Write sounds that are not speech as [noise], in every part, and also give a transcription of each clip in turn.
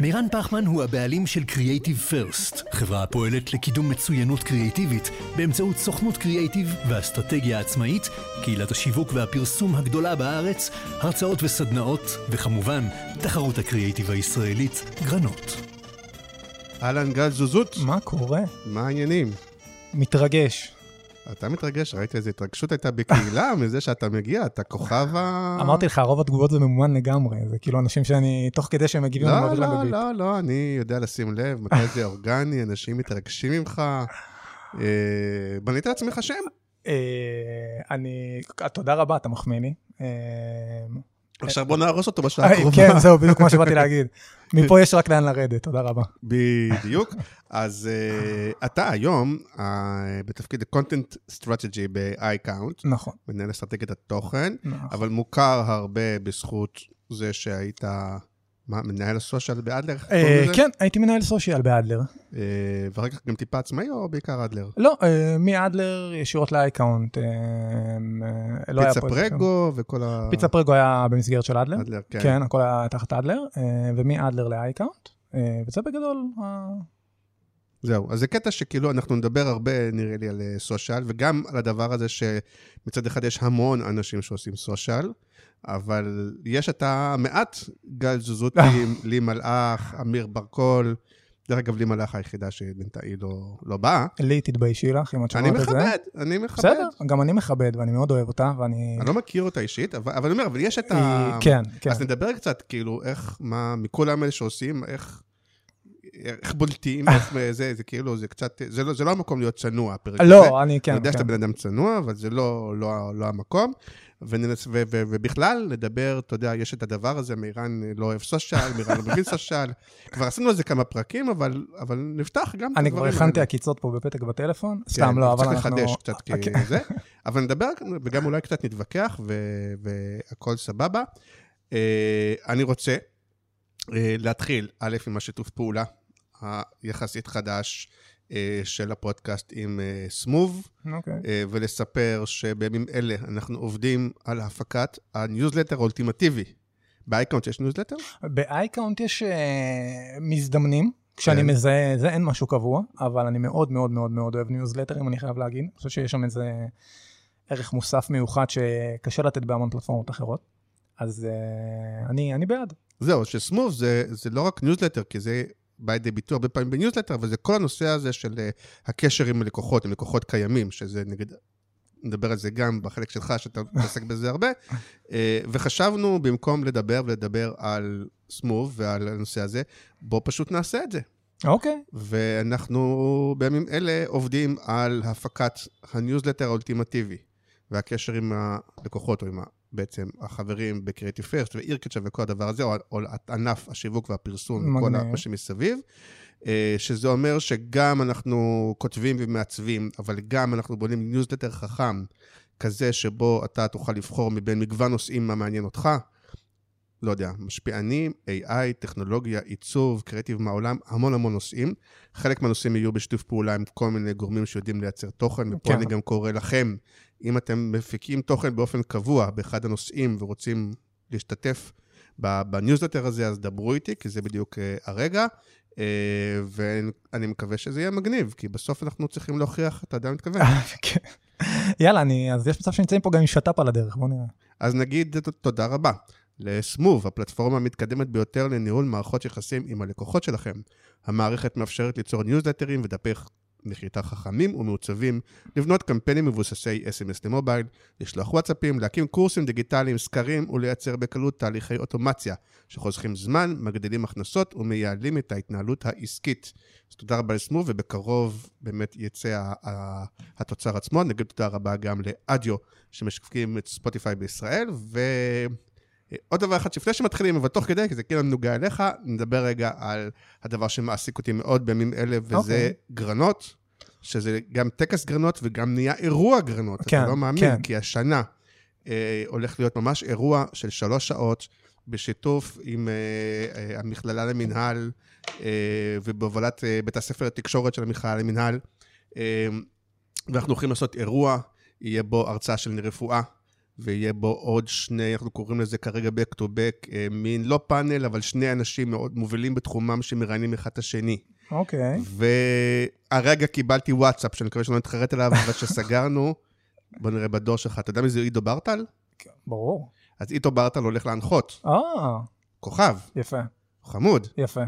מירן פחמן הוא הבעלים של Creative First, חברה הפועלת לקידום מצוינות קריאיטיבית באמצעות סוכנות קריאיטיב ואסטרטגיה עצמאית, קהילת השיווק והפרסום הגדולה בארץ, הרצאות וסדנאות, וכמובן, תחרות הקריאיטיב הישראלית, גרנות. אהלן גל זוזות, מה קורה? מה העניינים? מתרגש. אתה מתרגש, ראיתי איזה התרגשות הייתה בקהילה [laughs] מזה שאתה מגיע, אתה כוכב ה... אמרתי לך, רוב התגובות זה ממומן לגמרי, זה כאילו אנשים שאני, תוך כדי שהם מגיבים, אני לא, מעביר להם לא, בביט. לא, לא, אני יודע לשים לב, מתי זה אורגני, אנשים מתרגשים ממך. אה, בנית לעצמך שם. אה, אני, תודה רבה, אתה מחמיא לי. עכשיו בוא נהרוס אותו בשעה הקרובה. כן, זהו, בדיוק מה שבאתי [laughs] להגיד. מפה יש רק לאן לרדת, תודה רבה. בדיוק. אז אה, אתה היום אה, בתפקיד ה-content strategy ב-iCount, נכון. מנהל אסטרטגיית התוכן, נכון. אבל מוכר הרבה בזכות זה שהיית, מה, מנהל הסושיאל באדלר? אה? כן, הייתי מנהל סושיאל באדלר. אה, ואחר כך גם טיפה עצמאי או בעיקר אדלר? לא, אה, מאדלר ישירות לאייקאונט. לא פיצה. פרגו וכל ה... פיצה פרגו היה במסגרת של אדלר. אדלר, כן. כן, הכל היה תחת אדלר, ומאדלר לאייקאונט. וזה בגדול, זהו, אז זה קטע שכאילו אנחנו נדבר הרבה, נראה לי, על סושיאל, וגם על הדבר הזה שמצד אחד יש המון אנשים שעושים סושיאל, אבל יש את המעט, גל זוזוטי, [laughs] לי מלאך, אמיר ברקול, דרך אגב, לי מלאך היחידה שבינתיים לא, לא באה. לי תתביישי לך, אם את אני שומעת את זה. מכבד, אני מכבד. בסדר, גם אני מכבד ואני מאוד אוהב אותה, ואני... אני לא מכיר אותה אישית, אבל, אבל אני אומר, אבל יש את ה... היא- כן, כן. אז נדבר קצת, כאילו, איך, מה, מכולם אלה שעושים, איך... איך בולטים, [laughs] איך זה, זה כאילו, זה קצת, זה לא, זה לא המקום להיות צנוע, הפרק הזה. לא, אני כן, אני יודע כן. שאתה בן אדם צנוע, אבל זה לא, לא, לא המקום. וננס, ו, ו, ובכלל, לדבר, אתה יודע, יש את הדבר הזה, מירן לא אוהב סושיאל, מירן לא מבין סושיאל. כבר עשינו על זה כמה פרקים, אבל, אבל נפתח גם את אני הדברים כבר הכנתי האלה. עקיצות פה בפתק בטלפון, כן, סתם לא, אבל צריך אנחנו... לחדש קצת אוקיי. זה. אבל נדבר, וגם אולי קצת נתווכח, ו- והכל סבבה. אה, אני רוצה אה, להתחיל, א', עם השיתוף פעולה היחסית חדש של הפודקאסט עם אה, סמוב, אוקיי. אה, ולספר שבימים אלה אנחנו עובדים על הפקת הניוזלטר האולטימטיבי. באייקאונט יש ניוזלטר? באייקאונט יש אה, מזדמנים, כשאני כן. מזהה, זה אין משהו קבוע, אבל אני מאוד מאוד מאוד מאוד אוהב ניוזלטרים, אני חייב להגיד. אני חושב שיש שם איזה ערך מוסף מיוחד שקשה לתת בהמון פלטפורמות אחרות. אז אה, אני אני בעד. זהו, שסמוב זה, זה לא רק ניוזלטר, כי זה בא לידי ביטוי הרבה פעמים בניוזלטר, אבל זה כל הנושא הזה של אה, הקשר עם לקוחות, עם לקוחות קיימים, שזה נגיד, נדבר על זה גם בחלק שלך, שאתה מתעסק בזה הרבה, אה, וחשבנו, במקום לדבר ולדבר על סמוב ועל הנושא הזה, בוא פשוט נעשה את זה. אוקיי. ואנחנו בימים אלה עובדים על הפקת הניוזלטר האולטימטיבי, והקשר עם הלקוחות, או עם ה- בעצם החברים ב-creative first ואירקצ'ה וכל הדבר הזה, או, או ענף השיווק והפרסום מגניב. מה שמסביב. אה, שזה אומר שגם אנחנו כותבים ומעצבים, אבל גם אנחנו בונים ניוזלטר חכם, כזה שבו אתה תוכל לבחור מבין מגוון נושאים מה מעניין אותך. לא יודע, משפיענים, AI, טכנולוגיה, עיצוב, קריאיטיב מהעולם, המון המון נושאים. חלק מהנושאים יהיו בשיתוף פעולה עם כל מיני גורמים שיודעים לייצר תוכן, ופה כן. אני גם קורא לכם, אם אתם מפיקים תוכן באופן קבוע באחד הנושאים ורוצים להשתתף בניוזלטר הזה, אז דברו איתי, כי זה בדיוק אה, הרגע. אה, ואני מקווה שזה יהיה מגניב, כי בסוף אנחנו צריכים להוכיח, אתה יודע מה מתכוון. [laughs] כן. יאללה, אני, אז יש מצב שנמצאים פה גם עם שת"פ על הדרך, בוא נראה. אז נגיד תודה רבה לסמוב, הפלטפורמה המתקדמת ביותר לניהול מערכות יחסים עם הלקוחות שלכם. המערכת מאפשרת ליצור ניוזלטרים ודפי נחיתה חכמים ומעוצבים, לבנות קמפיינים מבוססי SMS למובייל, לשלוח וואטסאפים, להקים קורסים דיגיטליים, סקרים ולייצר בקלות תהליכי אוטומציה, שחוסכים זמן, מגדילים הכנסות ומייעלים את ההתנהלות העסקית. אז תודה רבה לסמוב, ובקרוב באמת יצא התוצר עצמו. נגיד תודה רבה גם לאדיו, שמשקפים את ספוטיפיי בישראל, ו... עוד דבר אחד שלפני שמתחילים, אבל תוך כדי, כי זה כאילו נוגע אליך, נדבר רגע על הדבר שמעסיק אותי מאוד בימים אלה, וזה okay. אוקיי. גרנות, שזה גם טקס גרנות וגם נהיה אירוע גרנות. כן, אתה לא מאמין, כן. כי השנה אה, הולך להיות ממש אירוע של שלוש שעות, בשיתוף עם אה, אה, המכללה למינהל, אה, ובהובלת אה, בית הספר לתקשורת של המכללה למינהל. אה, ואנחנו הולכים לעשות אירוע, יהיה בו הרצאה של רפואה. ויהיה בו עוד שני, אנחנו קוראים לזה כרגע back to back, אה, מין לא פאנל, אבל שני אנשים מאוד מובילים בתחומם שמראיינים אחד את השני. אוקיי. Okay. והרגע קיבלתי וואטסאפ, שאני מקווה שלא נתחרט עליו, אבל שסגרנו, [laughs] בוא נראה בדור שלך. אתה יודע מי זה עידו ברטל? ברור. אז עידו ברטל הולך להנחות. אה. כוכב. יפה. חמוד. יפה.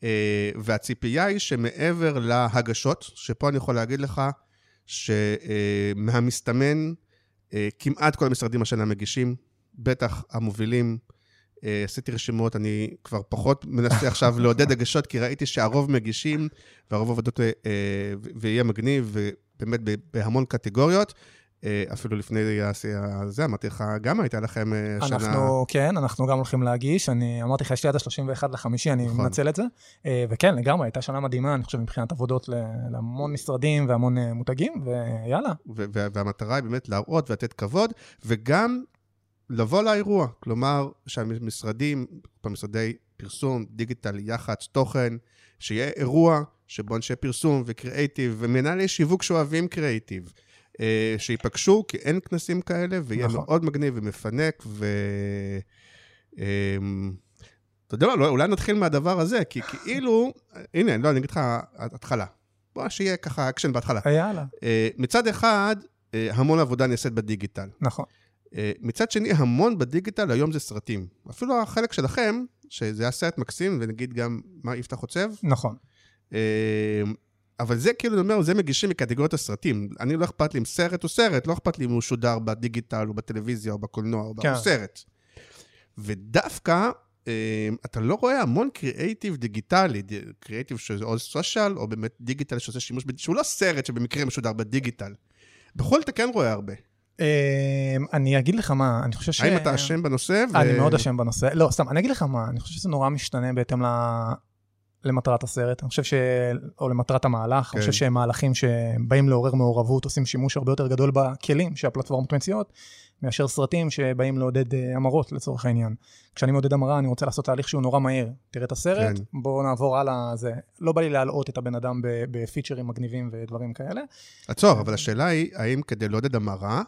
Uh, והציפייה היא שמעבר להגשות, שפה אני יכול להגיד לך שמהמסתמן, uh, אה, כמעט כל המשרדים השנה מגישים, בטח המובילים. אה, עשיתי רשימות, אני כבר פחות מנסה [laughs] עכשיו לעודד הגשות, כי ראיתי שהרוב מגישים, והרוב עובדות, אה, ויהיה מגניב, ובאמת בהמון קטגוריות. אה, אפילו לפני זה, אמרתי לך, גם הייתה לכם אה, שנה... אנחנו, כן, אנחנו גם הולכים להגיש. אני אמרתי לך, יש לי עד ה-31 לחמישי, אני נכון. מנצל את זה. אה, וכן, לגמרי, הייתה שנה מדהימה, אני חושב, מבחינת עבודות להמון משרדים והמון מותגים, ויאללה. והמטרה היא באמת להראות ולתת כבוד, וגם לבוא לאירוע. כלומר, שהמשרדים, במשרדי פרסום, דיגיטל, יח"צ, תוכן, שיהיה אירוע שבו אנשי פרסום וקריאייטיב, ומנהלי שיווק שאוהבים קריאייטיב. אה, שיפגשו, כי אין כנסים כאלה, ויהיה נכון. מאוד מגניב ומפנק, ו... אמ, אתה יודע מה, לא, אולי נתחיל מהדבר הזה, כי כאילו, הנה, לא, אני אגיד לך, התחלה. בוא, שיהיה ככה אקשן בהתחלה. יאללה. אה, מצד אחד, אה, המון עבודה נעשית בדיגיטל. נכון. מצד שני, המון בדיגיטל היום זה סרטים. אפילו החלק שלכם, שזה היה סרט מקסים, ונגיד גם מה יפתח עוצב. נכון. אבל זה כאילו, אני אומר, זה מגישים מקטגוריות הסרטים. אני לא אכפת לי אם סרט הוא סרט, לא אכפת לי אם הוא שודר בדיגיטל או בטלוויזיה או בקולנוע או כן. בסרט. ודווקא, אה, אתה לא רואה המון קריאייטיב דיגיטלי, קריאייטיב שזה או סושיאל, או באמת דיגיטל שעושה שימוש, שהוא לא סרט שבמקרה משודר בדיגיטל. בכל אתה כן רואה הרבה. אה, אני אגיד לך מה, אני חושב ש... האם אתה אשם בנושא? אני מאוד אשם בנושא. לא, סתם, אני אגיד לך מה, אני חושב שזה נורא משתנה בהתאם למטרת הסרט, אני חושב ש... או למטרת המהלך, כן. אני חושב שהם מהלכים שבאים לעורר מעורבות, עושים שימוש הרבה יותר גדול בכלים שהפלטפורמות מציעות, מאשר סרטים שבאים לעודד אה, המרות לצורך העניין. כשאני מעודד המרה, אני רוצה לעשות תהליך שהוא נורא מהיר. תראה את הסרט, כן. בואו נעבור הלאה, זה לא בא לי להלאות את הבן אדם בפיצ'רים מגניבים ודברים כאלה. עצור, אבל השאלה היא, האם כדי לעודד המרה,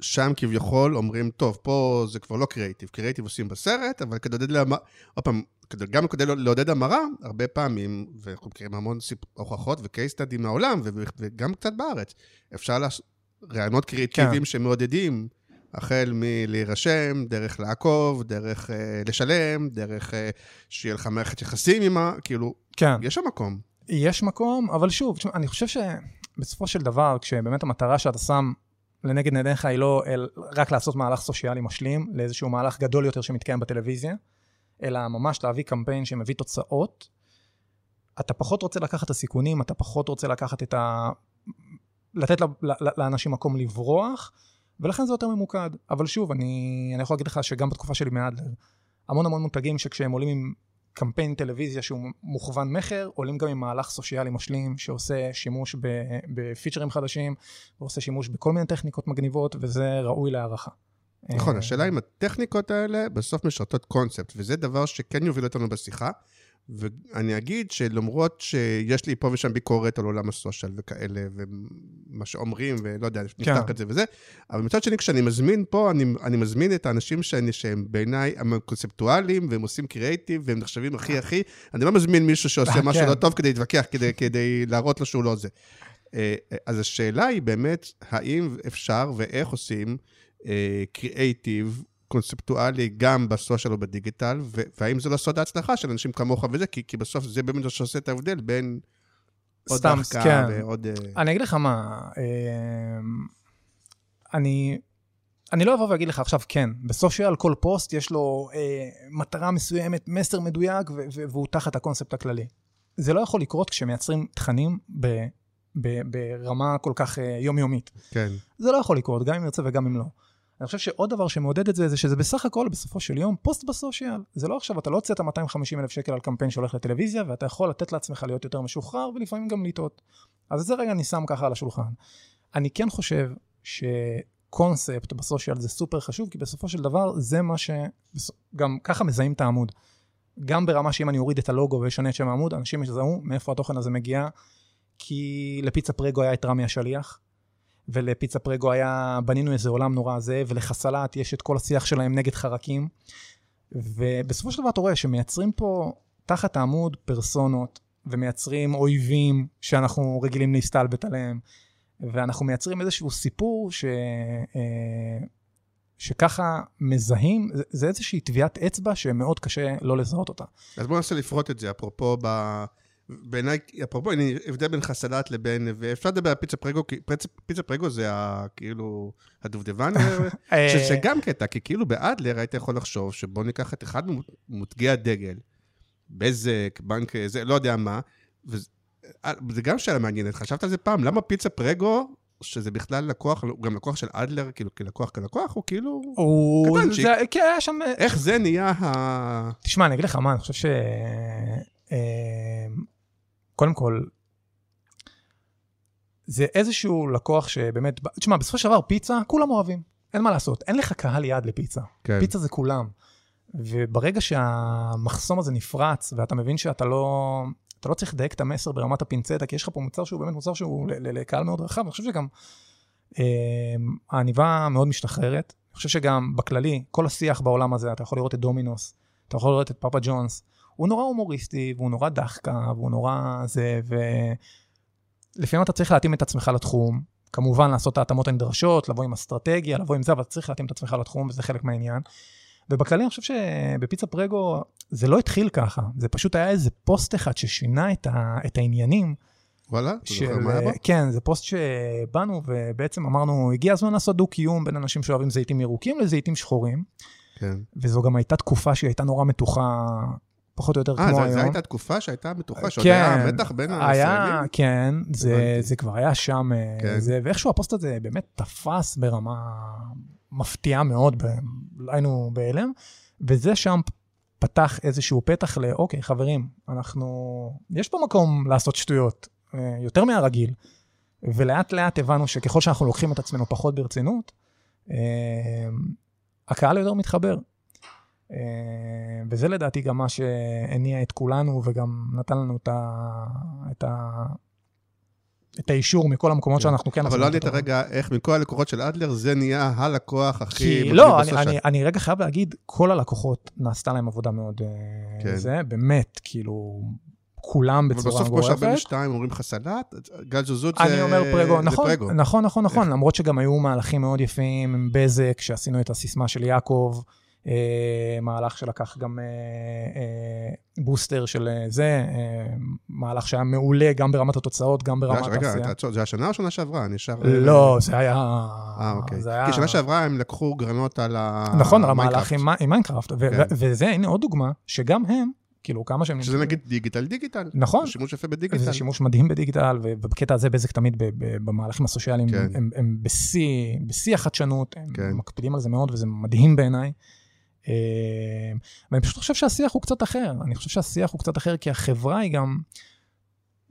שם כביכול אומרים, טוב, פה זה כבר לא קריאיטיב, קריאיטיב עושים בסרט, אבל כדי לעודד, להמ... עוד פעם, גם כדי לעודד המרה, הרבה פעמים, ואנחנו מכירים המון. הוכחות וקייס סטאדים מהעולם, וגם קצת בארץ, אפשר לעשות רעיונות קריאיטיביים כן. שמעודדים, החל מלהירשם, דרך לעקוב, דרך uh, לשלם, דרך uh, שיהיה לך מערכת יחסים עם ה... כאילו, כן. יש שם מקום. יש מקום, אבל שוב, אני חושב שבסופו של דבר, כשבאמת המטרה שאתה שם לנגד עיניך היא לא אל, רק לעשות מהלך סוציאלי משלים לאיזשהו מהלך גדול יותר שמתקיים בטלוויזיה, אלא ממש להביא קמפיין שמביא תוצאות. אתה פחות רוצה לקחת את הסיכונים, אתה פחות רוצה לקחת את ה... לתת לאנשים מקום לברוח, ולכן זה יותר ממוקד. אבל שוב, אני, אני יכול להגיד לך שגם בתקופה שלי מאדלר, המון המון מותגים שכשהם עולים עם קמפיין טלוויזיה שהוא מוכוון מכר, עולים גם עם מהלך סוציאלי משלים שעושה שימוש בפיצ'רים חדשים, ועושה שימוש בכל מיני טכניקות מגניבות, וזה ראוי להערכה. נכון, השאלה אם הטכניקות האלה בסוף משרתות קונספט, וזה דבר שכן יוביל אותנו בשיחה. ואני אגיד שלמרות שיש לי פה ושם ביקורת על עולם הסושיאל וכאלה, ומה שאומרים, ולא יודע, נפתח כן. את זה וזה, אבל מצד שני, כשאני מזמין פה, אני, אני מזמין את האנשים שאני, שהם בעיניי קונספטואליים, והם עושים קריאייטיב, והם נחשבים הכי הכי, אני לא מזמין מישהו שעושה כן. משהו לא טוב כדי להתווכח, כדי, כדי להראות לו שהוא לא זה. אה, אז השאלה היא באמת, האם אפשר ואיך עושים קריאייטיב uh, קונספטואלי גם בסושיאל ובדיגיטל, והאם זה לא סוד ההצלחה של אנשים כמוך וזה, כי, כי בסוף זה באמת מה שעושה את ההבדל בין עוד סתם, דחקה כן. ועוד... אה, אני אגיד לך מה, אה, אני, אני לא אבוא ואגיד לך עכשיו כן, בסושיאל כל פוסט יש לו אה, מטרה מסוימת, מסר מדויק, והוא תחת הקונספט הכללי. זה לא יכול לקרות כשמייצרים תכנים ב- ב- ברמה כל כך אה, יומיומית. כן. זה לא יכול לקרות, גם אם נרצה וגם אם לא. אני חושב שעוד דבר שמעודד את זה, זה שזה בסך הכל, בסופו של יום, פוסט בסושיאל. זה לא עכשיו, אתה לא הוצאת 250 אלף שקל על קמפיין שהולך לטלוויזיה, ואתה יכול לתת לעצמך להיות יותר משוחרר, ולפעמים גם לטעות. אז זה רגע אני שם ככה על השולחן. אני כן חושב שקונספט בסושיאל זה סופר חשוב, כי בסופו של דבר זה מה ש... גם ככה מזהים את העמוד. גם ברמה שאם אני אוריד את הלוגו ואשנה את שם העמוד, אנשים יזהו מאיפה התוכן הזה מגיע, כי לפיצה פרגו היה את רמי השליח, ולפיצה פרגו היה, בנינו איזה עולם נורא זה, ולחסלת יש את כל השיח שלהם נגד חרקים. ובסופו של דבר אתה רואה שמייצרים פה תחת העמוד פרסונות, ומייצרים אויבים שאנחנו רגילים להסתלבט עליהם, ואנחנו מייצרים איזשהו סיפור ש... אה, שככה מזהים, זה- זה איזושהי טביעת אצבע שמאוד קשה לא לזהות אותה. אז בואו ננסה לפרוט את זה, אפרופו ב... בעיניי, אפרופו, הנה, הבדל בין חסלת לבין, ואפשר לדבר על פיצה פרגו, כי פיצה, פרגו זה ה, כאילו הדובדבן, אה, שזה גם קטע, כי כאילו באדלר היית יכול לחשוב שבוא ניקח את אחד ממותגי הדגל, בזק, בנק, זה, לא יודע מה, וזה אה, גם שאלה מעניינת, חשבת על זה פעם, למה פיצה פרגו, שזה בכלל לקוח, הוא גם לקוח של אדלר, כאילו כלקוח כלקוח, הוא כאילו, הוא... קטנצ'יק. זה- כן, היה שם... איך זה נהיה ה... תשמע, אני אגיד לך מה, אני חושב ש... קודם כל, זה איזשהו לקוח שבאמת, תשמע, בסופו של דבר פיצה, כולם אוהבים, אין מה לעשות, אין לך קהל יעד לפיצה. כן. פיצה זה כולם. וברגע שהמחסום הזה נפרץ, ואתה מבין שאתה לא, אתה לא צריך לדייק את המסר ברמת הפינצטה, כי יש לך פה מוצר שהוא באמת מוצר שהוא לקהל מאוד רחב, אני חושב שגם אה, העניבה מאוד משתחררת. אני חושב שגם בכללי, כל השיח בעולם הזה, אתה יכול לראות את דומינוס, אתה יכול לראות את פאפה ג'ונס, הוא נורא הומוריסטי, והוא נורא דחקה, והוא נורא זה, ולפעמים אתה צריך להתאים את עצמך לתחום, כמובן לעשות את ההתאמות הנדרשות, לבוא עם אסטרטגיה, לבוא עם זה, אבל אתה צריך להתאים את עצמך לתחום, וזה חלק מהעניין. ובכללי אני חושב שבפיצה פרגו זה לא התחיל ככה, זה פשוט היה איזה פוסט אחד ששינה את, ה, את העניינים. וואלה? אתה של, זוכר מה היה בו? כן, זה פוסט שבאנו ובעצם אמרנו, הגיע הזמן לעשות דו-קיום בין אנשים שאוהבים זיתים ירוקים לזיתים שחורים, כן. וזו גם הייתה תקופה שהיא הייתה נורא מתוחה, פחות או יותר אה, כמו היום. זו הייתה תקופה שהייתה מתוחה, שעוד כן, היה מתח בין הישראלים? כן, זה, כבר היה שם, אה, כן. זה, ואיכשהו הפוסט הזה באמת תפס ברמה מפתיעה מאוד, ב, היינו בהלם, וזה שם פתח איזשהו פתח לאוקיי, חברים, אנחנו, יש פה מקום לעשות שטויות, אה, יותר מהרגיל, ולאט לאט הבנו שככל שאנחנו לוקחים את עצמנו פחות ברצינות, אה, הקהל יותר מתחבר. אה, וזה לדעתי גם מה שהניע את כולנו וגם נתן לנו את, ה, את, ה, את האישור מכל המקומות שאנחנו כן... אבל עשינו לא את ענית אותו. רגע איך מכל הלקוחות של אדלר זה נהיה הלקוח הכי... כי לא, אני. אני, אני רגע חייב להגיד, כל הלקוחות נעשתה להם עבודה מאוד כן. כן. זה, באמת, כאילו, כולם אבל בצורה בסוף כמו גורפת. שהרבה משתיים אומרים לך סלט, גל זוזות זה... אני אומר פרגו, זה נכון, פרגו. נכון, נכון, נכון, איך? למרות שגם היו מהלכים מאוד יפים עם בזק, שעשינו את הסיסמה של יעקב, אה, מהלך שלקח גם אה, אה, בוסטר של אה, זה, אה, מהלך שהיה מעולה גם ברמת התוצאות, גם זה ברמת היה- רגע. תעצור, זה השנה או שנה שעברה? אני ישר... לא, זה היה... אה, אוקיי. זה היה... כי שנה שעברה הם לקחו גרנות על ה... נכון, על. המהלך עם מיינקראפט, כן. וזה, הנה עוד דוגמה, שגם הם, כאילו כמה שהם... שזה נגיד דיגיטל דיגיטל. נכון. שימוש יפה בדיגיטל. וזה שימוש מדהים בדיגיטל, ובקטע הזה בזק תמיד ב- ב- במהלכים הסוציאליים, כן. הם, הם בשיא, בשיא החדשנות, הם כן. מקפידים על זה מאוד, וזה מדהים בעיניי. ואני פשוט חושב שהשיח הוא קצת אחר, אני חושב שהשיח הוא קצת אחר, כי החברה היא גם,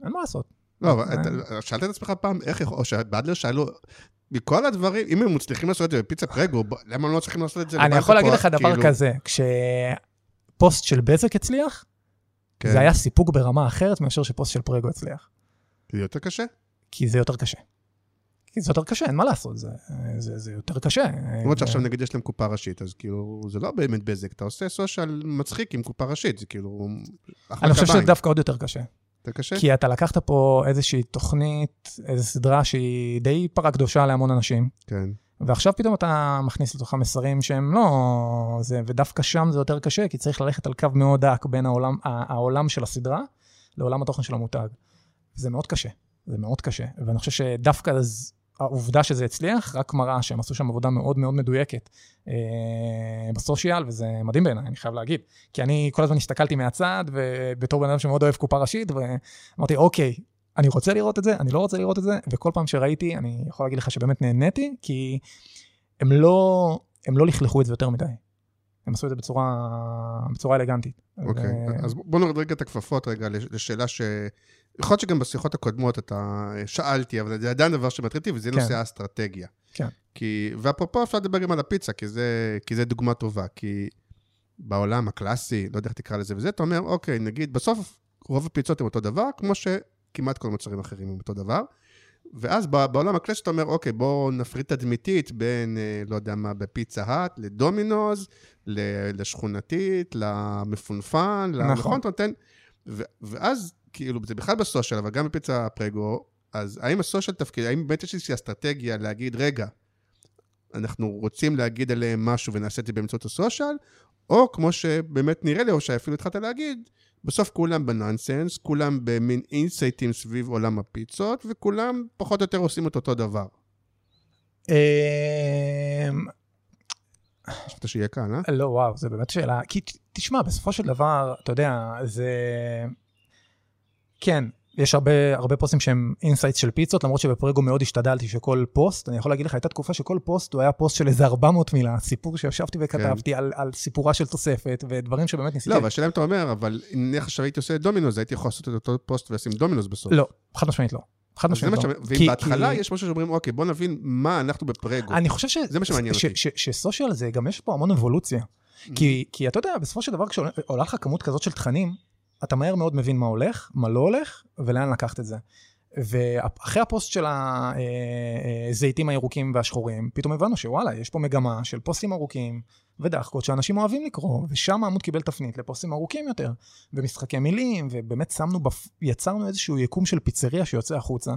אין מה לעשות. לא, אבל אה. שאלת את עצמך פעם איך יכול... או שבאדלר שאלו... מכל הדברים, אם הם מצליחים לעשות את זה בפיצה פרגו, למה הם לא צריכים לעשות את זה אני יכול להגיד? לך דבר כאילו, כזה, כשפוסט של בזק הצליח, כן. זה היה סיפוק ברמה אחרת מאשר שפוסט של פרגו הצליח. זה יותר קשה? כי זה יותר קשה. כי זה יותר קשה, אין מה לעשות, זה, זה, זה יותר קשה. למרות שעכשיו נגיד יש להם קופה ראשית, אז כאילו, זה לא באמת בזק, אתה עושה סושיאל מצחיק עם קופה ראשית, זה כאילו... אני חושב שזה. דווקא עוד יותר קשה. יותר קשה? כי אתה לקחת פה איזושהי תוכנית, איזו סדרה שהיא די פרה קדושה להמון אנשים, כן. ועכשיו פתאום אתה מכניס לתוכה מסרים שהם לא... זה, ודווקא שם זה יותר קשה, כי צריך ללכת על קו מאוד דק בין העולם, העולם של הסדרה לעולם התוכן של המותג. זה מאוד קשה, זה מאוד קשה. ואני חושב שדווקא אז העובדה שזה הצליח, רק מראה שהם עשו שם עבודה מאוד מאוד מדויקת אה, בסושיאל, וזה מדהים בעיניי, אני חייב להגיד. כי אני כל הזמן הסתכלתי מהצד, ובתור בן אדם שמאוד אוהב קופה ראשית, ואמרתי, אוקיי, אני רוצה לראות את זה, אני לא רוצה לראות את זה, וכל פעם שראיתי, אני יכול להגיד לך שבאמת נהניתי, כי הם לא, הם לא לכלכו את זה יותר מדי. הם עשו את זה בצורה, בצורה אלגנטית. אוקיי, ו... אז בוא נוריד רגע את הכפפות רגע לשאלה ש... יכול להיות שגם בשיחות הקודמות אתה שאלתי, אבל זה עדיין דבר שמטריד אותי, וזה כן. נושא האסטרטגיה. כן. כי, ואפרופו אפשר לדבר גם על הפיצה, כי זה, כי זה דוגמה טובה. כי בעולם הקלאסי, לא יודע איך תקרא לזה וזה, אתה אומר, אוקיי, נגיד, בסוף רוב הפיצות הן אותו דבר, כמו שכמעט כל המוצרים האחרים הם אותו דבר. ואז בעולם הקלאסי אתה אומר, אוקיי, בואו נפריד תדמיתית בין, אה, לא יודע מה, בפיצה האט, לדומינוז, לשכונתית, למפונפן, נכון. נכון, אתה נותן... ואז, כאילו, זה בכלל בסושיאל, אבל גם בפיצה פרגו, אז האם הסושיאל תפקיד, האם באמת יש איזושהי אסטרטגיה להגיד, רגע, אנחנו רוצים להגיד עליהם משהו ונעשה את זה באמצעות הסושיאל, או כמו שבאמת נראה לי, או שאפילו התחלת להגיד, בסוף כולם בנונסנס, כולם במין אינסייטים סביב עולם הפיצות, וכולם פחות או יותר עושים את אותו דבר. אמ, חשבת שיהיה כאן, אה? לא, וואו, זו באמת שאלה. כי תשמע, בסופו של דבר, אתה יודע, זה... כן, יש הרבה, הרבה פוסטים שהם insights של פיצות, למרות שבפרגו מאוד השתדלתי שכל פוסט, אני יכול להגיד לך, הייתה תקופה שכל פוסט הוא היה פוסט של איזה 400 מילה, סיפור שישבתי וכתבתי כן. על, על סיפורה של תוספת, ודברים שבאמת ניסיתי... לא, אבל השאלה אם אתה אומר, אבל נניח עכשיו הייתי עושה דומינוס, הייתי יכול לעשות את אותו פוסט ולשים דומינוס בסוף. לא, חד משמעית לא. חד משמעית לא. ואם בהתחלה כי... יש משהו שאומרים, אוקיי, בוא נבין מה אנחנו בפרגו. אני חושב ש... זה מה שמעניין אותי. שסושיאל זה, גם יש פה המון אבולוציה. Mm-hmm. כי, כי אתה יודע, בסופו של דבר, כשעולה לך כמות כזאת של תכנים, אתה מהר מאוד מבין מה הולך, מה לא הולך, ולאן לקחת את זה. ואחרי הפוסט של הזיתים הירוקים והשחורים, פתאום הבנו שוואלה, יש פה מגמה של פוסטים ארוכים ודחקות שאנשים אוהבים לקרוא, ושם העמוד קיבל תפנית לפוסטים ארוכים יותר, ומשחקי מילים, ובאמת שמנו, בפ... יצרנו איזשהו יקום של פיצריה שיוצא החוצה,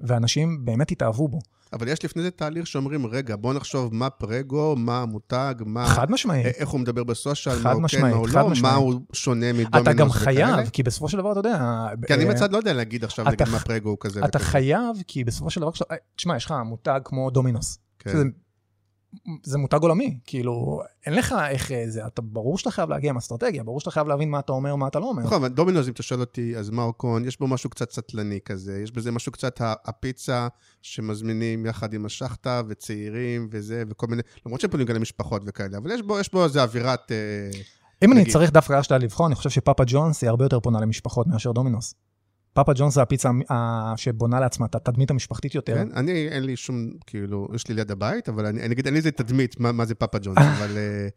ואנשים באמת התאהבו בו. אבל יש לפני זה תהליך שאומרים, רגע, בוא נחשוב מה פרגו, מה המותג, מה... חד משמעית. איך הוא מדבר בסושיאל, מה הוא כן, מה הוא לא, משמעית. מה הוא שונה מדומינוס וכאלה. אתה גם חייב, כי בסופו של דבר, אתה יודע... כי אני מצד לא יודע להגיד עכשיו, נגיד מה פרגו הוא כזה אתה חייב, כי בסופו של דבר, תשמע, יש לך מותג כמו דומינוס. כן. זה מותג עולמי, כאילו, אין לך איך אה, זה, אתה, ברור שאתה חייב להגיע עם אסטרטגיה, ברור שאתה חייב להבין מה אתה אומר, מה אתה לא אומר. נכון, אבל דומינוז, אם אתה שואל אותי, אז מרקון, יש בו משהו קצת סטלני כזה, יש בזה משהו קצת הפיצה שמזמינים יחד עם השחטה וצעירים וזה, וכל מיני, למרות שהם פונים גם למשפחות וכאלה, אבל יש בו, יש בו איזה אווירת... אה, אם אני צריך דווקא שלה לבחון, אני חושב שפאפה ג'ונס היא הרבה יותר פונה למשפחות מאשר דומינוס. פאפה ג'ונס זה הפיצה שבונה לעצמה את התדמית המשפחתית יותר. כן, אני, אין לי שום, כאילו, יש לי ליד הבית, אבל אני, אגיד, אין לי איזה תדמית מה, מה זה פאפה ג'ונס, אבל... אה,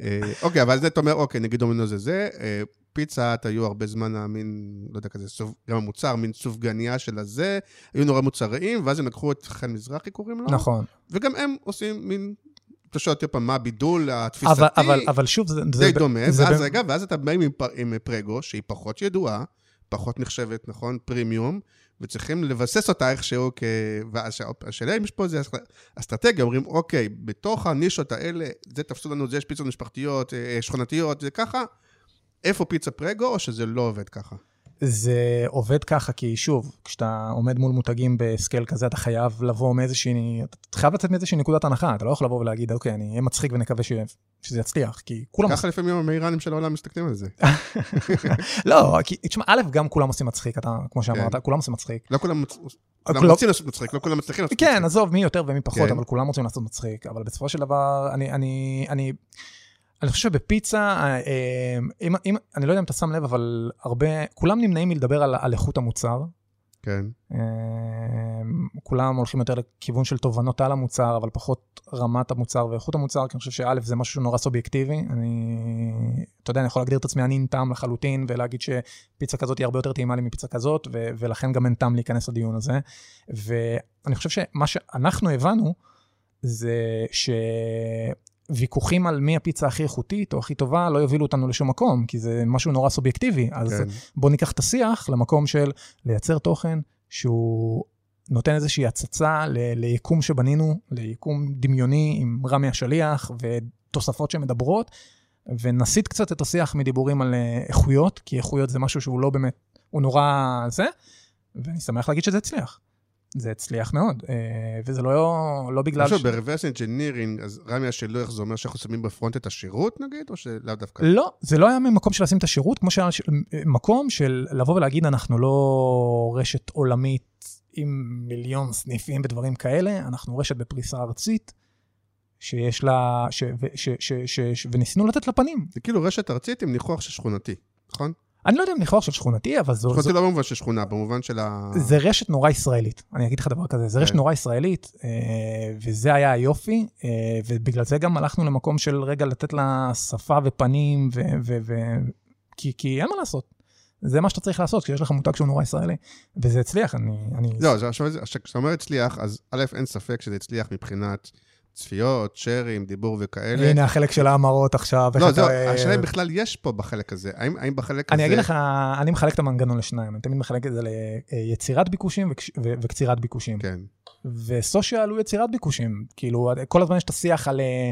אה, אוקיי, אבל זה אתה אומר, אוקיי, נגיד דומינו זה זה, אה, פיצה, את היו הרבה זמן, המין, לא יודע, כזה, סוף, גם המוצר, מין סופגניה של הזה, היו נורא מוצריים, ואז הם לקחו את חן מזרחי, קוראים לו. נכון. וגם הם עושים מין אתה שואל אותי פעם, מה הבידול התפיסתי? אבל, אבל, אבל שוב, זה... די זה דומה, זה ואז ב... רגע, ואז אתה בא עם, עם פרגו, שהיא פחות ידועה, פחות נחשבת, נכון? פרימיום, וצריכים לבסס אותה איכשהו כ... והשאלה אם יש פה איזה אסטרטגיה, אומרים, אוקיי, בתוך הנישות האלה, זה תפסו לנו, זה יש פיצות משפחתיות, אה, שכונתיות, זה ככה, איפה פיצה פרגו, או שזה לא עובד ככה? זה עובד ככה, כי שוב, כשאתה עומד מול מותגים בסקייל כזה, אתה חייב לבוא מאיזושהי, אתה חייב לצאת מאיזושהי נקודת הנחה, אתה לא יכול לבוא ולהגיד, אוקיי, אני אהיה מצחיק ונקווה ש... שזה יצליח, כי כולם... ככה לפעמים המאיראנים של העולם מסתכלים על זה. [laughs] לא, כי, תשמע, א', גם כולם עושים מצחיק, אתה, כמו שאמרת, כן. כולם עושים מצחיק. לא כולם כולם רוצים לעשות מצחיק, לא כולם מצליחים לעשות כן, מצחיק. כן, עזוב, מי יותר ומי פחות, כן. אבל כולם רוצים לעשות מצחיק, אבל בסופו של דבר, אני, אני, חושב שבפיצה, אה, אה, אם, אם, אני לא יודע אם אתה שם לב, אבל הרבה, כולם נמנעים מלדבר על, על איכות המוצר. כן. אה, כולם הולכים יותר לכיוון של תובנות על המוצר, אבל פחות רמת המוצר ואיכות המוצר, כי אני חושב שא' זה משהו נורא סובייקטיבי. אני, אתה יודע, אני יכול להגדיר את עצמי אני עם טעם לחלוטין, ולהגיד שפיצה כזאת היא הרבה יותר טעימה לי מפיצה כזאת, ו- ולכן גם אין טעם להיכנס לדיון הזה. ואני חושב שמה שאנחנו הבנו, זה ש... ויכוחים על מי הפיצה הכי איכותית או הכי טובה לא יובילו אותנו לשום מקום, כי זה משהו נורא סובייקטיבי. אז כן. בואו ניקח את השיח למקום של לייצר תוכן שהוא נותן איזושהי הצצה ל- ליקום שבנינו, ליקום דמיוני עם רמי השליח ותוספות שמדברות, ונסיט קצת את השיח מדיבורים על אה, איכויות, כי איכויות זה משהו שהוא לא באמת, הוא נורא זה, ואני שמח להגיד שזה הצליח. זה הצליח מאוד, אה, וזה לא, לא בגלל עכשיו, ב-reverse engineering, אז רמי השילוח זה אומר שאנחנו שמים בפרונט את השירות נגיד, או שלאו דווקא? לא, זה לא היה ממקום של לשים את השירות, כמו שהיה ש- מקום של לבוא ולהגיד, אנחנו לא רשת עולמית עם מיליון סניפים ודברים כאלה, אנחנו רשת בפריסה ארצית, שיש לה, ש, ו, ש, ש, ש, ש, וניסינו לתת לה פנים. זה כאילו רשת ארצית עם ניחוח של שכונתי, נכון? אני לא יודע אם ניחוח של שכונתי, אבל זו, שכונתי לא במובן של שכונה, במובן של ה... זה רשת נורא ישראלית, אני אגיד לך דבר כזה, זה רשת כן. נורא ישראלית, אה, וזה היה היופי, אה, ובגלל זה גם הלכנו למקום של רגע לתת לה שפה ופנים, ו, ו, ו, כי, כי אין מה לעשות. זה מה שאתה צריך לעשות כשיש לך מותג שהוא נורא ישראלי, וזה הצליח, אני... אני... לא, עכשיו, כשאתה אומר הצליח, אז א', אין ספק שזה הצליח מבחינת צפיות, שרים, דיבור וכאלה. הנה החלק של ההמרות עכשיו. לא, אתה- זהו, השאלה אם בכלל יש פה בחלק הזה. האם, האם בחלק הזה... אני אגיד לך, אני מחלק את המנגנון לשניים, אני תמיד מחלק את זה ליצירת ביקושים וקש- ו- וקצירת ביקושים. כן. וסושיאל הוא יצירת ביקושים. כאילו, כל הזמן יש את השיח על אה,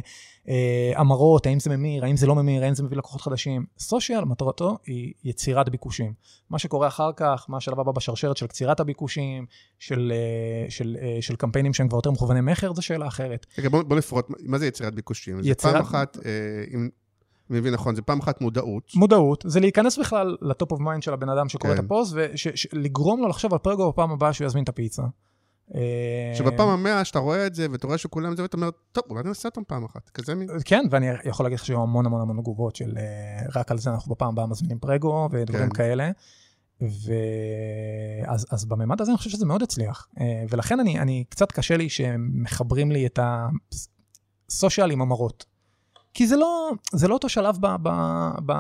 אה, המרות, האם זה ממיר, האם זה לא ממיר, האם זה מביא לקוחות חדשים. סושיאל, מטרתו היא יצירת ביקושים. מה שקורה אחר כך, מה השלב הבא בשרשרת של קצירת הביקושים, של, אה, של, אה, של קמפיינים שהם כבר יותר מכווני מכר, זו שאלה אחרת. רגע, בוא, בוא נפרוט, מה זה יצירת ביקושים? יצירת- פעם אחת, אה, אם אני מבין נכון, זה פעם אחת מודעות. מודעות, זה להיכנס בכלל ל-top of mind של הבן אדם שקורא כן. את הפוסט, ולגרום לו לחשוב על פרגו בפעם הבאה שהוא יזמין את הפיצה. אה, שבפעם המאה שאתה רואה את זה, ואתה רואה שכולם זה, ואתה אומר, טוב, אולי נעשה אותם פעם אחת. כזה מין... כן, ואני יכול להגיד לך שהיו המון המון המון תגובות של אה, רק על זה אנחנו בפעם הבאה מזמינים פרגו ודברים כן. כאלה. ואז אז בממד הזה אני חושב שזה מאוד הצליח. אה, ולכן אני, אני קצת קשה לי שמחברים לי את הסושיאל עם המרות. כי זה לא, זה לא אותו שלב ב, ב, ב,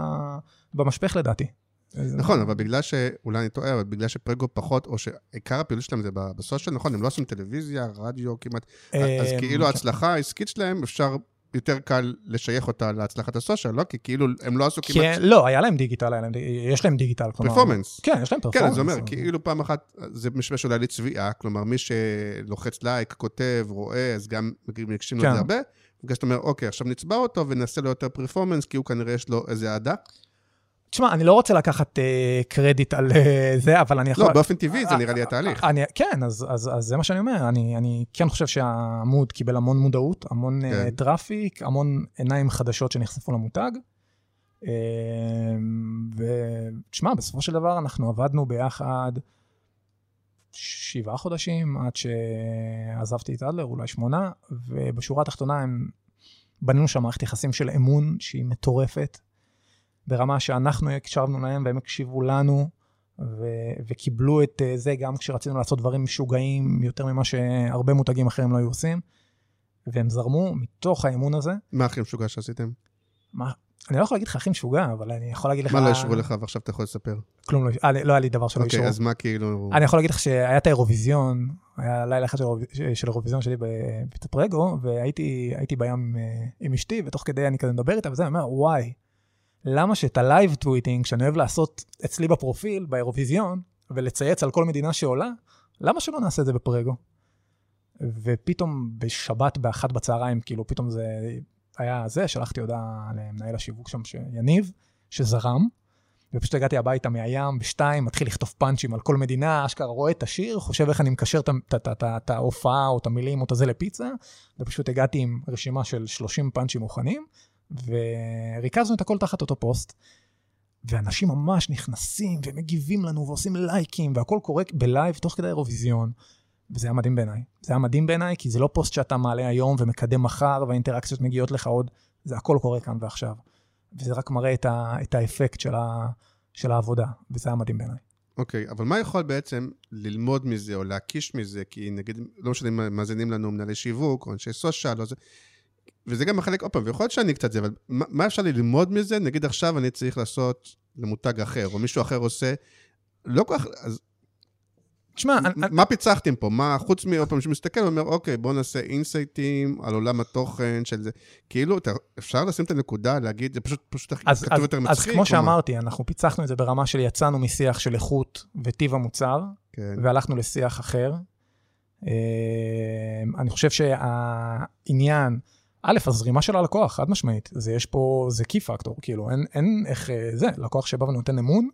במשפך לדעתי. נכון, אבל בגלל ש... אולי אני טועה, אבל בגלל שפרגו פחות, או שעיקר הפעילות שלהם זה בסושיאל, נכון, הם לא עושים טלוויזיה, רדיו כמעט, אז אה, כאילו כן. ההצלחה העסקית שלהם, אפשר יותר קל לשייך אותה להצלחת הסושיאל, לא? כי כאילו הם לא עשו כמעט כן, לא, היה להם דיגיטל, היה להם, דיג- יש להם דיגיטל. כלומר- פרפורמנס. כן, יש להם כן, פרפורמנס. אז זה אומר, כאילו פעם אחת, זה משמש אולי לצביעה, כלומר, מי שלוחץ לייק, כותב, רואה, אז גם מקשיבים לו את כן. זה הרבה. בגלל שאתה אומר, אוקיי, עכשיו נצבע אותו ונעשה לו יותר performance, כי הוא כנראה יש לו איזה אהדה. תשמע, אני לא רוצה לקחת אה, קרדיט על אה, זה, אבל אני יכול... לא, באופן טבעי זה נראה לי התהליך. אני, כן, אז, אז, אז זה מה שאני אומר, אני, אני כן חושב שהעמוד קיבל המון מודעות, המון כן. כן. traffic, המון עיניים חדשות שנחשפו למותג. אה, ותשמע, בסופו של דבר אנחנו עבדנו ביחד שבעה חודשים עד שעזבתי את אדלר, אולי שמונה, ובשורה התחתונה הם בנינו שם מערכת יחסים של אמון שהיא מטורפת, ברמה שאנחנו הקשבנו להם והם הקשיבו לנו. ו- וקיבלו את אה, זה גם כשרצינו לעשות דברים משוגעים יותר ממה שהרבה מותגים אחרים לא היו עושים. והם זרמו מתוך האמון הזה. מה הכי משוגע שעשיתם? מה, אני לא יכול להגיד לך הכי משוגע, אבל אני יכול להגיד לך... מה לא אישרו לך ועכשיו אתה יכול לספר? כלום לא, אה, לא היה לי דבר שלא אישרו. אוקיי, אז מה כאילו... אני יכול להגיד לך שהיה את האירוויזיון, היה לילה אחד של האירוויז- של האירוויזיון שלי בפיצה פרגו, והייתי הייתי בים אה, עם אשתי, ותוך כדי אני כזה מדבר איתה וזה, אני אומר, וואי, למה שאת ה-live tweeting, שאני אוהב לעשות אצלי בפרופיל, באירוויזיון, ולצייץ על כל מדינה שעולה, למה שלא נעשה את זה בפרגו? ופתאום בשבת באחת בצהריים, כאילו, פתאום זה היה זה, שלחתי הודעה למנהל השיווק שם, יניב, שזרם, ופשוט הגעתי הביתה מהים בשתיים, מתחיל לכתוב פאנצ'ים על כל מדינה, אשכרה רואה את השיר, חושב איך אני מקשר את ההופעה או את המילים או את הזה לפיצה, ופשוט הגעתי עם רשימה של 30 פאנצ'ים מוכנים, וריכזנו את הכל תחת אותו פוסט. ואנשים ממש נכנסים ומגיבים לנו ועושים לייקים, והכל קורה ב live תוך כדי האירוויזיון. וזה היה מדהים בעיניי. זה היה מדהים בעיניי, כי זה לא פוסט שאתה מעלה היום ומקדם מחר, והאינטראקציות מגיעות לך עוד, זה הכל קורה כאן ועכשיו. וזה רק מראה את, ה, את האפקט של, ה, של העבודה, וזה היה מדהים בעיניי. אוקיי, אבל מה יכול בעצם ללמוד מזה או להקיש מזה? כי נגיד, לא משנה אם מאזינים לנו מנהלי שיווק או אנשי סושיאל או זה, וזה גם החלק, עוד פעם, ויכול להיות שאני קצת זה, אבל מה, מה אפשר ללמוד מזה? נגיד עכשיו אני צריך לעשות למותג אחר, או מישהו אחר עושה, לא כל כך, אז תשמע, מה פיצחתם פה? מה, חוץ מעוד פעם שמסתכל ואומר, אוקיי, בוא נעשה אינסייטים על עולם התוכן של זה. כאילו, אתה, אפשר לשים את הנקודה, להגיד, זה פשוט, פשוט אז, כתוב אז, יותר אז מצחיק. כמו או מה? שאמרתי, אנחנו פיצחנו את זה ברמה של יצאנו משיח של איכות וטיב המוצר, כן. והלכנו לשיח אחר. אה, אני חושב שהעניין, א', הזרימה של הלקוח, חד משמעית, זה יש פה, זה קי פקטור, כאילו, אין, אין איך, אה, זה, לקוח שבא ונותן אמון,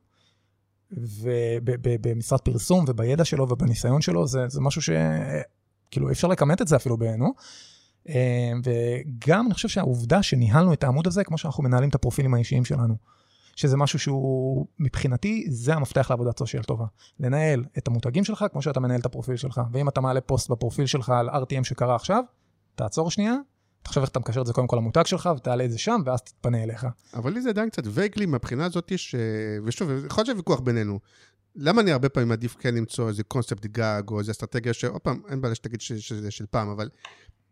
ובמשרד פרסום ובידע שלו ובניסיון שלו, זה, זה משהו שכאילו אי אפשר לכמת את זה אפילו בעינו. אה, וגם אני חושב שהעובדה שניהלנו את העמוד הזה, כמו שאנחנו מנהלים את הפרופילים האישיים שלנו, שזה משהו שהוא, מבחינתי, זה המפתח לעבודת סושיאל טובה. לנהל את המותגים שלך כמו שאתה מנהל את הפרופיל שלך. ואם אתה מעלה פוסט בפרופיל שלך על RTM שקרה עכשיו, תעצור שנייה, תחשוב איך אתה מקשר את זה קודם כל למותג שלך, ותעלה את זה שם, ואז תתפנה אליך. אבל לי זה עדיין קצת וייגלי מהבחינה הזאת, ש... ושוב, יכול להיות שיש ויכוח בינינו. למה אני הרבה פעמים מעדיף כן למצוא איזה קונספט גג, או איזה אסטרטגיה, שעוד פעם, אין בעיה שתגיד שזה של פעם, אבל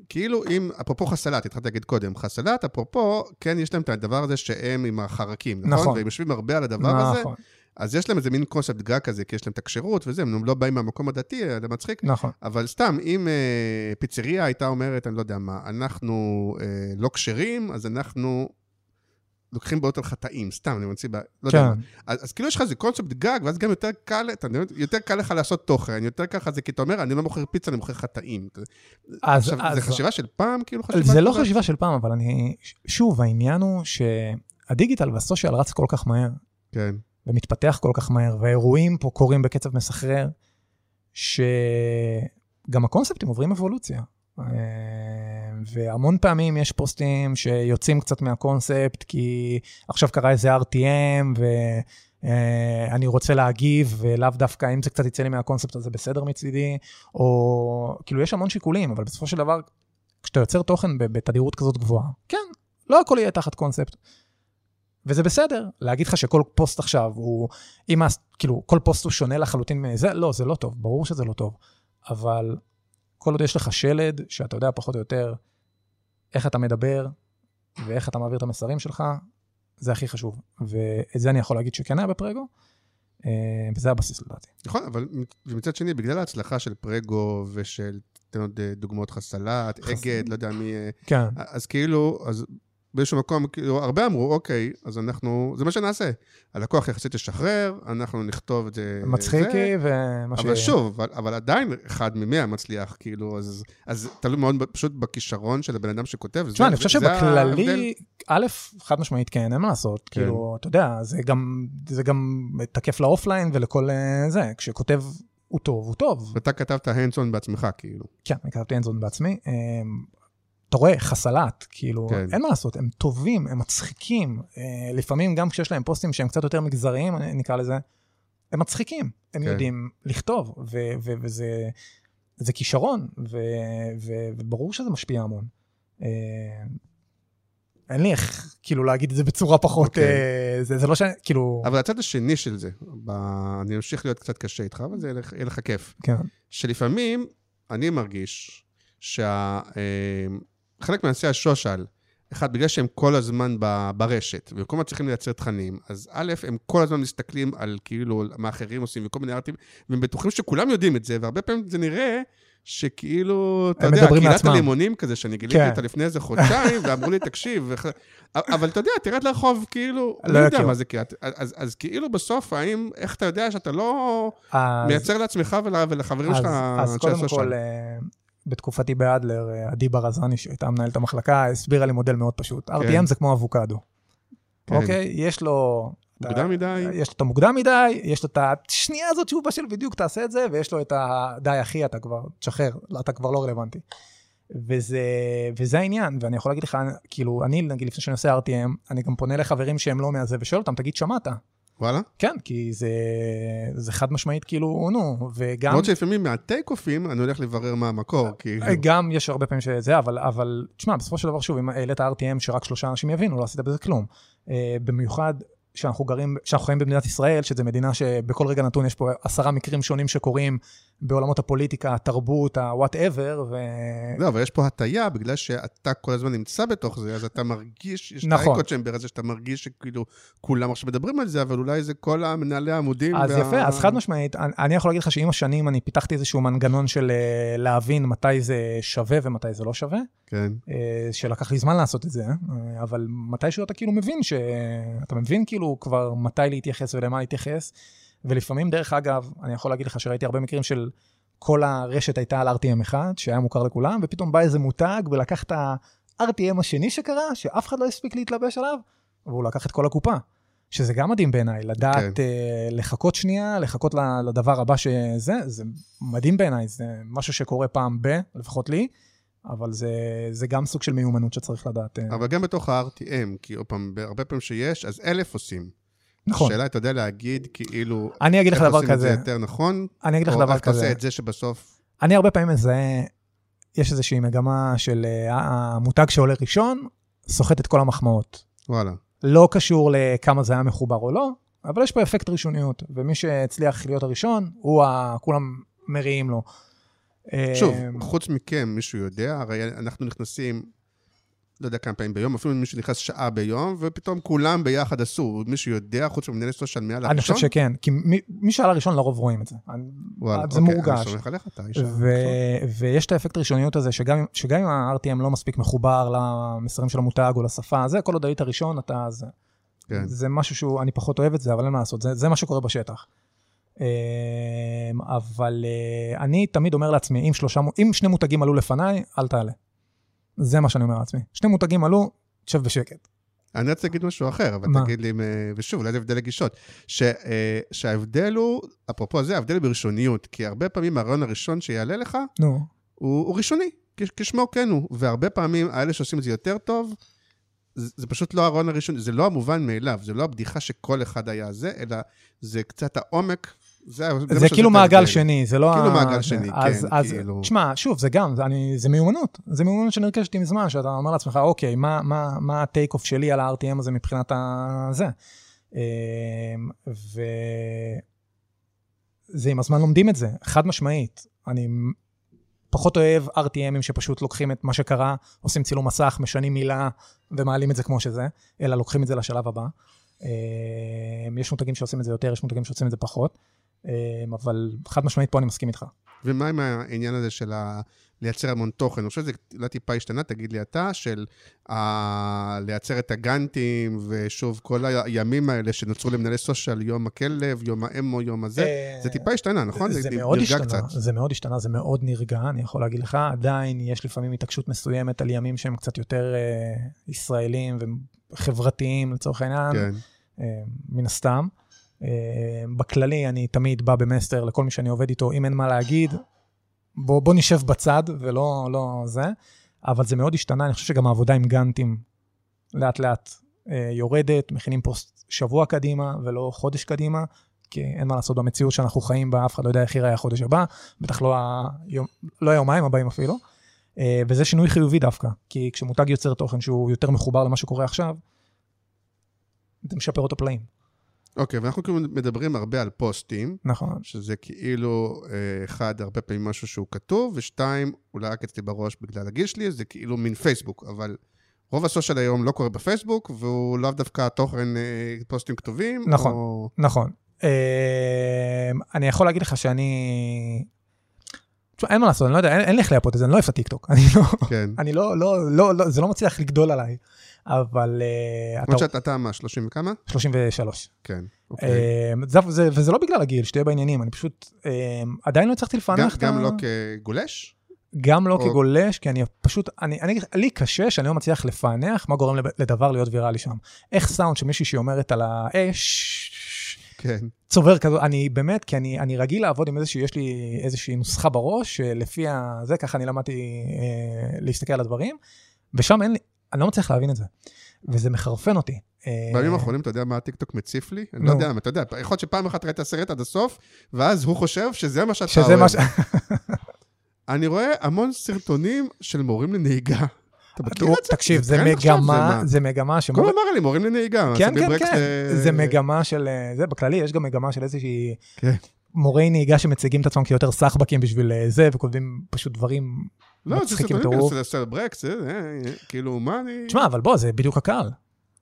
כאילו אם, אפרופו חסלת, התחלתי להגיד קודם, חסלת, אפרופו, כן, יש להם את הדבר הזה שהם עם החרקים, נכון? נכון. והם יושבים הרבה על הדבר נכון. הזה. אז יש להם איזה מין קונספט גג כזה, כי יש להם את הכשרות וזה, הם לא באים מהמקום הדתי, זה מצחיק. נכון. אבל סתם, אם אה, פיצריה הייתה אומרת, אני לא יודע מה, אנחנו אה, לא כשרים, אז אנחנו לוקחים בעיות על חטאים, סתם, אני ממציא, ב... לא כן. יודע. אז, אז כאילו יש לך איזה קונספט גג, ואז גם יותר קל, אתה יותר קל לך לעשות תוכן, יותר ככה זה, כי אתה אומר, אני לא מוכר פיצה, אני מוכר חטאים. אז, עכשיו, אז... זה חשיבה של פעם, כאילו חשיבה? זה לא חשיבה של פעם, אבל אני... שוב, העניין הוא שהדיגיטל והסושיאל רץ כל כך מהר. כן. ומתפתח כל כך מהר, והאירועים פה קורים בקצב מסחרר, שגם הקונספטים עוברים אבולוציה. אה, והמון פעמים יש פוסטים שיוצאים קצת מהקונספט, כי עכשיו קרה איזה RTM, ואני רוצה להגיב, ולאו דווקא אם זה קצת יצא לי מהקונספט הזה בסדר מצידי, או כאילו יש המון שיקולים, אבל בסופו של דבר, כשאתה יוצר תוכן בתדירות כזאת גבוהה, כן, לא הכל יהיה תחת קונספט. וזה בסדר, להגיד לך שכל פוסט עכשיו הוא, אם, כאילו, כל פוסט הוא שונה לחלוטין מזה, לא, זה לא טוב, ברור שזה לא טוב. אבל כל עוד יש לך שלד, שאתה יודע פחות או יותר איך אתה מדבר ואיך אתה מעביר את המסרים שלך, זה הכי חשוב. ואת זה אני יכול להגיד שכן היה בפרגו, אה, וזה הבסיס לדעתי. נכון, אבל מצד שני, בגלל ההצלחה של פרגו ושל, תן עוד אה, דוגמאות חסלת, אגד, לא יודע מי... אה, כן. אז כאילו, אז באיזשהו מקום, כאילו, הרבה אמרו, אוקיי, אז אנחנו, זה מה שנעשה. הלקוח יחסית ישחרר, אנחנו נכתוב את זה. מצחיקי ומה ש... אבל שוב, אבל, אבל עדיין אחד ממאה מצליח, כאילו, אז, אז תלוי מאוד פשוט בכישרון של הבן אדם שכותב. תשמע, אני חושב שבכללי, א', חד משמעית כן, אין מה לעשות. כן. כאילו, אתה יודע, זה גם, זה גם תקף לאופליין ולכל אה, זה, כשכותב הוא טוב, הוא טוב. ואתה כתבת הנדסון בעצמך, כאילו. כן, אני כתבתי הנדסון בעצמי. אתה רואה, חסלת, כאילו, כן. אין מה לעשות, הם טובים, הם מצחיקים. אה, לפעמים גם כשיש להם פוסטים שהם קצת יותר מגזריים, נקרא לזה, הם מצחיקים. הם כן. יודעים לכתוב, ו- ו- וזה זה כישרון, ו- ו- וברור שזה משפיע המון. אה, אין לי איך, כאילו, להגיד את זה בצורה פחות... Okay. אוקיי. אה, זה, זה לא ש... כאילו... אבל הצד השני של זה, ב... אני אמשיך להיות קצת קשה איתך, אבל זה יהיה לך כיף. כן. שלפעמים אני מרגיש שה... אה, חלק מהנושא השושל, אחד, בגלל שהם כל הזמן ברשת, וכל הזמן צריכים לייצר תכנים, אז א', הם כל הזמן מסתכלים על כאילו מה אחרים עושים וכל מיני ארטים, והם בטוחים שכולם יודעים את זה, והרבה פעמים זה נראה שכאילו, אתה יודע, קהילת הלימונים כזה, שאני גיליתי כן. אותה לפני איזה חודשיים, [laughs] ואמרו לי, תקשיב, וח... אבל אתה יודע, תרד לרחוב, כאילו, לא יודע מה זה קהילת, אז, אז כאילו בסוף, האם, איך אתה יודע שאתה לא אז, מייצר לעצמך ולחברים שלך אז קודם כל, בתקופתי באדלר, אה, עדי ברזני, שהייתה מנהלת המחלקה, הסבירה לי מודל מאוד פשוט. כן. RTM זה כמו אבוקדו. כן. אוקיי? יש לו... מוקדם מדי. יש לו את המוקדם מדי, יש לו את השנייה הזאת שהוא בשל בדיוק, תעשה את זה, ויש לו את הדי אחי, אתה כבר, תשחרר, אתה כבר לא רלוונטי. וזה, וזה העניין, ואני יכול להגיד לך, כאילו, אני, נגיד, לפני שאני עושה RTM, אני גם פונה לחברים שהם לא מהזה, ושואל אותם, תגיד, שמעת? וואלה? כן, כי זה, זה חד משמעית כאילו, נו, וגם... למרות שלפעמים מהטייק אופים אני הולך לברר מה המקור, כאילו. גם יש הרבה פעמים שזה, אבל, אבל, תשמע, בסופו של דבר, שוב, אם העלית RTM שרק שלושה אנשים יבינו, לא עשית בזה כלום. אה, במיוחד שאנחנו גרים, שאנחנו חיים במדינת ישראל, שזו מדינה שבכל רגע נתון יש פה עשרה מקרים שונים שקורים בעולמות הפוליטיקה, התרבות, ה-whatever, ו... לא, אבל יש פה הטיה, בגלל שאתה כל הזמן נמצא בתוך זה, אז אתה מרגיש, יש נכון. את האקו צ'מבר הזה, שאתה מרגיש שכאילו כולם עכשיו מדברים על זה, אבל אולי זה כל המנהלי העמודים. אז וה... יפה, אז חד משמעית, אני, אני יכול להגיד לך שעם השנים אני פיתחתי איזשהו מנגנון של אה, להבין מתי זה שווה ומתי זה לא שווה. כן. אה, שלקח לי זמן לעשות את זה, אה, אבל מתישהו אתה כאילו מבין, שאתה מבין כאילו כבר מתי להתייחס ולמה להתייחס. ולפעמים, דרך אגב, אני יכול להגיד לך שראיתי הרבה מקרים של כל הרשת הייתה על RTM אחד, שהיה מוכר לכולם, ופתאום בא איזה מותג ולקח את ה-RTM השני שקרה, שאף אחד לא הספיק להתלבש עליו, והוא לקח את כל הקופה. שזה גם מדהים בעיניי, לדעת כן. אה, לחכות שנייה, לחכות לדבר הבא שזה, זה מדהים בעיניי, זה משהו שקורה פעם ב, לפחות לי, אבל זה, זה גם סוג של מיומנות שצריך לדעת. אה, אבל גם בתוך ה-RTM, כי עוד פעם, הרבה פעמים שיש, אז אלף עושים. נכון. השאלה, אתה יודע להגיד כאילו... אני אגיד לך איך דבר עושים את כזה, זה יותר נכון, אני אגיד לך או דבר איך אתה עושה כזה, את זה שבסוף... אני הרבה פעמים מזהה, יש איזושהי מגמה של אה, המותג שעולה ראשון, סוחט את כל המחמאות. וואלה. לא קשור לכמה זה היה מחובר או לא, אבל יש פה אפקט ראשוניות, ומי שהצליח להיות הראשון, הוא ה... כולם מריעים לו. שוב, אה, חוץ מכם, מישהו יודע, הרי אנחנו נכנסים, לא יודע כמה פעמים ביום, אפילו מישהו נכנס שעה ביום, ופתאום כולם ביחד עשו, מישהו יודע, חוץ ממנהל סושיאל מעל אני חושב הראשון? שכן, כי מי, מי שעלה ראשון לרוב רואים את זה. וואלה, זה אוקיי, מורגש. אני סומך עליך, אתה איש... ויש את האפקט הראשוניות הזה, שגם, שגם אם ה-RTM לא מספיק מחובר למסרים של המותג או לשפה, זה כל עוד היית ראשון, אתה... זה, כן. זה משהו שהוא, אני פחות אוהב את זה, אבל אין מה לעשות, זה, זה מה שקורה בשטח. אמ, אבל אה, אני תמיד אומר לעצמי, אם, שלושה, אם שני מותגים עלו לפניי, אל תעלה. זה מה שאני אומר לעצמי. שני מותגים עלו, תשב בשקט. אני רוצה להגיד משהו אחר, אבל מה? תגיד לי, אה, ושוב, אולי זה הבדל לגישות, ש, אה, שההבדל הוא, אפרופו זה, ההבדל הוא בראשוניות, כי הרבה פעמים הרעיון הראשון שיעלה לך, נו, הוא, הוא ראשוני, כשמו כן הוא, והרבה פעמים האלה שעושים את זה יותר טוב, זה, זה פשוט לא הרעיון הראשוני, זה לא המובן מאליו, זה לא הבדיחה שכל אחד היה זה, אלא זה קצת העומק, זה, זה, זה כאילו מעגל. שני, זה לא... כאילו ה- מעגל שני, אז, כן, אז, כאילו. תשמע, שוב, זה גם, זה, אני, זה מיומנות. זה מיומנות שנרכשת עם זמן, שאתה אומר לעצמך, אוקיי, מה, מה, מה הטייק אוף שלי על ה-RTM הזה מבחינת ה... זה. אמ, וזה עם הזמן לומדים את זה, חד משמעית. אני פחות אוהב RTMים שפשוט לוקחים את מה שקרה, עושים צילום מסך, משנים מילה ומעלים את זה כמו שזה, אלא לוקחים את זה לשלב הבא. אמ, יש מותגים שעושים את זה יותר, יש מותגים שעושים את זה פחות. אמ, אבל חד משמעית פה אני מסכים איתך. ומה עם העניין הזה של ה... לייצר המון תוכן? אני חושב שזה אולי טיפה השתנה, תגיד לי אתה, של ה... לייצר את הגאנטים, ושוב, כל הימים האלה שנוצרו למנהלי סושיאל, יום הכלב, יום האמו, יום הזה, זה טיפה השתנה, נכון? אה, זה נרגע מאוד השתנה, קצת. זה מאוד השתנה, זה מאוד נרגע, אני יכול להגיד לך. עדיין יש לפעמים התעקשות מסוימת על ימים שהם קצת יותר אה, ישראלים וחברתיים לצורך העניין, כן. אה, מן הסתם. אה, בכללי, אני תמיד בא במסר לכל מי שאני עובד איתו, אם אין מה להגיד, בוא, בוא נשב בצד ולא לא זה. אבל זה מאוד השתנה, אני חושב שגם העבודה עם גאנטים לאט לאט אה, יורדת, מכינים פוסט שבוע קדימה ולא חודש קדימה, כי אין מה לעשות במציאות שאנחנו חיים בה, אף אחד לא יודע איך ייראה החודש הבא, בטח לא, היום, לא היומיים הבאים אפילו. אה, וזה שינוי חיובי דווקא, כי כשמותג יוצר תוכן שהוא יותר מחובר למה שקורה עכשיו, זה משפר אותו פלאים. אוקיי, ואנחנו כאילו מדברים הרבה על פוסטים, נכון. שזה כאילו, אה, אחד, הרבה פעמים משהו שהוא כתוב, ושתיים, אולי רק אצלי בראש בגלל הגיל שלי, זה כאילו מין פייסבוק, אבל רוב הסושיאל היום לא קורה בפייסבוק, והוא לאו דווקא תוכן אה, פוסטים כתובים. נכון. או... נכון. אה, אני יכול להגיד לך שאני... אין מה לעשות, אני לא יודע, אין, לי איך לייפות את זה, אני לא אוהב את הטיקטוק. אני לא, כן. [laughs] אני לא, לא, לא, לא, זה לא מצליח לגדול עליי, אבל uh, אתה... למרות שאתה מה, 30 וכמה? 33. כן. אוקיי. אה, זה, זה, וזה לא בגלל הגיל, שתהיה בעניינים, אני פשוט אה, עדיין לא הצלחתי לפענח את ה... גם לא כגולש? גם לא או- כגולש, כי אני פשוט, אני, אני, לי קשה שאני לא מצליח לפענח מה גורם לדבר להיות ויראלי שם. איך סאונד של מישהי שאומרת על האש, כן. צובר כזו, אני באמת, כי אני, אני רגיל לעבוד עם איזושהי, יש לי איזושהי נוסחה בראש, שלפי זה, ככה אני למדתי אה, להסתכל על הדברים, ושם אין לי, אני לא מצליח להבין את זה, וזה מחרפן אותי. אה, בימים האחרונים, אתה יודע מה הטיקטוק מציף לי? אני. לא יודע, אתה יודע, יכול להיות שפעם אחת ראית סרט עד הסוף, ואז הוא חושב שזה מה שאתה אוהב. [laughs] אני רואה המון סרטונים של מורים לנהיגה. אתה מכיר את זה? תקשיב, זה עכשיו? מגמה, מה? זה מגמה כולם שמורה... אמר לי, מורים לנהיגה. כן, כן, כן, ל- זה מגמה של... אה, זה, בכללי יש גם מגמה של איזושהי... כן. מורי נהיגה שמציגים את עצמם כיותר סחבקים בשביל אה, זה, וכותבים פשוט דברים... לא, זה מצחיקים סרטונים, טירוף. זה סרט ברקס, כאילו, מה אני... תשמע, אבל בוא, זה בדיוק הקהל.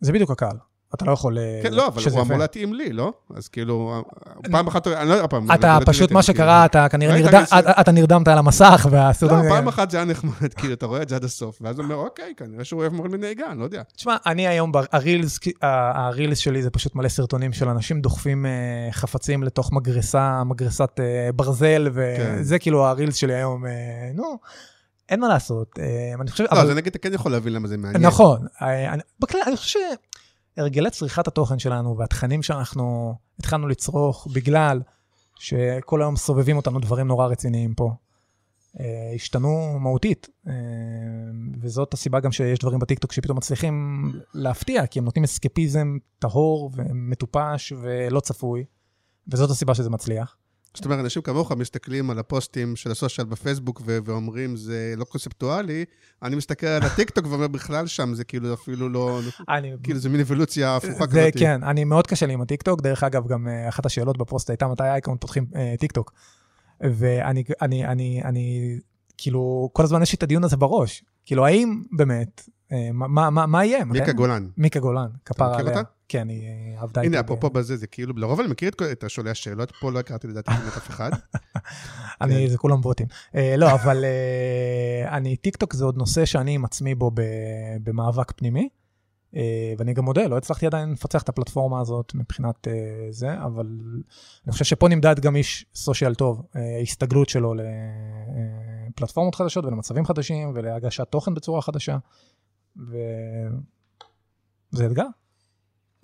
זה בדיוק הקהל. אתה לא יכול... אה, כן, לא, אבל הוא. אמור להתאים לי, לא? אז כאילו, פעם אחת, אני לא יודע, פעם... אתה לא פשוט, מה כאילו. שקרה, אתה כנראה אתה נרדמת על המסך, והסרטון... לא, פעם אחת זה היה נחמד, כאילו, אתה רואה את זה עד הסוף, ואז הוא אומר, אוקיי, כנראה שהוא אוהב מורים לנהיגה, אני לא יודע. תשמע, אני היום, הרילס, שלי זה פשוט מלא סרטונים של אנשים דוחפים אה, חפצים לתוך מגרסה, מגרסת אה, ברזל, כן. וזה כאילו הרילס שלי היום, אה, נו, אין מה לעשות. אה, אני חושב, לא, אבל- אז נגיד, אתה כן יכול להבין למה זה מעניין. נכון. אה, אני- בכלל, אני חושב הרגלי צריכת התוכן שלנו והתכנים שאנחנו התחלנו לצרוך בגלל שכל היום סובבים אותנו דברים נורא רציניים פה, אה, השתנו מהותית. אה, וזאת הסיבה גם שיש דברים בטיקטוק שפתאום מצליחים להפתיע, כי הם נותנים אסקפיזם טהור ומטופש ולא צפוי, וזאת הסיבה שזה מצליח. זאת אומרת, אנשים כמוך מסתכלים על הפוסטים של הסושיאל בפייסבוק ו- ואומרים, זה לא קונספטואלי, אני מסתכל על הטיקטוק ואומר, בכלל שם זה כאילו אפילו לא... אני... כאילו זה מין אבולוציה הפוכה זה כזאת. כן, אני מאוד קשה לי עם הטיקטוק. דרך אגב, גם אה, אחת השאלות בפוסט הייתה מתי אייקאונט פותחים אה, טיקטוק. ואני, אני, אני, אני, כאילו, כל הזמן יש לי את הדיון הזה בראש. כאילו, האם באמת, מה, מה, מה יהיה? מיקה מתי- גולן. מיקה גולן, כפרה עליה. מכיר אותה? כן, היא אה, עבדה איתי. הנה, אפרופו בזה, זה כאילו, לרוב אני מכיר את השואלי השאלות, פה לא הכרתי לדעתי כמעט אף אחד. [laughs] אני, כן. זה כולם בוטים. אה, לא, אבל אה, אני, טיקטוק זה עוד נושא שאני עם עצמי בו במאבק פנימי. אה, ואני גם מודה, לא הצלחתי עדיין לפצח את הפלטפורמה הזאת מבחינת אה, זה, אבל אני חושב שפה נמדד גם איש סושיאל טוב, ההסתגלות שלו לפלטפורמות חדשות ולמצבים חדשים ולהגשת תוכן בצורה חדשה. וזה אתגר.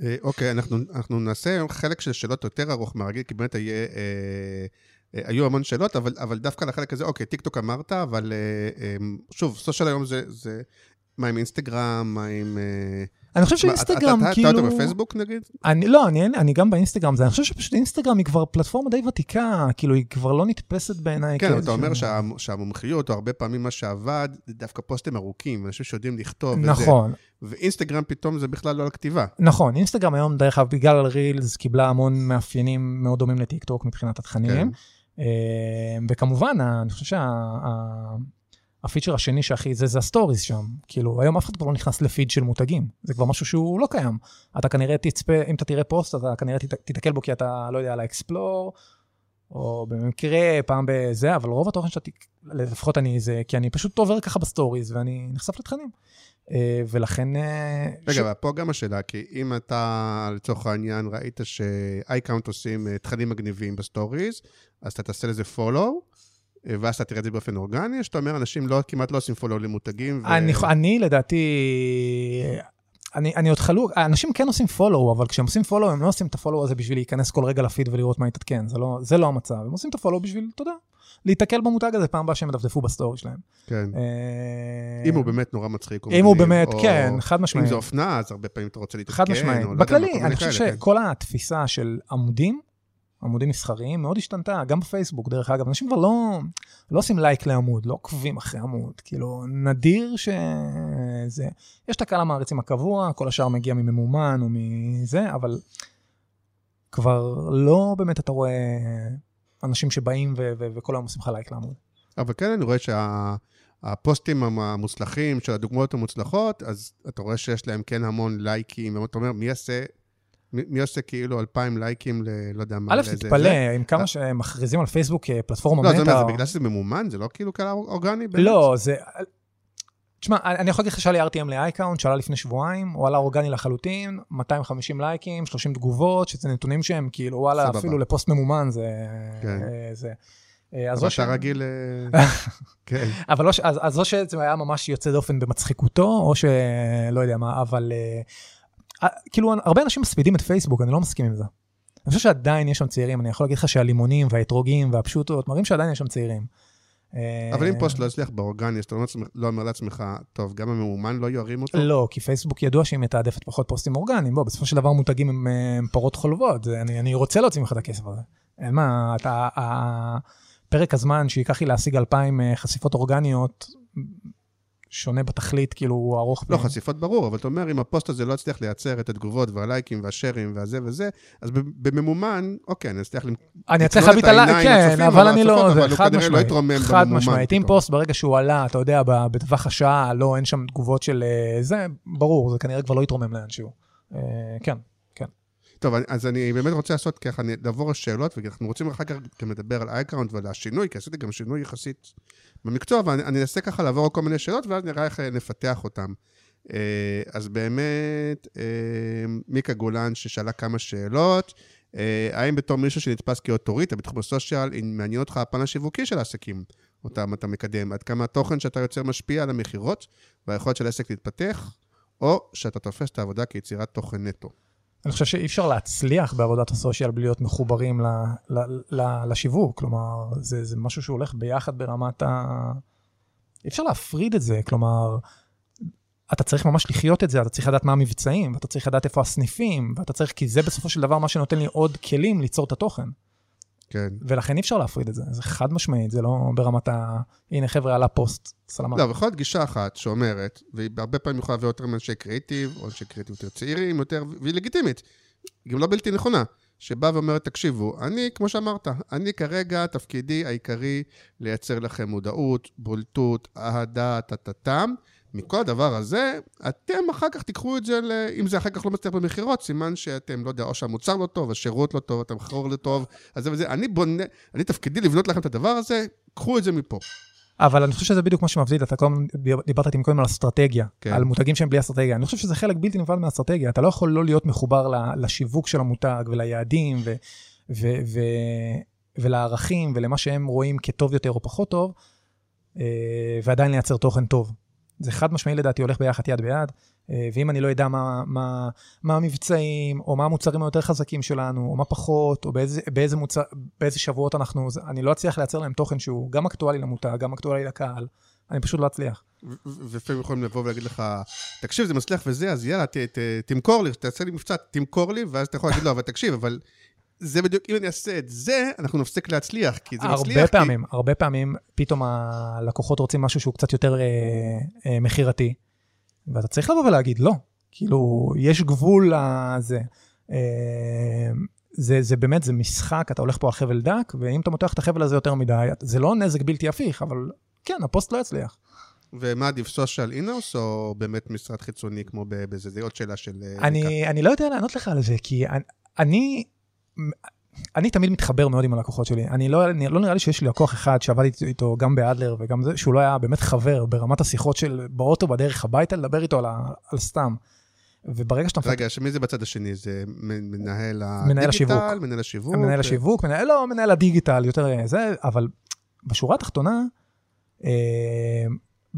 אה, אוקיי, אנחנו, אנחנו נעשה היום חלק של שאלות יותר ארוך מהרגיל, כי באמת היה, אה, אה, היו המון שאלות, אבל, אבל דווקא לחלק הזה, אוקיי, טיקטוק אמרת, אבל אה, אה, שוב, סושיאל היום זה, זה, מה עם אינסטגרם, מה עם... אה, אני חושב שאינסטגרם כאילו... אתה יותר בפייסבוק נגיד? אני לא, אני, אני גם באינסטגרם, זה, אני חושב שפשוט אינסטגרם היא כבר פלטפורמה די ותיקה, כאילו היא כבר לא נתפסת בעיניי. כן, אתה אומר שה, שהמומחיות, או הרבה פעמים מה שעבד, זה דווקא פוסטים ארוכים, אנשים שיודעים לכתוב. נכון, ואינסטגרם פתאום זה בכלל לא על כתיבה. נכון, אינסטגרם היום, דרך אגב, בגלל הרילס, קיבלה המון מאפיינים מאוד דומים לטיקטוק מבחינת התכנים. כן. אה, וכמובן, אני חושב שה feature השני שהכי זה, זה ה stories שם. כאילו, היום אף אחד כבר לא נכנס לפיד של מותגים, זה כבר משהו שהוא לא קיים. אתה כנראה תצפה, אם אתה תראה פוסט, אתה כנראה תיתקל בו כי אתה, לא יודע, על ה explore, או במקרה פעם בזה, אבל רוב התוכן שאתה, לפחות אני זה, כי אני פשוט עובר ככה ב stories ואני נחשף לתכנים. אה, ולכן... אה, רגע, אבל פה גם השאלה, כי אם אתה, לצורך העניין, ראית ש-iCount עושים אה, תכנים מגניבים ב stories, אז אתה תעשה לזה follow, ואז אתה תראה את זה באופן אורגני, שאתה אומר, אנשים לא, כמעט לא עושים follow למותגים. ו- אני, אני לדעתי, אני, אני עוד חלוק, אנשים כן עושים follow, אבל כשהם עושים follow, הם לא עושים את ה follow הזה בשביל להיכנס כל רגע לפיד ולראות מה יתעדכן, זה לא, זה לא המצב. הם עושים את ה follow בשביל, אתה יודע, להיתקל במותג הזה פעם הבאה שהם ידפדפו ב story שלהם. כן. אה, אם הוא באמת נורא מצחיק. או אם הוא מגניב, באמת, או כן, חד משמעית. אם זה אופנה, אז הרבה פעמים אתה רוצה להתעדכן. חד משמעית. או לא בכללי, אני חושב. שכל התפיסה של עמודים, עמודים מסחריים, מאוד השתנתה, גם בפייסבוק, דרך אגב. אנשים כבר לא, לא עושים לייק לעמוד, לא עוקבים אחרי עמוד. כאילו, נדיר שזה... יש את הקהל המעריצים הקבוע, כל השאר מגיע מממומן או מזה, אבל כבר לא באמת אתה רואה אנשים שבאים ו- ו- וכל היום עושים לך לייק לעמוד. אבל כן, אני רואה שהפוסטים המוצלחים של הדוגמאות המוצלחות, אז אתה רואה שיש להם כן המון לייקים, אתה אומר, מי יעשה, מי, עושה כאילו אלפיים לייקים ל... לא יודע מה, א', תתפלא? עם כמה שהם מכריזים על פייסבוק כפלטפורמה לא, זה, מטא. אומר, זה בגלל שזה ממומן? זה לא כאילו כאלה אורגני? באמת? לא, זה... תשמע, אני יכול להגיד לך לי RTM ל-iCount, שעלה לפני שבועיים, הוא עלה אורגני לחלוטין, 250 לייקים, 30 תגובות, שזה נתונים שהם כאילו, וואלה. אפילו לפוסט ממומן זה... כן. אה, זה. אה, אז אבל ש... אתה רגיל... אה, [laughs] כן. אבל לא ש... אז, אז או שזה היה ממש יוצא דופן במצחיקותו, או שלא יודע מה, אבל אה, אה, כאילו, הרבה אנשים מספידים את פייסבוק, אני לא מסכים עם זה. אני חושב שעדיין יש שם צעירים, אני יכול להגיד לך שהלימונים והאתרוגים והפשוטות מראים שעדיין יש שם צעירים. אה, אבל אם פוסט לא יצליח באורגני, אז אתה לא אומר- לעצמך, טוב, גם הממומן לא ירים אותו? לא, כי פייסבוק ידוע שהיא מתעדפת פחות פוסטים אורגניים. בוא, בסופו של דבר מותגים הם, אה, פרות חולבות. אני, אני רוצה להוציא ממך את הכסף הזה. אין מה, אתה, פרק הזמן שייקח לי להשיג 2,000 אה, חשיפות אורגניות, שונה בתכלית, כאילו, הוא ארוך. לא, ב- חשיפות ברור, אבל אתה אומר, אם הפוסט הזה לא יצליח לייצר את התגובות והלייקים והשרים והזה וזה, אז בממומן, אוקיי, אני אצליח... למ- אני אצליח להביט את עליי, העיניים כן, אבל אני לא, זה אבל הוא חד כנראה לא משמעית. יתרומם חד בממומן משמעית. אם. פוסט, ברגע שהוא עלה, אתה יודע, בטווח השעה, לא, אין שם תגובות של אה, זה, ברור, זה כנראה כבר לא יתרומם לאנשהו. אה, כן. טוב, אז אני באמת רוצה לעשות ככה, לעבור לשאלות, ואנחנו רוצים אחר כך גם לדבר על אייקראונט ועל השינוי, כי עשיתי גם שינוי יחסית במקצוע, ואני אני אנסה ככה לעבור כל מיני שאלות, ואז נראה איך אה, נפתח אותן. אה, אז באמת, אה, מיקה גולן ששאלה כמה שאלות, האם בתור מישהו שנתפס כאוטוריטה בתחום הסושיאל, מעניין אותך הפן השיווקי של העסקים, אותם אתה מקדם, עד כמה התוכן שאתה יוצר משפיע על המכירות והיכולת של העסק להתפתח, או שאתה תופס את העבודה כיצירת תוכן נטו. אני חושב שאי אפשר להצליח בעבודת הסושיאל בלי להיות מחוברים ל, ל, ל, לשיווק, כלומר, זה, זה משהו שהולך ביחד ברמת ה... אי אפשר להפריד את זה, כלומר, אתה צריך ממש לחיות את זה, אתה צריך לדעת מה המבצעים, ואתה צריך לדעת איפה הסניפים, ואתה צריך, כי זה בסופו של דבר מה שנותן לי עוד כלים ליצור את התוכן. כן. ולכן אי אפשר להפריד את זה, זה חד משמעית, זה לא ברמת ה... הנה חבר'ה, עלה פוסט, סלמה. לא, אבל יכול להיות גישה אחת שאומרת, והיא הרבה פעמים יכולה לבוא יותר מאנשי קריאיטיב, או אנשי קריאיטיב יותר צעירים, יותר, והיא לגיטימית, גם לא בלתי נכונה, שבאה ואומרת, תקשיבו, אני, כמו שאמרת, אני כרגע, תפקידי העיקרי לייצר לכם מודעות, בולטות, אהדה, טטטם. מכל הדבר הזה, אתם אחר כך תיקחו את זה, ל... אם זה אחר כך לא מצליח במכירות, סימן שאתם, לא יודע, או שהמוצר לא טוב, השירות לא טוב, המכרור לא טוב, אז זה וזה. אני בונה, אני תפקידי לבנות לכם את הדבר הזה, קחו את זה מפה. אבל אני חושב שזה בדיוק מה שמבדיל, אתה קודם דיברת איתי קודם על אסטרטגיה, כן. על מותגים שהם בלי אסטרטגיה. אני חושב שזה חלק בלתי נפרד מהאסטרטגיה, אתה לא יכול לא להיות מחובר לשיווק של המותג וליעדים ו- ו- ו- ולערכים ולמה שהם רואים כטוב יותר או פחות טוב, אה, ועדיין לייצר תוכן טוב. זה חד משמעי לדעתי הולך ביחד יד ביד, אה, ואם אני לא אדע מה, מה, מה המבצעים, או מה המוצרים היותר חזקים שלנו, או מה פחות, או באיזה, באיזה, מוצר, באיזה שבועות אנחנו, אני לא אצליח לייצר להם תוכן שהוא גם אקטואלי למותג, גם אקטואלי לקהל, אני פשוט לא אצליח. ולפעמים יכולים לבוא ולהגיד לך, תקשיב, זה מצליח וזה, אז יאללה, ת, ת, תמכור לי, תעשה לי מבצע, תמכור לי, ואז אתה יכול להגיד לו, אבל תקשיב, אבל זה בדיוק, אם אני אעשה את זה, אנחנו נפסיק להצליח, כי זה הרבה מצליח. הרבה פעמים, כי... הרבה פעמים, פתאום הלקוחות רוצים משהו שהוא קצת יותר אה, אה, מכירתי, ואתה צריך לבוא ולהגיד, לא, כאילו, יש גבול לזה. אה, זה, זה באמת, זה משחק, אתה הולך פה על חבל דק, ואם אתה מותח את החבל הזה יותר מדי, זה לא נזק בלתי הפיך, אבל כן, הפוסט לא יצליח. ומה עדיף, סושיאל אינאוס, או באמת משרד חיצוני כמו בזה? זה עוד שאלה של... אה, אני, אני לא יודע לענות לך על זה, כי אני, אני אני תמיד מתחבר מאוד עם הלקוחות שלי. אני לא, אני לא נראה לי שיש לי לקוח אחד שעבדתי איתו גם באדלר וגם זה, שהוא לא היה באמת חבר ברמת השיחות של באוטו בדרך הביתה, לדבר איתו על, על סתם. וברגע שאתה... רגע, שמי זה בצד השני? זה מנהל מנהל השיווק. מנהל השיווק? מנהל השיווק, מנהל, לא, מנהל הדיגיטל, יותר זה, אבל בשורה התחתונה, אה,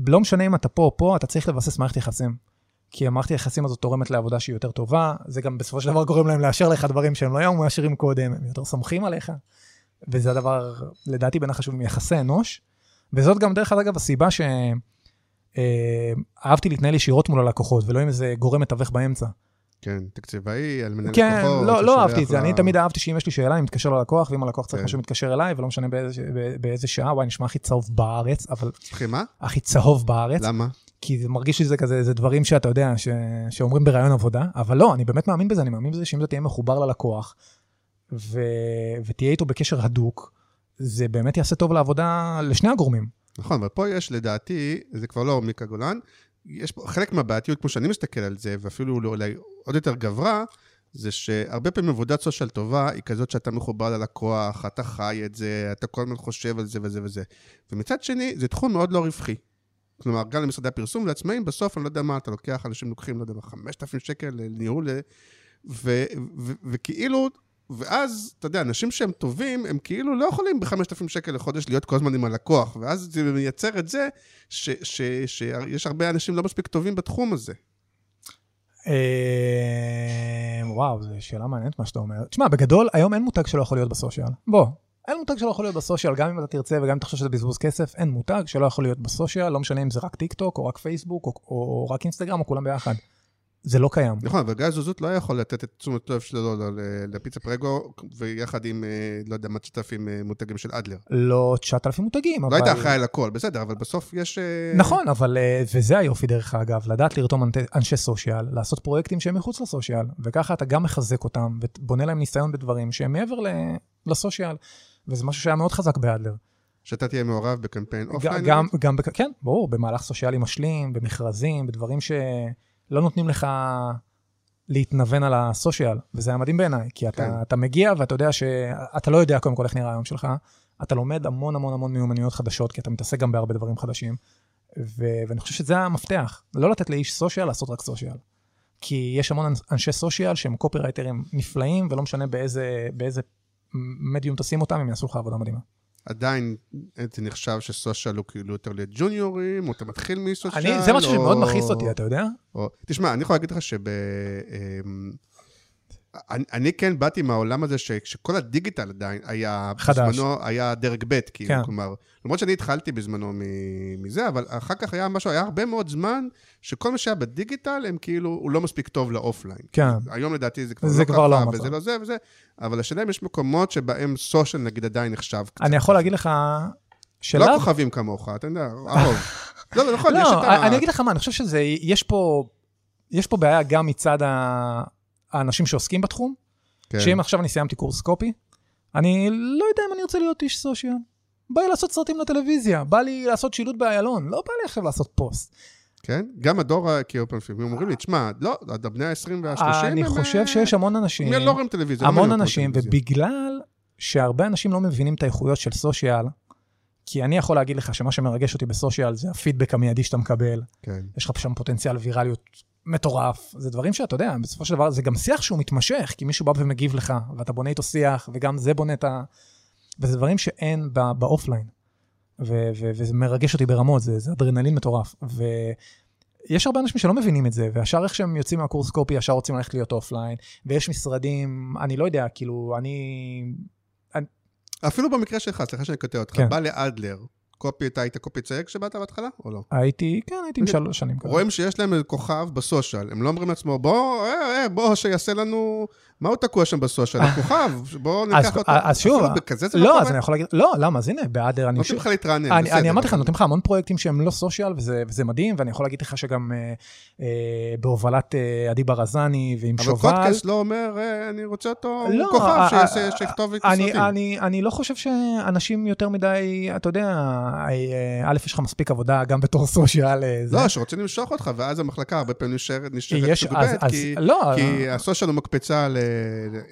לא משנה אם אתה פה או פה, אתה צריך לבסס מערכת יחסים. כי המערכת היחסים הזאת תורמת לעבודה שהיא יותר טובה, זה גם בסופו של דבר גורם להם לאשר לך דברים שהם לא היו מאשרים קודם, הם יותר סומכים עליך, וזה הדבר, לדעתי, בין החשובים, יחסי אנוש, וזאת גם, דרך אגב, הסיבה שאהבתי אה, להתנהל ישירות מול הלקוחות, ולא עם איזה גורם מתווך באמצע. כן, תקציבאי, על מנהל כן, לקוחות. כן, לא, לא אהבתי את זה, אני תמיד אהבתי שאם יש לי שאלה, אני מתקשר ללקוח, ואם הלקוח צריך כן. משהו, מתקשר אליי, ולא משנה באיזה שעה, וואי, נשמע הכי צהוב בארץ, אבל... סליחה, מה? הכי צהוב בארץ. למה? כי זה מרגיש שזה כזה, זה דברים שאתה יודע, ש, שאומרים בראיון עבודה, אבל לא, אני באמת מאמין בזה, אני מאמין בזה שאם אתה תהיה מחובר ללקוח, ו, ותהיה איתו בקשר הדוק, זה באמת יעשה טוב לעבודה לשני הגורמים. נכון, אבל פה יש לדעתי, זה כבר לא מיקה גולן, יש פה חלק מהבעייתיות, כמו שאני מסתכל על זה, ואפילו אולי עוד יותר גברה, זה שהרבה פעמים עבודת סושיאל טובה היא כזאת שאתה מחובר ללקוח, אתה חי את זה, אתה כל הזמן חושב על זה וזה וזה. ומצד שני, זה תחום מאוד לא רווחי. כלומר, גם למשרדי הפרסום לעצמאים, בסוף, אני לא יודע מה, אתה לוקח, אנשים לוקחים, לא יודע מה, 5,000 שקל לניהול, וכאילו, ואז, אתה יודע, אנשים שהם טובים, הם כאילו לא יכולים ב-5,000 שקל לחודש להיות כל הזמן עם הלקוח, ואז זה מייצר את זה שיש הרבה אנשים לא מספיק טובים בתחום הזה. אה, וואו, זו שאלה מעניינת מה שאתה אומר. תשמע, בגדול, היום אין מותג שלא יכול להיות בסושיאל. בוא, אין מותג שלא יכול להיות בסושיאל, גם אם אתה תרצה וגם אם חושב שזה בזבוז כסף, אין מותג שלא יכול להיות בסושיאל, לא משנה אם זה רק טיק טוק, או רק פייסבוק, או, או רק אינסטגרם, או כולם ביחד. זה לא קיים. נכון, אבל גיא זוזות לא יכול לתת את תשומת לב שלו לפיצה פרגו, ויחד עם, אה, לא יודע, מה, 9,000 אה, מותגים של אדלר. לא 9,000 מותגים, אבל... לא היית אחראי על הכל, בסדר, אבל בסוף יש... אה, נכון, אבל, וזה היופי דרך אגב, לדעת לרתום אנשי סושיאל, לעשות פרויקטים שהם מחוץ לסושיאל, וככה אתה גם מחזק אותם, ובונה להם ניסיון בדברים שהם מעבר לסושיאל. וזה משהו שהיה מאוד חזק באדלר. שאתה תהיה מעורב בקמפיין offline? גם, גם, בק... כן, ברור, במהלך סושיאלי משלים, במכרזים, בדברים שלא נותנים לך להתנוון על הסושיאל, וזה היה מדהים בעיניי, כי אתה, כן. אתה מגיע ואתה יודע שאתה לא יודע קודם כל איך נראה היום שלך, אתה לומד המון המון המון מיומנויות חדשות, כי אתה מתעסק גם בהרבה דברים חדשים, ו... ואני חושב שזה המפתח, לא לתת לאיש סושיאל לעשות רק סושיאל. כי יש המון אנשי סושיאל שהם קופירייטרים נפלאים, ולא משנה באיזה, באיזה מדיום תשים אותם, הם יעשו לך עבודה מדהימה. עדיין זה נחשב שסושיאל הוא כאילו יותר לג'וניורים, או אתה מתחיל מסושיאל, אני, זה משהו או- שמאוד מכעיס אותי, אתה יודע? או... תשמע, אני יכול להגיד לך שב... אני, אני כן באתי מהעולם הזה ש, שכל הדיגיטל עדיין היה, חדש. בזמנו היה דרג ב', כאילו, כן. כלומר, למרות שאני התחלתי בזמנו מזה, אבל אחר כך היה משהו, היה הרבה מאוד זמן שכל מה שהיה בדיגיטל, הם כאילו, הוא לא מספיק טוב לאופליין. כן. היום לדעתי זה כבר זה לא כבר ככה, לא. וזה לא זה וזה, אבל השאלה אם יש מקומות שבהם סושיאל נגיד עדיין נחשב קצת. אני יכול להגיד לך שלאו... לא כוכבים כמוך, אתה יודע, הרוב. [laughs] לא, זה נכון, יש את לא, ה... אני אגיד לך מה, אני חושב שזה, יש פה, יש פה בעיה גם מצד ה- האנשים שעוסקים בתחום, כן. שאם עכשיו אני סיימתי קורס קופי, אני לא יודע אם אני רוצה להיות איש סושיאל. בא לי לעשות סרטים לטלוויזיה, בא לי לעשות שילוט באיילון, לא בא לי עכשיו לעשות פוסט. כן? גם הדור, ה- כאילו, פעמים אומרים לי, תשמע, לא, בני ה-20 וה-30 אני חושב שיש המון אנשים, הם לא רואים טלוויזיה. לא המון אנשים. ובגלל שהרבה אנשים לא מבינים את האיכויות של סושיאל, כי אני יכול להגיד לך שמה שמרגש אותי בסושיאל זה הפידבק המיידי שאתה מקבל, כן. יש לך שם פוטנציאל ויראליות מטורף. זה דברים שאתה יודע, בסופו של דבר זה גם שיח שהוא מתמשך, כי מישהו בא ומגיב לך, ואתה בונה איתו שיח, וגם זה בונה את ה... וזה דברים שאין ב- ב offline. ו- ו- וזה מרגש אותי ברמות, זה, זה אדרנלין מטורף. ויש הרבה אנשים שלא מבינים את זה, וישר איך שהם יוצאים מהקורס copy, ישר רוצים ללכת להיות offline, ויש משרדים, אני לא יודע, כאילו, אני... אפילו במקרה שלך, סליחה שאני קוטע אותך, כן. בא לאדלר, copy, אתה היית copy צעיר כשבאת בהתחלה, או לא? הייתי, כן, הייתי עם שלוש שנים. רואים שיש להם כוכב בסושיאל, הם לא אומרים לעצמו, בוא, אה, אה, בוא, שיעשה לנו... מה הוא תקוע שם בסושיאל? הכוכב, [laughs] בוא אז- ניקח אותו. אז שוב, לא לא? אז אני יכול להגיד, לא, למה, אז הנה, באדר אני... נותנים לך להתרענן, בסדר. אני אמרתי לך, אבל- נותנים לך המון פרויקטים שהם לא סושיאל, וזה, מדהים, ואני יכול להגיד לך שגם אה, אה, בהובלת אה, עדי ברזני ועם אבל שובל. קודקאסט לא אומר, אה, אני רוצה אותו לא, כוכב, אה, אה, שיכתוב לי את אני, הסרטים. אני, לא חושב שאנשים יותר מדי, אתה יודע, אה, א', יש לך מספיק עבודה גם בתור סושיאל. אה. לא, שרוצים למשוך אותך, ואז המחלקה הרבה פעמים נשארת אז, כי- לא, כי הסושיאל הוא מקפצה ל-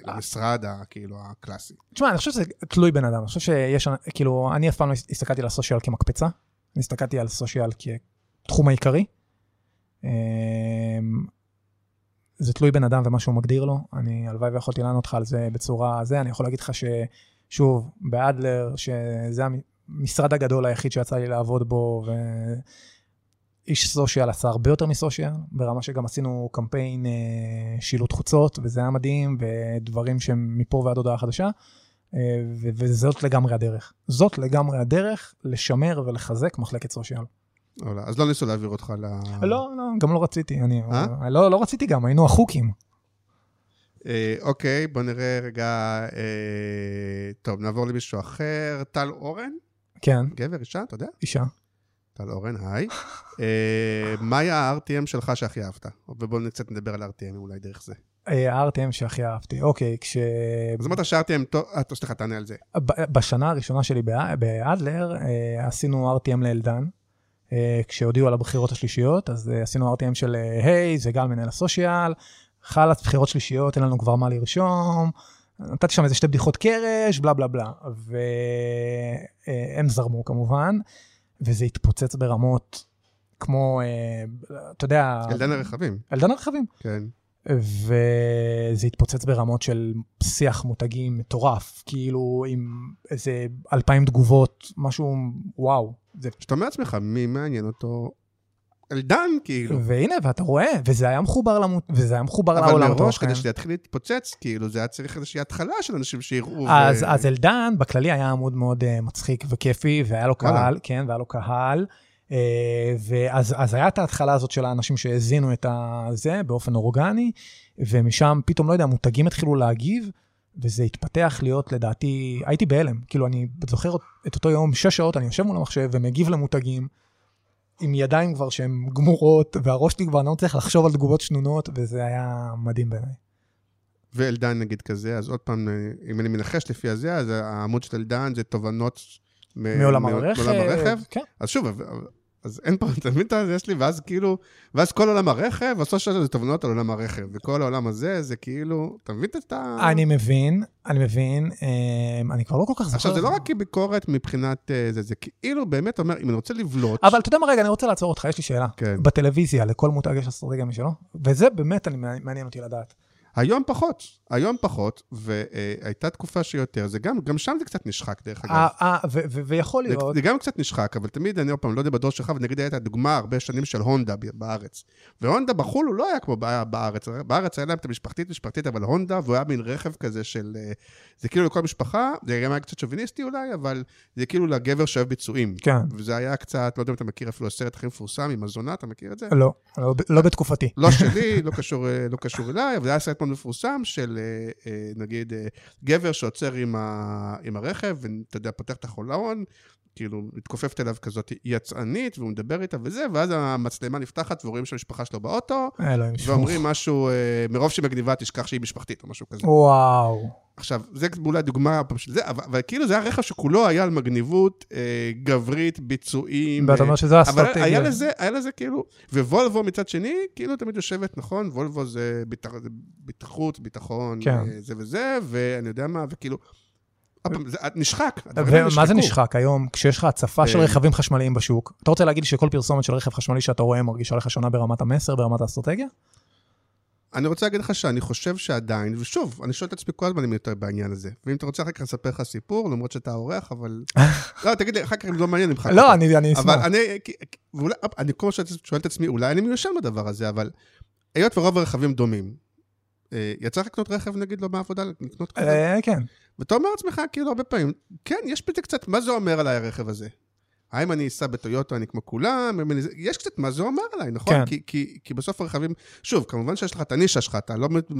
למשרד, כאילו, הקלאסי. תשמע, אני חושב שזה תלוי בן אדם, אני חושב שיש, כאילו, אני אף פעם לא הסתכלתי על הסושיאל כמקפצה, אני הסתכלתי על סושיאל כתחום העיקרי. אמ, זה תלוי בן אדם ומה שהוא מגדיר לו, אני הלוואי ויכולתי לענות לך על זה בצורה זה, אני יכול להגיד לך ששוב, באדלר, שזה המשרד הגדול היחיד שיצא לי לעבוד בו, ואיש סושיאל עשה הרבה יותר מסושיאל, ברמה שגם עשינו קמפיין אה, שילוט חוצות, וזה היה מדהים, ודברים שהם מפה ועד הודעה חדשה, אה, ו- וזאת לגמרי הדרך. זאת לגמרי הדרך לשמר ולחזק מחלקת סושיאל. לא, אז לא ניסו להעביר אותך ל... לא, לא, גם לא רציתי, אני, אה? לא, לא רציתי גם, היינו החוקים. אה, אוקיי, בוא נראה רגע... אה, טוב, נעבור למישהו אחר. טל אורן? כן, גבר, אישה, אתה יודע? אישה. טל אורן, היי. אה, מה היה ה-RTM שלך שהכי אהבת? ובואו קצת נדבר על RTM אולי דרך זה. אה, ה-RTM שהכי אהבתי, אוקיי, כש... אז אמרת טוב, אה, סליחה, תענה על זה. בשנה הראשונה שלי בא- באדלר, אה, עשינו RTM לאלדן. אה, כשהודיעו על הבחירות השלישיות, אז אה, עשינו RTM של, אה, היי, זה גל מנהל הסושיאל, חלאס בחירות שלישיות, אין לנו כבר מה לרשום. נתתי שם איזה שתי בדיחות קרש, בלה בלה בלה. והם זרמו כמובן, וזה התפוצץ ברמות כמו, אה, אתה יודע... אלדן הרכבים, אלדן הרכבים. כן. וזה התפוצץ ברמות של שיח מותגים מטורף, כאילו עם איזה אלפיים תגובות, משהו, וואו. זה... שאתה אומר לעצמך, מי מעניין אותו? אלדן, כאילו. והנה, ואתה רואה, וזה היה מחובר, למו... וזה היה מחובר אבל לעולם מראש, התוכן. כדי שזה יתחיל להתפוצץ, כאילו, זה היה צריך איזושהי התחלה של אנשים שיראו. אז, ו- אז אלדן בכללי היה עמוד מאוד uh, מצחיק וכיפי, והיה לו. קהל, כן, והיה לו קהל. Uh, ואז אז היה את ההתחלה הזאת של האנשים שהאזינו את הזה באופן אורגני, ומשם פתאום, לא יודע, מותגים התחילו להגיב, וזה התפתח להיות, לדעתי, הייתי בהלם. כאילו, אני זוכר את אותו יום, שש שעות, אני יושב מול המחשב ומגיב למותגים, עם ידיים כבר שהן גמורות, והראש שלי כבר, אני לא מצליח לחשוב על תגובות שנונות, וזה היה מדהים בעיניי. ואלדן נגיד כזה, אז עוד פעם, אה, אם אני מנחש לפי הזה, אז העמוד של אלדן זה תובנות מעולם הרכב. מעולם הרכב. כן. אז שוב, אז אין פה, אתה מבין את זה? יש לי, ואז כאילו, ואז כל עולם הרכב, הסושיאל זה תובנות על עולם הרכב, וכל העולם הזה, זה כאילו, אתה מבין את ה... אני מבין, אני מבין, אמ, אני כבר לא כל כך זוכר. עכשיו, זה לא רק כביקורת מבחינת אה, זה, זה כאילו באמת אומר, אם אני רוצה לבלוט... אבל אתה יודע מה, רגע, אני רוצה לעצור אותך, יש לי שאלה. כן. בטלוויזיה, לכל מותג יש אסטרטגיה משלו, וזה באמת מעניין אותי לדעת. היום פחות, היום פחות, והייתה תקופה שיותר, זה גם, גם שם זה קצת נשחק, דרך אגב. אה, אה, ויכול זה, להיות, זה גם קצת נשחק, אבל תמיד, אני עוד פעם, לא יודע בדור שלך, ונגיד הייתה דוגמה הרבה שנים של הונדה בארץ. והונדה בחו"ל הוא לא היה כמו בא- בארץ, בארץ היה להם את המשפחתית משפחתית, אבל הונדה, והוא היה מין רכב כזה של... אה, זה כאילו לכל משפחה, זה גם היה קצת שוביניסטי אולי, אבל זה כאילו לגבר שאוהב ביצועים. כן, וזה היה קצת, לא יודע אם אתה מכיר אפילו הסרט הכי מפורסם עם הזונה, אתה מכיר את זה? לא, לא לא בתקופתי. לא שלי, לא קשור, אה, לא קשור אליי, אבל זה היה סרט מאוד מפורסם של אה, אה, נגיד אה, גבר שעוצר עם, הרכב, ואתה יודע, פותח את החולאון, כאילו, מתכופפת אליו כזאת יצאנית, והוא מדבר איתה וזה, ואז המצלמה נפתחת ורואים שהמשפחה שלו באוטו. ואומרים משהו, אה, מרוב שהיא מגניבה תשכח שהיא משפחתית או משהו כזה. וואו. עכשיו, זה אולי דוגמה פעם של זה, אבל, אבל כאילו זה היה רכב שכולו היה על מגניבות אה, גברית, ביצועים. ואתה אה, אומר שזה אבל אסטרטגיה. היה לזה, היה לזה כאילו, ווולבו מצד שני, כאילו תמיד יושבת, נכון? וולבו זה ביטח, זה ביטחרות, ביטחון, כן. אה, זה וזה, ואני יודע מה, וכאילו, נשחק. ומה זה. נשחק היום, כשיש לך הצפה של אה. רכבים חשמליים בשוק? אתה רוצה להגיד שכל פרסומת של רכב חשמלי שאתה רואה מרגישה לך שונה ברמת המסר, ברמת האסטרטגיה? אני רוצה להגיד לך שאני חושב שעדיין, ושוב, אני שואל את עצמי כל הזמן אם יותר בעניין הזה. ואם אתה רוצה אחר כך לספר לך סיפור, למרות שאתה אורח, אבל... [laughs] לא, תגיד לי, אחר כך אם לא מעניין, נמחק לא. אני אני אבל אשמח. אני, ואולי, כל הזמן שואל את עצמי, אולי אני מיושן בדבר הזה, אבל היות ורוב הרכבים דומים, אה, יצא לך לקנות רכב, נגיד, לא מהעבודה, לקנות כזה? אה, כן. ואתה אומר לעצמך, כאילו, הרבה פעמים, כן, יש בזה קצת, מה זה אומר עליי הרכב הזה? האם אני אסע בטויוטו, אני כמו כולם? אני... יש קצת מה זה אומר עליי, נכון? כן. כי, כי, כי בסוף הרכבים, שוב, כמובן שיש לך את הנישה שלך, אתה לא מת-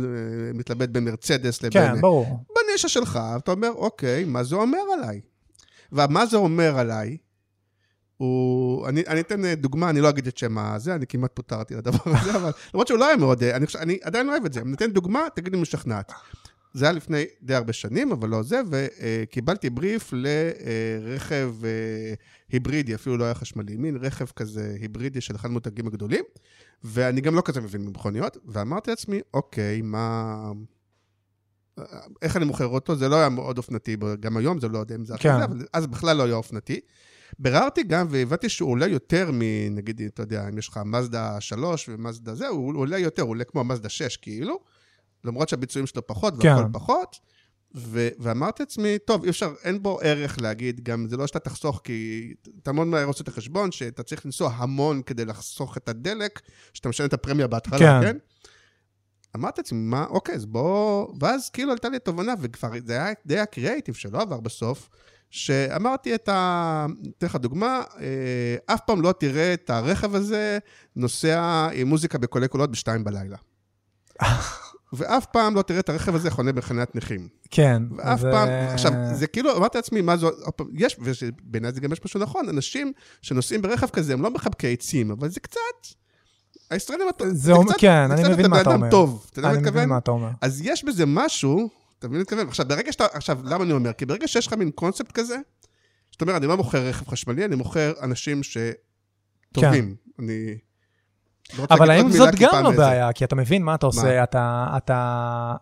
מתלבט בין מרצדס לבין... כן, ברור. בנישה שלך, אתה אומר, אוקיי, מה זה אומר עליי? ומה זה אומר עליי? הוא... אני, אני אתן אה, דוגמה, אני לא אגיד את שם הזה, אני כמעט פוטרתי לדבר הזה, אבל למרות שהוא לא היה מאוד, אה, אני, חושב, אני עדיין לא אוהב את זה. אני אתן דוגמה, תגיד לי משכנעת. זה היה לפני די הרבה שנים, אבל לא זה, וקיבלתי בריף לרכב אה, היברידי, אפילו לא היה חשמלי, מין רכב כזה היברידי של אחד המותגים הגדולים, ואני גם לא כזה מבין במכוניות, ואמרתי לעצמי, אוקיי, מה... איך אני מוכר אותו? זה לא היה מאוד אופנתי, גם היום זה לא יודע אם זה אחרי כן. זה, אבל אז בכלל לא היה אופנתי. ביררתי גם והבנתי שהוא עולה יותר מנגיד, אתה יודע, אם יש לך מזדה 3 ומזדה זה, הוא עולה יותר, הוא עולה כמו המזדה 6 כאילו, למרות שהביצועים שלו פחות כן. והכל פחות. ו- ואמרתי לעצמי, טוב, אי אפשר, אין בו ערך להגיד, גם זה לא שאתה תחסוך, כי אתה מאוד מהר עושה את החשבון, שאתה צריך לנסוע המון כדי לחסוך את הדלק, שאתה משלם את הפרמיה בהתחלה, כן. כן? אמרתי לעצמי, מה, אוקיי, אז בוא... ואז כאילו עלתה לי תובנה, וכבר זה היה די הקריאייטיב שלא עבר בסוף, שאמרתי את ה... אתן לך דוגמה, אה, אף פעם לא תראה את הרכב הזה נוסע עם מוזיקה בקולי קולות בשתיים בלילה. [laughs] ואף פעם לא תראה את הרכב הזה חונה בחניית נכים. כן. ואף זה- פעם, עכשיו, זה כאילו, אמרתי לעצמי, מה זה, יש, ובעיניי זה גם יש משהו נכון, אנשים שנוסעים ברכב כזה, הם לא מחבקי עצים, אבל זה קצת, הישראלים, הטוב- זה אומר- קצת- כן, זה אני קצת מבין אתה מה אתה אומר. טוב, אתה יודע מה אני מבין? מה אתה אומר. אז יש בזה משהו, אתה מבין מה אני? עכשיו, ברגע שאתה, עכשיו, למה אני אומר? כי ברגע שיש לך מין קונספט כזה, זאת אומרת, אני לא מוכר רכב חשמלי, אני מוכר אנשים שטובים. אני... לא. אבל האם זאת גם לא בעיה? כי אתה מבין מה אתה עושה, אתה... אתה...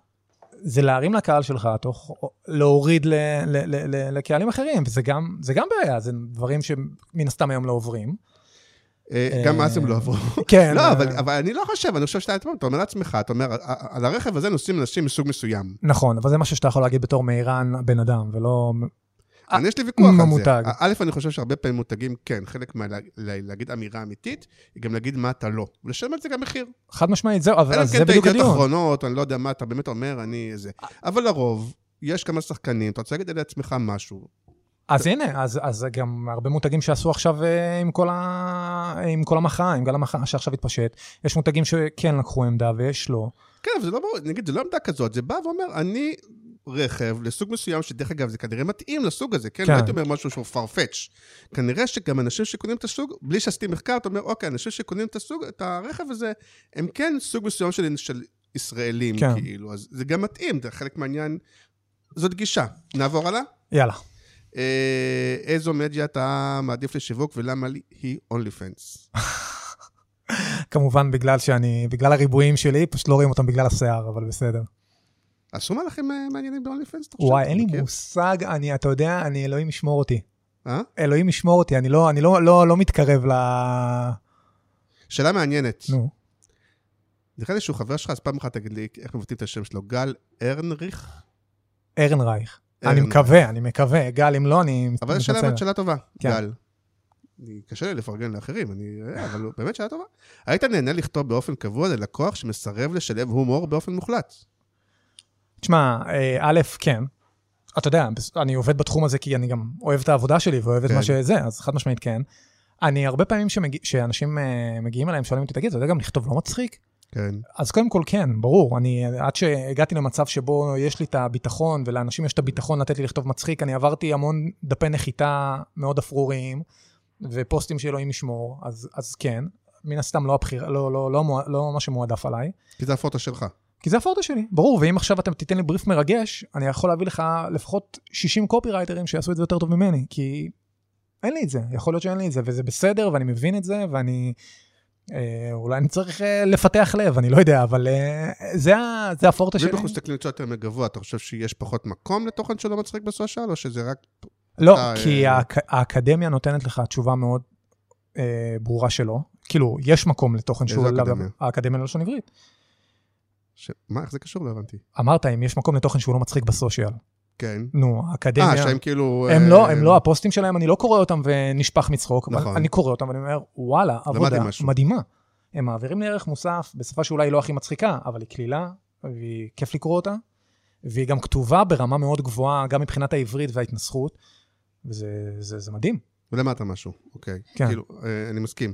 זה להרים לקהל שלך, תוך להוריד ל- ל- ל- ל- לקהלים אחרים, וזה גם, זה גם בעיה, זה דברים שמן הסתם היום לא עוברים. אה, גם אז הם לא עברו. [laughs] כן. לא, אבל, אני לא חושב, אני חושב שאתה אתה אומר לעצמך, אתה אומר, על הרכב הזה נוסעים אנשים מסוג מסוים. נכון, אבל זה משהו שאתה יכול להגיד בתור מאירן בן אדם, ולא... אה, אני יש לי ויכוח על זה. המותג. א', אני חושב שהרבה פעמים מותגים, כן, חלק מהלהגיד אמירה אמיתית, היא גם להגיד מה אתה לא. ולשלם על זה גם מחיר. חד משמעית, זהו, אבל אלא כן זה אתה בדיוק הדיון. אחרונות, או אני לא יודע מה אתה באמת אומר, אני איזה. אבל לרוב, יש כמה שחקנים, אתה רוצה להגיד לעצמך משהו. אז הנה, אז, אז גם הרבה מותגים שעשו עכשיו אה, עם כל, ה... עם כל המחאה, עם גל המחאה שעכשיו התפשט, יש מותגים שכן לקחו עמדה ויש לא. כן, אבל זה לא, ברור, נגיד, זה לא עמדה כזאת, זה בא ואומר, אני רכב לסוג מסוים, שדרך אגב, זה כנראה מתאים לסוג הזה, כן? כן. לא הייתי אומר משהו שהוא farfetch. כנראה שגם אנשים שקונים את הסוג, בלי שעשיתי מחקר, אתה אומר, אוקיי, אנשים שקונים את הסוג, את הרכב הזה, הם כן סוג מסוים של, של ישראלים, כן. כאילו, אז זה גם מתאים, זה חלק מהעניין, זאת גישה. נעבור הלאה? יאללה. אה, איזו מדיה אתה מעדיף לשיווק ולמה היא אונלי פנס? [laughs] כמובן בגלל שאני, בגלל הריבועים שלי, פשוט לא רואים אותם בגלל השיער, אבל בסדר. עשו מהלכים אה, מעניינים באונלי פנס? וואי, אין לי מושג, אני, אתה יודע, אני, אלוהים ישמור אותי. אה? אלוהים ישמור אותי, אני לא, אני לא, לא, לא מתקרב ל... שאלה מעניינת. נו. נראה לי שהוא חבר שלך, אז פעם אחת תגיד לי איך מבטאים את השם שלו. גל ארנריך? ארנרייך. אני. מקווה, אני מקווה. גל, אם לא, אני אבל זו שאלה, מתנצל. שאלה טובה, כן. גל. קשה לי לפרגן לאחרים, אני, אבל הוא- באמת שאלה טובה. היית נהנה לכתוב באופן קבוע ללקוח שמסרב לשלב הומור באופן מוחלט. תשמע, אה, א', כן. אתה יודע, אני עובד בתחום הזה כי אני גם אוהב את העבודה שלי ואוהב את כן. מה שזה, אז חד משמעית כן. אני הרבה פעמים שמגיע, שאנשים אה, מגיעים אליי, שואלים אותי, תגיד, אתה יודע גם לכתוב לא מצחיק? כן. אז קודם כל כן, ברור. אני, עד שהגעתי למצב שבו יש לי את הביטחון, ולאנשים יש את הביטחון לתת לי לכתוב מצחיק, אני עברתי המון דפי נחיתה מאוד אפרוריים, ופוסטים שאלוהים ישמור, אז, אז כן. מן הסתם לא, הבחיר, לא, לא, לא, מוע- לא מה שמועדף עליי. כי זה הפוטו שלך. כי זה הפורטה שלי, ברור, ואם עכשיו אתה תיתן לי בריף מרגש, אני יכול להביא לך לפחות 60 קופירייטרים שיעשו את זה יותר טוב ממני, כי אין לי את זה, יכול להיות שאין לי את זה, וזה בסדר, ואני מבין את זה, ואני... אה, אולי אני צריך אה, לפתח לב, אני לא יודע, אבל אה, זה, זה הפורטה שלי. מסתכלים קצת יותר מגבוה, אתה חושב שיש פחות מקום לתוכן שלא מצחיק בסושיאל, או שזה רק... לא, אתה, כי אה, האק- האקדמיה נותנת לך תשובה מאוד אה, ברורה שלא. כאילו, יש מקום לתוכן שהוא... איזה אקדמיה? האקדמיה ללשון עברית. ש... מה, איך זה קשור? לא הבנתי. אמרת, אם יש מקום לתוכן שהוא לא מצחיק בסושיאל. כן. נו, האקדמיה... אה, שהם כאילו... הם אה, לא, הם לא, הפוסטים שלהם, אני לא קורא אותם ונשפך מצחוק, נכון. אני קורא אותם ואני אומר, וואלה, עבודה משהו." מדהימה. הם מעבירים לי ערך מוסף בשפה שאולי לא הכי מצחיקה, אבל היא קלילה, והיא כיף לקרוא אותה, והיא גם כתובה ברמה מאוד גבוהה, גם מבחינת העברית וההתנסחות, וזה זה, זה מדהים. ולמטה משהו, אוקיי. כן. כאילו, אה, אני מסכים.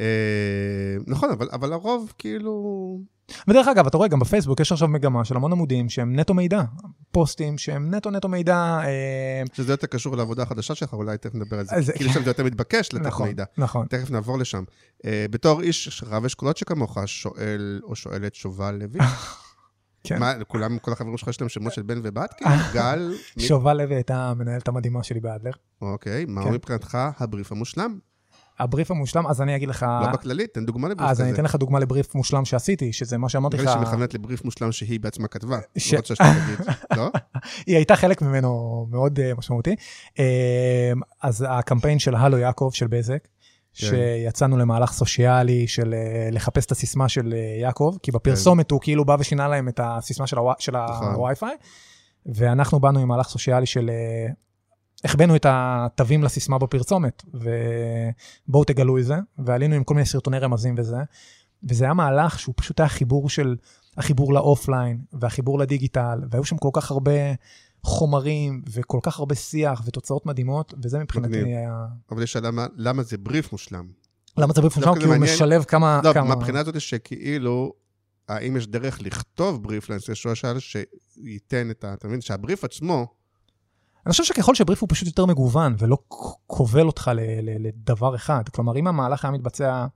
אה, נכון, אבל, אבל הרוב כאילו... ודרך אגב, אתה רואה, גם בפייסבוק יש עכשיו מגמה של המון עמודים שהם נטו מידע, פוסטים שהם נטו נטו מידע, אה, שזה יותר קשור לעבודה החדשה שלך, אולי תכף נדבר על זה. אז- כאילו שם זה יותר מתבקש לתת נכון, מידע. נכון. תכף נעבור לשם. אה, בתור איש רב אשכולות שכמוך, שואל או שואלת שובל לוי. [laughs] כן. מה, כולם, כל החברים שלך יש להם שמות של בן ובת? [laughs] כאילו, גל? שובל לוי הייתה המנהלת המדהימה שלי באדלר. אוקיי, מה כן. מבחינתך הבריף המושלם? הבריף המושלם, אז אני אגיד לך... לא בכללי, תן דוגמה לבריף אז כזה. אני אתן לך דוגמה לבריף מושלם שעשיתי, שזה מה שאמרתי לך, נראה לי שהיא מכוונת לבריף מושלם שהיא בעצמה כתבה. ש- לא רוצה שאתה תגיד, [laughs] לא? היא הייתה חלק ממנו מאוד אה, משמעותי. אה, אז הקמפיין של הלו יעקב של בזק, שיצאנו למהלך סושיאלי של אה, לחפש את הסיסמה של אה, יעקב, כי בפרסומת הוא כאילו בא ושינה להם את הסיסמה של הוו- של נכון. הווי-פיי, ואנחנו באנו עם מהלך סושיאלי של... החבאנו את התווים לסיסמה בפרסומת, ובואו תגלו את זה, ועלינו עם כל מיני סרטוני רמזים וזה, וזה היה מהלך שהוא פשוט היה חיבור של, החיבור לאופליין, והחיבור לדיגיטל, והיו שם כל כך הרבה חומרים, וכל כך הרבה שיח, ותוצאות מדהימות, וזה מבחינתי מגניב. היה... אבל יש שאלה מה- למה זה בריף מושלם. למה זה בריף מושלם? כי הוא. משלב כמה... לא, כמה... מהבחינה הזאת שכאילו, האם יש דרך לכתוב בריף לאנשי שואל שייתן את ה... אתה מבין? שהבריף עצמו, אני חושב שככל שבריף הוא פשוט יותר מגוון, ולא כובל אותך לדבר אחד, כלומר, אם המהלך היה מתבצע...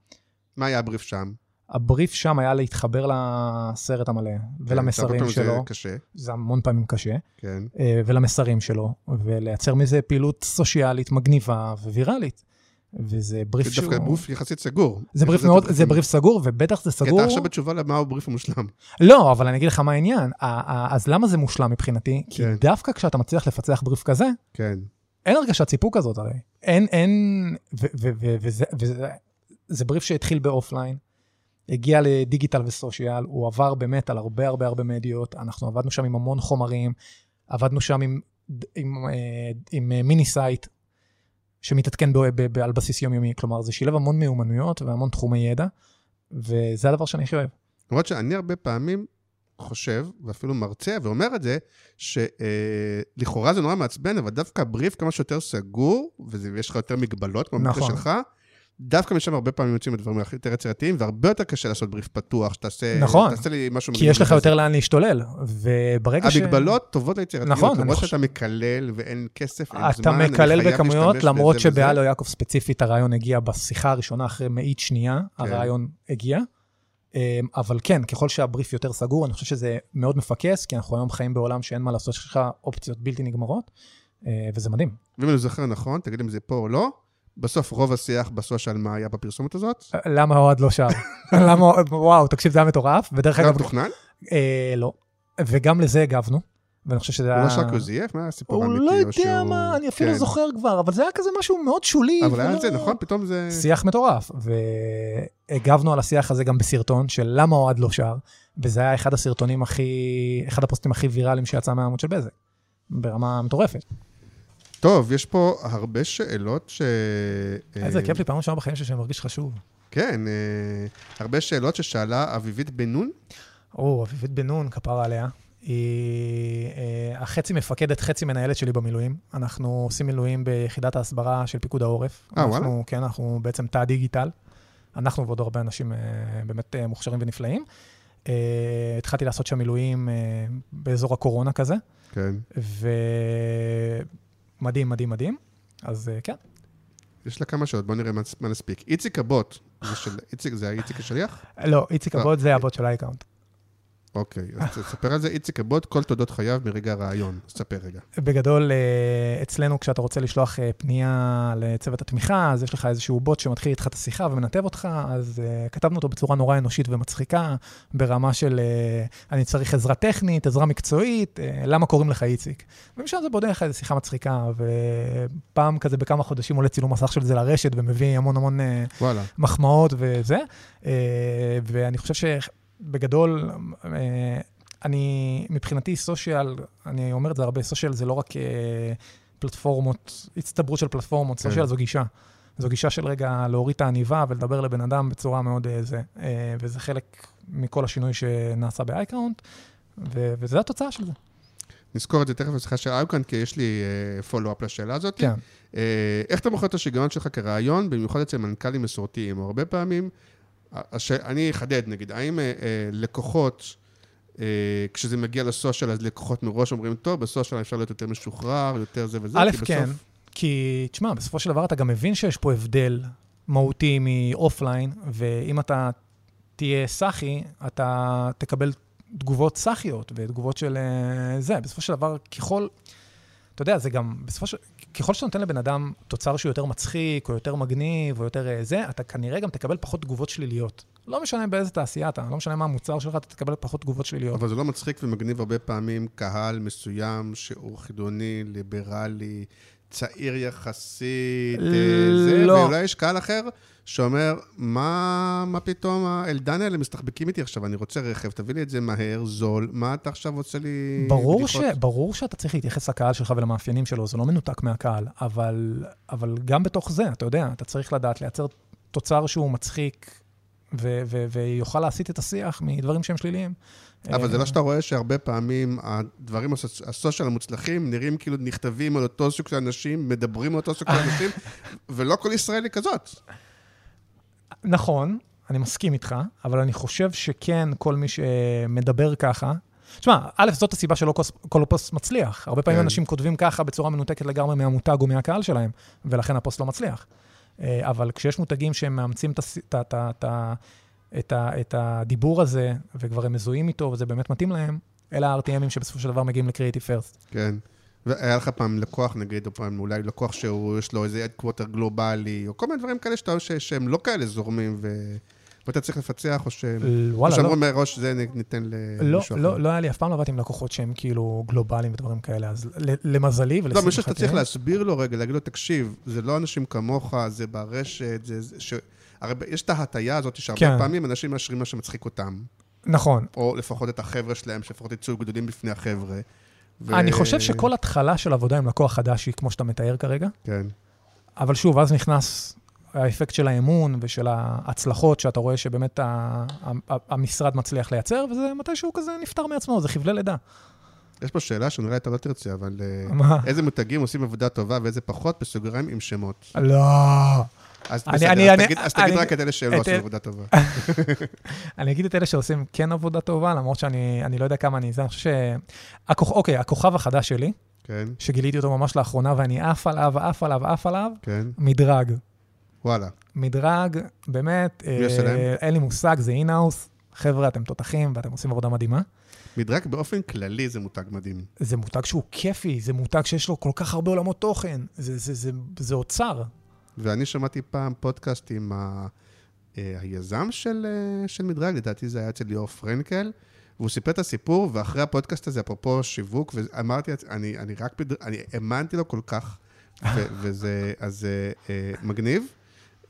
מה היה הבריף שם? הבריף שם היה להתחבר לסרט המלא, ולמסרים זה שלו, קשה, זה המון פעמים קשה, כן. אה, ולמסרים שלו, ולייצר מזה פעילות סושיאלית מגניבה וויראלית. וזה בריף זה שהוא... דווקא בריף יחסית סגור. זה בריף מאוד, זה? בריף סגור, ובטח זה כי סגור... אתה עכשיו בתשובה למה הוא בריף המושלם. לא, אבל אני אגיד לך מה העניין. אז למה זה מושלם מבחינתי? כי כן. דווקא כשאתה מצליח לפצח בריף כזה, כן. אין הרגשת סיפוק כזאת הרי. אין, אין, וזה, זה בריף שהתחיל ב offline, הגיע לדיגיטל וסושיאל, הוא עבר באמת על הרבה הרבה הרבה מדיות, אנחנו עבדנו שם עם המון חומרים, עבדנו שם עם, אה, אה, mini site שמתעדכן ב, ב, ב, על בסיס יומיומי, כלומר זה שילב המון מיומנויות והמון תחומי ידע, וזה הדבר שאני הכי אוהב. למרות שאני הרבה פעמים חושב, ואפילו מרצה ואומר את זה, שלכאורה זה נורא מעצבן, אבל דווקא הבריף כמה שיותר סגור, ויש לך יותר מגבלות, כמו במקרה נכון. שלך, דווקא משם הרבה פעמים יוצאים הדברים יותר יצירתיים, והרבה יותר קשה לעשות בריף פתוח, שתעשה נכון. תעשה לי משהו... כי יש לך. יותר לאן להשתולל, וברגע ש... המגבלות טובות ליצירתיות, נכון, למרות חושב- שאתה מקלל ואין כסף, אין זמן, אתה מקלל בכמויות, למרות. שבהלו יעקב ספציפית הרעיון הגיע בשיחה הראשונה, אחרי מאית שנייה, כן. הרעיון הגיע. אמ, אבל כן, ככל שהבריף יותר סגור, אני חושב שזה מאוד מפקס, כי אנחנו היום חיים בעולם שאין מה לעשות, יש לך אופציות בלתי נגמרות, אה, וזה מדהים. ואם אני זוכר נכון, תגיד אם זה פה או לא, בסוף רוב השיח בסושיאל מה היה בפרסומת הזאת? למה אוהד לא שר? [laughs] למה, וואו, תקשיב, זה היה מטורף, ודרך זה היה אגב, מתוכנן? אה, לא. וגם לזה הגבנו. ואני חושב שזה הוא היה... לא שרק הוא זייף? מה הסיפור הוא האמיתי? לא או יודע מה, אני אפילו לא כן. זוכר כבר, אבל זה היה כזה משהו מאוד שולי. אבל היה את זה, נכון? פתאום זה... שיח מטורף, והגבנו על השיח הזה גם בסרטון של למה אוהד לא שר, וזה היה אחד הסרטונים הכי, אחד הפוסטים הכי ויראליים שיצא מהעמוד של בזק, ברמה מטורפת. טוב, יש פה הרבה שאלות ש... איזה אה, כיף לי, פעם ראשונה בחיים שלי שאני מרגיש חשוב. כן, אה, הרבה שאלות ששאלה אביבית בן נון. או, אביבית בן נון, כפרה עליה. היא אה, החצי מפקדת, חצי מנהלת שלי במילואים. אנחנו עושים מילואים ביחידת ההסברה של פיקוד העורף. אה, אנחנו, וואלה? כן, אנחנו בעצם תא דיגיטל. אנחנו ועוד הרבה אנשים באמת מוכשרים ונפלאים. התחלתי לעשות שם מילואים באזור הקורונה כזה, כן. ומדהים, מדהים, מדהים. אז אה, כן, יש לה כמה שאלות, בוא נראה מה- נספיק. איציק הבוט, זה של איציק, זה איציק השליח? לא, איציק לא. הבוט זה הבוט של אייקאונט. אוקיי, אז תספר על זה. איציק הבוט, כל תולדות חייו מרגע הרעיון. אז תספר רגע. בגדול, אה, אצלנו כשאתה רוצה לשלוח אה, פנייה לצוות התמיכה, אז יש לך איזשהו בוט שמתחיל איתך את השיחה ומנתב אותך, אז אה, כתבנו אותו בצורה נורא אנושית ומצחיקה, ברמה של אה, אני צריך עזרה טכנית, עזרה מקצועית, אה, למה קוראים לך איציק? ומשם זה בודק לך איזו שיחה מצחיקה, ופעם כזה בכמה חודשים עולה צילום מסך של זה לרשת ומביא המון המון. מחמאות וזה. ואני חושב שבגדול, אה, אני, מבחינתי סושיאל, אני אומר את זה הרבה, סושיאל זה לא רק אה, פלטפורמות, הצטברות של פלטפורמות, כן. סושיאל זו גישה. זו גישה של רגע להוריד את העניבה ולדבר לבן אדם בצורה מאוד אה, זה. וזה חלק מכל השינוי שנעשה ו- וזו התוצאה של זה. נזכור את זה תכף בשיחה של איוקן, כי יש לי פולו-אפ לשאלה הזאת. כן. איך אתה מוכר את השיגעון שלך כרעיון, במיוחד אצל מנכ"לים מסורתיים? או הרבה פעמים, הש... אני אחדד נגיד, האם אה, אה, לקוחות, אה, כשזה מגיע לסושיאל, אז לקוחות מראש אומרים, טוב, בסושיאל אפשר להיות יותר משוחרר, יותר זה וזה, א', כי בסוף... כן, כי, תשמע, בסופו של דבר אתה גם מבין שיש פה הבדל מהותי מאופליין, ואם אתה תהיה סאחי, אתה תקבל תגובות סאחיות ותגובות של אה, זה. בסופו של דבר, ככל, אתה יודע, זה גם, בסופו של... ככל שאתה נותן לבן אדם תוצר שהוא יותר מצחיק, או יותר מגניב, או יותר אה, זה, אתה כנראה גם תקבל פחות תגובות שליליות. לא משנה באיזה תעשייה אתה, לא משנה מה המוצר שלך, אתה תקבל פחות תגובות שליליות. אבל זה לא מצחיק ומגניב הרבה פעמים קהל מסוים שהוא חילוני, ליברלי, צעיר יחסית, אה, זה, לא. ואולי יש קהל אחר שאומר, מה, מה פתאום האלדן האלה מסתחבקים איתי עכשיו, אני רוצה רכב, תביא לי את זה מהר, זול, מה אתה עכשיו עושה לי ברור, ש? ברור שאתה צריך להתייחס לקהל שלך ולמאפיינים שלו, זה לא מנותק מהקהל, אבל, אבל גם בתוך זה, אתה יודע, אתה צריך לדעת לייצר תוצר שהוא מצחיק ו- ו- ויוכל להסיט את השיח מדברים שהם שליליים. אבל זה לא שאתה רואה שהרבה פעמים הדברים הסושיאל המוצלחים נראים כאילו נכתבים על אותו סוג של אנשים, מדברים על אותו סוג של אנשים, [laughs] ולא כל ישראל היא כזאת. נכון, אני מסכים איתך, אבל אני חושב שכן, כל מי שמדבר ככה, תשמע, א', זאת הסיבה שלא כל פוסט מצליח. הרבה פעמים כן. אנשים כותבים ככה בצורה מנותקת לגמרי מהמותג או מהקהל שלהם, ולכן הפוסט לא מצליח. אה, אבל כשיש מותגים שהם מאמצים את הדיבור הזה, וכבר הם מזוהים איתו, וזה באמת מתאים להם, אלה ה-RTM ים שבסופו של דבר מגיעים ל creative first. כן. והיה לך פעם לקוח, נגיד, או פעם אולי לקוח שיש לו איזה headquarter גלובלי, או כל מיני דברים כאלה שאתה ש- שהם לא כאלה זורמים, ו... ואתה צריך לפצח, או שהם... או וואלה, לא, שאמרו מראש, זה ניתן לא, למישהו אחר. לא, לא היה לי, אף פעם לא עבדתי עם לקוחות שהם כאילו גלובליים ודברים כאלה, אז למזלי לא, ולשמחתי... מישהו שאתה צריך להסביר לו רגע, להגיד לו, תקשיב, זה לא אנשים כמוך, זה ברשת, זה... זה ש... הרי יש את ההטייה הזאת שהרבה כן. פעמים אנשים מאשרים מה שמצחיק אותם, נכון. או לפחות את החבר'ה שלהם, שלפחות יצאו גדולים בפני החבר'ה. ו- אני חושב שכל התחלה של עבודה עם לקוח חדש היא כמו שאתה מתאר כרגע, כן. אבל שוב, אז נכנס האפקט של האמון ושל ההצלחות, שאתה רואה שבאמת ה- ה- המשרד מצליח לייצר, וזה מתישהו כזה נפתר מעצמו, זה חבלי לידה. יש פה שאלה שאולי אתה לא תרצה, אבל אה, מה? איזה מותגים עושים עבודה טובה ואיזה פחות, בסוגריים עם שמות. לא. אז אני- בסדר, אני- אז אני- תגיד- אז תגיד אני- רק את אלה לא עשו אל- עבודה טובה. [laughs] אני אגיד את אלה שעושים כן עבודה טובה, למרות שאני אני לא יודע כמה אני זה, אני חושב ש... אוקיי, הכוכב החדש שלי, כן, שגיליתי אותו ממש לאחרונה, ואני עף עליו, עף עליו, עף עליו, כן, מדרג. וואלה. מדרג, באמת, מי להם? אה, אין לי מושג, זה אינהאוס. חבר'ה, אתם תותחים ואתם עושים עבודה מדהימה. מדרג באופן כללי זה מותג מדהים. זה מותג שהוא כיפי, זה מותג שיש לו כל כך הרבה עולמות תוכן. זה, זה, זה, זה אוצר. ואני שמעתי פעם פודקאסט עם ה... אה, היזם של, אה, של מדרג, לדעתי זה היה אצל ליאור פרנקל, והוא סיפר את הסיפור, ואחרי הפודקאסט הזה, אפרופו שיווק, ואמרתי, אני, אני רק, בד... אני האמנתי לו כל כך, ו- וזה, אז זה אה, מגניב.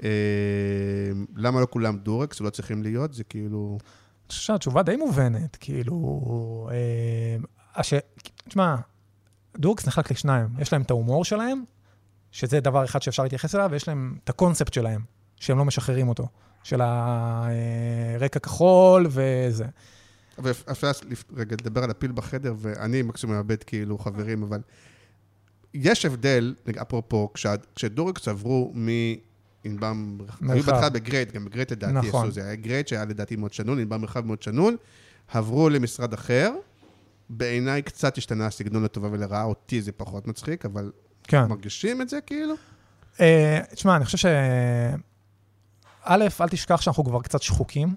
אה, למה לא כולם דורקס ולא צריכים להיות? זה כאילו... אני חושב שהתשובה די מובנת, כאילו... אה, הש... תשמע, דורקס נחלק לשניים. יש להם את ההומור שלהם, שזה דבר אחד שאפשר להתייחס אליו, ויש להם את הקונספט שלהם, שהם לא משחררים אותו, של הרקע כחול וזה. אבל אפשר רגע לדבר על הפיל בחדר, ואני מקסימום מאבד כאילו חברים, אבל יש הבדל, אפרופו, כשדורקס עברו מ... ענבם, היו בהתחלה בגרייט, גם בגרייט לדעתי נכון. עשו זה, היה גרייט שהיה לדעתי מאוד שנון, ענבם מרחב מאוד שנון, עברו למשרד אחר, בעיניי קצת השתנה הסגנון לטובה ולרעה, אותי זה פחות מצחיק, אבל כן. מרגישים את זה כאילו? אה, תשמע, אני חושב ש... א', אל תשכח שאנחנו כבר קצת שחוקים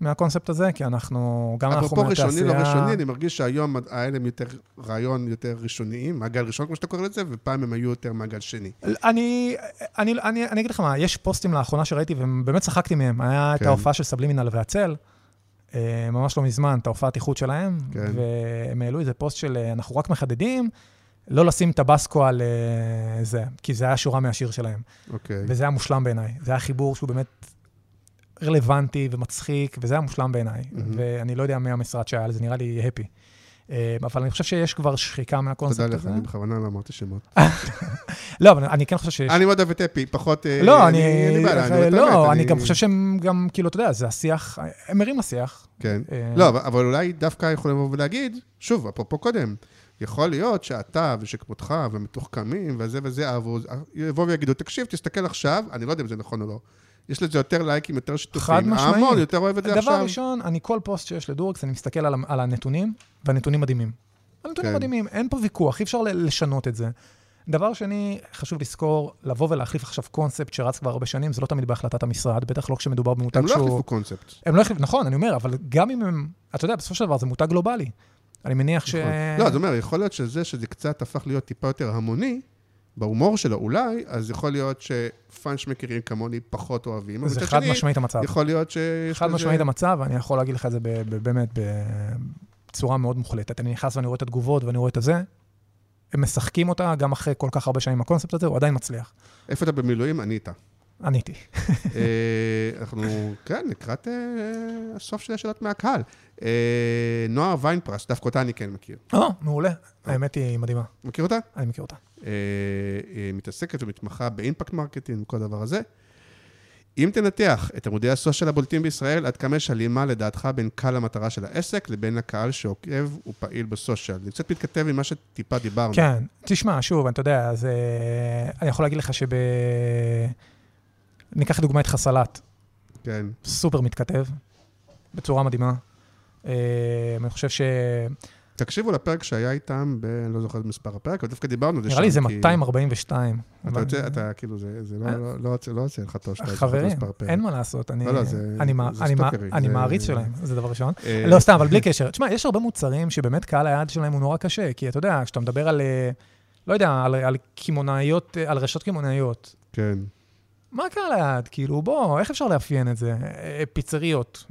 מהקונספט הזה, כי אנחנו, גם אנחנו מהתעשייה... אפרופו ראשוני, לא ראשוני, אני מרגיש שהיום האלה הם יותר רעיון יותר ראשוניים, מעגל ראשון, כמו שאתה קורא לזה, ופעם הם היו יותר מעגל שני. אני, אני, אני, אני אגיד לך מה, יש פוסטים לאחרונה שראיתי, ובאמת צחקתי מהם. היה כן. את ההופעה של סבלימינל והצל, אה, ממש לא מזמן, את ההופעת איכות שלהם, כן. והם העלו איזה פוסט של אה, אנחנו רק מחדדים, לא לשים טבסקו על uh, זה, כי זה היה שורה מהשיר שלהם. אוקיי. וזה היה מושלם בעיניי. זה היה חיבור שהוא באמת רלוונטי ומצחיק, וזה היה מושלם בעיניי. Mm-hmm. ואני לא יודע מי המשרד שהיה לזה, נראה לי הפי. Uh, אבל אני חושב שיש כבר שחיקה מהקונספט הזה. תודה לך, אני בכוונה לא אמרתי שמות. [laughs] לא, אבל אני כן חושב שיש... אני מאוד אוהב את אפי, פחות... אה, לא, אני... לא, אני גם חושב שהם גם, כאילו, אתה יודע, זה השיח, הם מרים לשיח. כן. לא, אבל אולי דווקא יכולים לבוא ולהגיד, שוב, אפרופו קודם, יכול להיות שאתה ושכמותך ומתוחכמים וזה וזה יבואו ויגידו, תקשיב, תסתכל עכשיו, אני לא יודע אם זה נכון או לא. יש לזה יותר לייקים, יותר שיתופים. חד משמעית. ההמון יותר אוהב את זה עכשיו. דבר ראשון, אני כל פוסט שיש לדורקס, אני מסתכל על, על הנתונים, והנתונים מדהימים. הנתונים כן. מדהימים, אין פה ויכוח, אי אפשר לשנות את זה. דבר שני, חשוב לזכור, לבוא ולהחליף עכשיו קונספט שרץ כבר הרבה שנים, זה לא תמיד בהחלטת המשרד, בטח לא כשמדובר במותג שהוא... הם לא החליפו קונספט. הם לא החליפו, נכון, אני אומר, אבל גם אם הם... אתה יודע, בסופו של דבר זה מותג גלובלי. אני מניח ש... לא, אז אומר, יכול להיות שזה שזה קצת הפך להיות טיפה יותר המוני, בהומור שלו אולי, אז יכול להיות שפאנצ'מקרים כמוני פחות אוהבים. זה חד משמעית המצב. יכול להיות שיש חד משמעית המצב, ואני יכול להגיד לך את זה באמת בצורה מאוד מוחלטת. אני נכנס ואני רואה את התגובות ואני רואה את הזה, הם משחקים אותה גם אחרי כל כך הרבה שנים הקונספט הזה, הוא עדיין מצליח. איפה אתה במילואים? אני איתה. עניתי. אה, אנחנו, כן, לקראת אה, הסוף של השאלות מהקהל. אה, נועה ויינפרס, דווקא אותה אני כן מכיר. או, מעולה. האמת היא מדהימה. מכיר אותה? אני מכיר אותה. היא מתעסקת ומתמחה ב impact marketing וכל הדבר הזה. אם תנתח את עמודי הסושיאל הבולטים בישראל, עד כמה יש הלימה לדעתך בין קהל המטרה של העסק לבין הקהל שעוקב ופעיל בסושיאל? זה קצת מתכתב עם מה שטיפה דיברנו. כן, תשמע, שוב, אתה יודע, אז אני יכול להגיד לך שב... ניקח לדוגמה את חסלת. כן. סופר מתכתב, בצורה מדהימה. אה, אני חושב ש... תקשיבו לפרק שהיה איתם, ב... אני לא זוכר את מספר הפרק, אבל דווקא דיברנו על זה שם. נראה לי זה 242. אתה יוצא, אתה כאילו, זה לא יוצא לא לך טוב שאתה את מספר הפרק. אין מה לעשות. לא, לא. אני מעריץ שלהם, זה דבר ראשון. אה, לא, סתם, אבל בלי קשר. תשמע, יש הרבה מוצרים שבאמת קהל היעד שלהם הוא נורא קשה, כי אתה יודע, כשאתה מדבר על, אה, לא יודע, על קמעונאיות, על רשתות קמעונאיות. כן. מה קרה ליד? כאילו, בוא, איך אפשר לאפיין את זה? אה, פיצריות.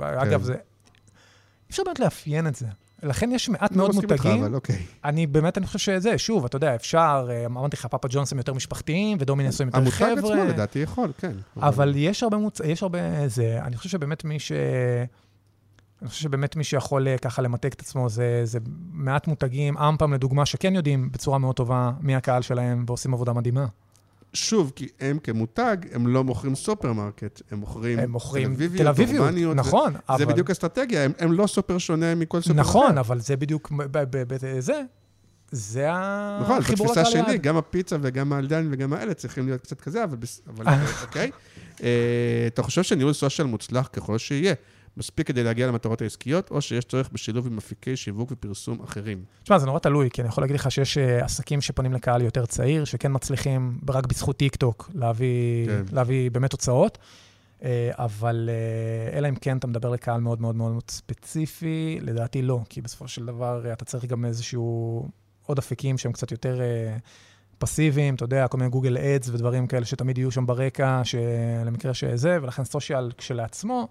אגב, כן. זה... אי אפשר באמת לאפיין את זה. לכן יש מעט מאוד מותגים. לא מסכים איתך, אבל אוקיי. אני באמת, אני חושב שזה, שוב, אתה יודע, אפשר, אה, אמרתי לך, פאפה ג'ונס הם יותר משפחתיים, ודומיננס הם יותר חבר'ה. המותג עצמו, לדעתי, יכול, כן. אבל יש הרבה מוצ... יש הרבה... זה, אני חושב שבאמת מי ש... אני חושב שבאמת מי שיכול אה, ככה למתג את עצמו זה, זה מעט מותגים, אמפם לדוגמה, שכן יודעים בצורה מאוד טובה מי הקהל שלהם ועושים עבודה מדהימה. שוב, כי הם כמותג, הם לא מוכרים סופרמרקט, הם מוכרים, הם מוכרים תל אביביות, אורבניות. נכון, זה, אבל... זה בדיוק אסטרטגיה, הם, הם לא סופר שונה מכל סופר נכון, אחר. אבל זה בדיוק, זה, זה נכון, החיבור לקהל נכון, בתפיסה שלי, גם הפיצה וגם האלדן וגם האלה צריכים להיות קצת כזה, אבל, אבל [laughs] אוקיי. אה, אתה חושב שניהול סושיאל מוצלח ככל שיהיה, מספיק כדי להגיע למטרות העסקיות, או שיש צורך בשילוב עם אפיקי שיווק ופרסום אחרים? תשמע, זה נורא תלוי, כי אני יכול להגיד לך שיש uh, עסקים שפונים לקהל יותר צעיר, שכן מצליחים רק בזכות טיק טוק להביא, כן. להביא באמת תוצאות. Uh, אבל uh, אלא אם כן אתה מדבר לקהל מאוד מאוד מאוד ספציפי, לדעתי לא, כי בסופו של דבר אתה צריך גם איזשהו עוד אפיקים שהם קצת יותר פסיביים, אתה יודע, כל מיני גוגל אדס ודברים כאלה שתמיד יהיו שם ברקע, למקרה שזה, ולכן סושיאל כשלעצמו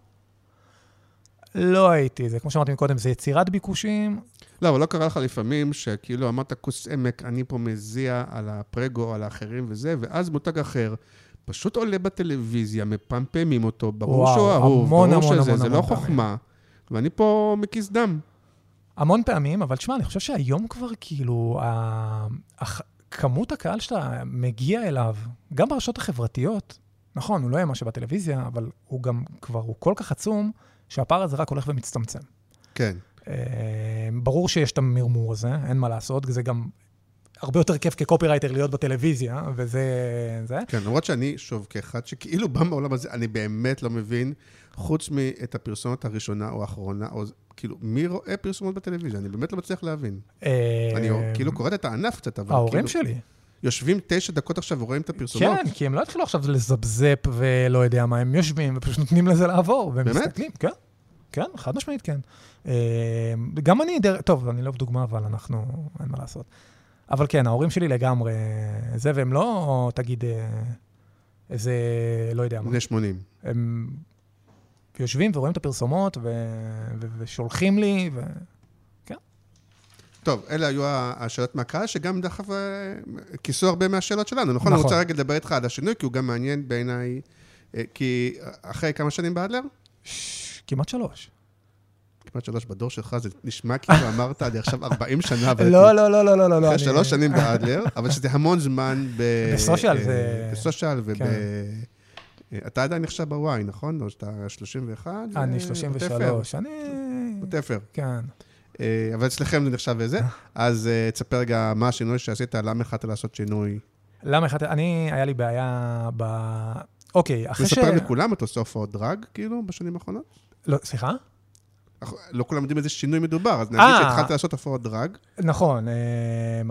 לא הייתי, זה כמו שאמרתי קודם, זה יצירת ביקושים. לא, אבל לא קרה לך לפעמים שכאילו אמרת כוס עמק, אני פה מזיע על הפרגו, על האחרים וזה, ואז מותג אחר. פשוט עולה בטלוויזיה, מפמפמים אותו, ברור וואו, שהוא אהוב, המון, ברור המון, שזה, המון, זה לא המון חוכמה. ואני פה מכיס דם. המון פעמים, אבל תשמע, אני חושב שהיום כבר כאילו. הח... כמות הקהל שאתה מגיע אליו, גם ברשתות החברתיות, נכון, הוא לא יהיה מה שבטלוויזיה, אבל הוא גם כבר, הוא כל כך עצום, שהפער הזה רק הולך ומצטמצם. כן. אה, ברור שיש את המרמור הזה, אין מה לעשות, זה גם הרבה יותר כיף כקופירייטר להיות בטלוויזיה, וזה... זה. כן, למרות שאני, שוב, כאחד שכאילו בא מהעולם הזה, אני באמת לא מבין, חוץ מאת הפרסומת הראשונה או האחרונה, או כאילו, מי רואה פרסומות בטלוויזיה? אני באמת לא מצליח להבין. אה, אני כאילו קוראת את הענף קצת, אבל ההורים כאילו... שלי. יושבים תשע דקות עכשיו ורואים את הפרסומות? כן, כי הם לא התחילו עכשיו לזפזפ ולא יודע מה, הם יושבים ופשוט נותנים לזה לעבור, והם באמת? מסתכלים. כן, כן, חד משמעית כן. אה, גם אני, דר... טוב, אני לא בדוגמה, אבל אנחנו, אין מה לעשות. אבל כן, ההורים שלי לגמרי זה, והם לא, תגיד, אה, איזה, לא יודע מה. בני 80. הם יושבים ורואים את הפרסומות ו... ו... ושולחים לי, ו... טוב, אלה היו השאלות מהקהל, שגם דרך אגב אה, כיסו הרבה מהשאלות שלנו, נכון? נכון. אני רוצה רגע לדבר איתך על השינוי, כי הוא גם מעניין בעיניי, אה, כי אחרי כמה שנים באדלר? ש... כמעט שלוש. כמעט שלוש בדור שלך, זה נשמע כאילו אמרת, אני עכשיו 40 שנה, לא, לא, לא, לא, לא, לא. אחרי שלוש שנים באדלר, אבל שזה המון זמן ב... [laughs] בסושיאל אה, זה- בסושיאל וב... כן. אה, אתה עדיין נחשב בוואי, נכון? או שאתה 31? אני אה, 33, אני... בתפר. כן. אה, אבל אצלכם זה נחשב לזה. אז אה, תספר רגע מה השינוי שעשית, למה החלטת לעשות שינוי. למה החלטתי? אני, היה לי בעיה ב... אוקיי, אחרי ש... מספר לכולם את עושה הופעות דרג, כאילו, בשנים האחרונות? לא, סליחה? לא כולם יודעים איזה שינוי מדובר, אז נגיד אה. שהתחלת לעשות הופעות דרג. נכון, אה,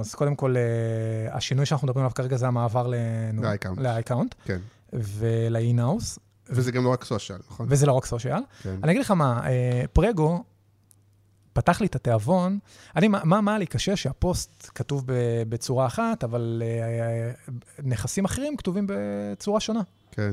אז קודם כל, אה, השינוי שאנחנו מדברים עליו כרגע זה המעבר ל-iCount. כן. ול-in-house, וזה גם לא רק סושיאל, נכון? וזה לא רק סושיאל. כן. אני אגיד לך מה, אה, פרגו פתח לי את התיאבון. אני, מה, מה היה לי קשה? שהפוסט כתוב ב- בצורה אחת, אבל אה, נכסים אחרים כתובים בצורה שונה. כן.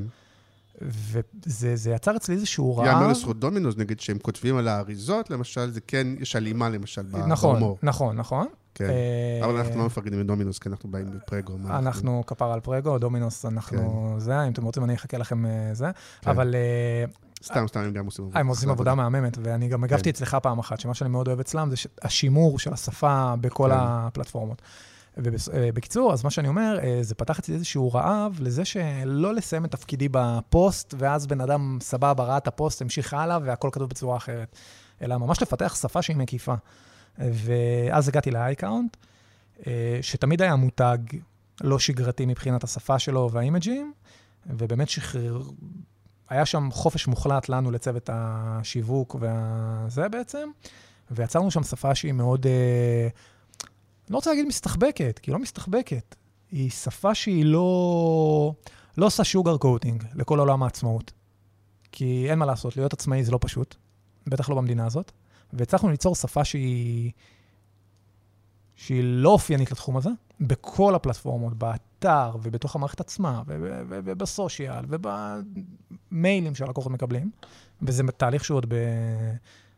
וזה זה יצר אצלי איזשהו רעב. יאמר לזכות דומינוס, נגיד, שהם כותבים על האריזות, למשל, זה כן, יש הלימה למשל נכון, בהומור. נכון, נכון. כן. אה, אבל אנחנו לא מפרגנים לדומינוס, כי אנחנו באים בפרגו. מה אנחנו כפר על פרגו, דומינוס, אנחנו זה, אם אתם רוצים אני אחכה לכם אה, זה. כן. אבל אה, סתם, סתם, הם גם עושים הם עושים עבודה מהממת, ואני גם הגבתי כן. אצלך פעם אחת, שמה שאני מאוד אוהב אצלם זה השימור של השפה בכל כן. הפלטפורמות. ובקיצור, אז מה שאני אומר, אה, זה פתח אצלי איזשהו רעב לזה שלא לסיים את תפקידי בפוסט, ואז בן אדם סבבה, ראה את הפוסט, המשיך הלאה, והכל כתוב בצורה אחרת. אלא ממש לפתח שפה שהיא מקיפה. ואז הגעתי ל-iCount, אה, שתמיד היה מותג לא שגרתי מבחינת השפה שלו והאימג'ים, ובאמת שחרר, היה שם חופש מוחלט לנו לצוות השיווק והזה בעצם, ויצרנו שם שפה שהיא מאוד, אה, לא רוצה להגיד מסתחבקת, כי היא לא מסתחבקת, היא שפה שהיא לא, לא עושה שוגר קוטינג לכל עולם העצמאות. כי אין מה לעשות, להיות עצמאי זה לא פשוט, בטח לא במדינה הזאת, והצלחנו ליצור שפה שהיא, שהיא לא אופיינית לתחום הזה, בכל הפלטפורמות, באתר ובתוך המערכת עצמה, ו- ו- ו- ובסושיאל, ובמיילים שהלקוחות מקבלים, וזה תהליך שהוא עוד ב...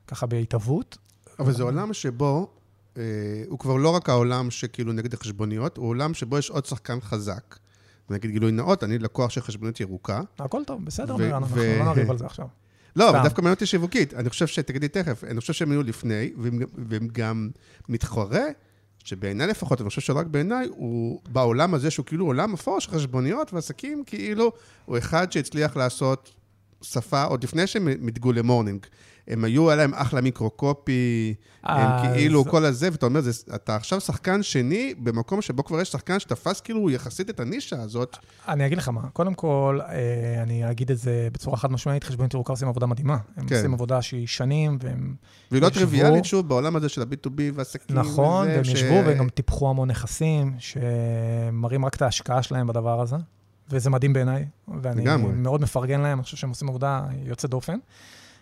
ככה בהתהוות. אבל זה עולם שבו, אה, הוא כבר לא רק העולם שכאילו נגד החשבוניות, הוא עולם שבו יש עוד שחקן חזק. נגיד גילוי נאות, אני לקוח של חשבונית ירוקה. הכל טוב, בסדר, ו- מירן, אנחנו ו- לא נריב על זה עכשיו. לא, אבל. דווקא מעניין אותי שיווקית. אני חושב שתגיד תכף, אני חושב שהם היו לפני, והם, והם גם מתחרה, שבעיניי לפחות, אני חושב שלא רק בעיניי, הוא בעולם הזה שהוא כאילו עולם אפור של חשבוניות ועסקים, כאילו הוא אחד שהצליח לעשות שפה עוד לפני שהם מתגו למורנינג. הם היו, היה להם אחלה micro-copy, הם אז- כאילו כל הזה, ואתה אומר, זה, אתה עכשיו שחקן שני במקום שבו כבר יש שחקן שתפס כאילו יחסית את הנישה הזאת. אני אגיד לך מה, קודם כל, אה, אני אגיד את זה בצורה חד משמעית, חשבונית ירוקה עושים עבודה מדהימה. הם כן. עושים עבודה שהיא שנים, והם... והיא לא ישבו- טריוויאלית, שוב, בעולם הזה של ה-B2B ועסקים. נכון, והם ישבו והם גם טיפחו המון נכסים, שמראים רק את ההשקעה שלהם בדבר הזה, וזה מדהים בעיניי, ואני לגמרי. מאוד מפרגן להם, אני חושב שהם עושים עבודה יוצאת דופן,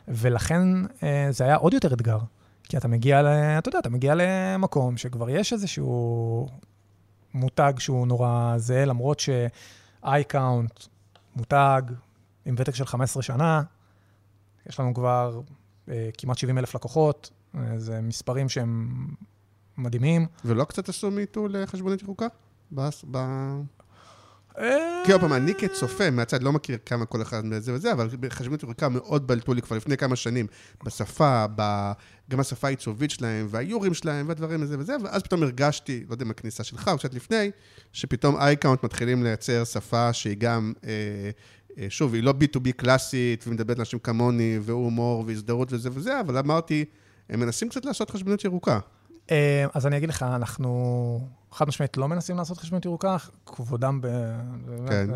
ולכן אה, זה היה עוד יותר אתגר, כי אתה מגיע, ל, אתה יודע, אתה מגיע למקום שכבר יש איזשהו מותג שהוא נורא זהה, למרות ש-iCount, מותג עם ותק של 15 שנה, יש לנו כבר אה, כמעט 70 אלף לקוחות, אה, זה מספרים שהם מדהימים. ולא קצת עשו מיטו לחשבונית ירוקה? בס- ב... כי עוד פעם, אני כצופה מהצד לא מכיר כמה כל אחד מזה וזה, אבל בחשבונית ירוקה מאוד בלטו לי כבר לפני כמה שנים, בשפה, ב... גם השפה העיצובית שלהם, והאיורים שלהם, והדברים הזה וזה, ואז פתאום הרגשתי, לא יודע אם הכניסה שלך או קצת לפני, שפתאום אייקאונט מתחילים לייצר שפה שהיא גם, אה, אה, שוב, היא לא B2B קלאסית, ומדברת לאנשים כמוני, והומור, והזדהות וזה וזה, אבל אמרתי, הם מנסים קצת לעשות חשבונית ירוקה. אה, אז אני אגיד לך, אנחנו חד משמעית לא מנסים לעשות חשבונית ירוקה, כבודם ב... כן.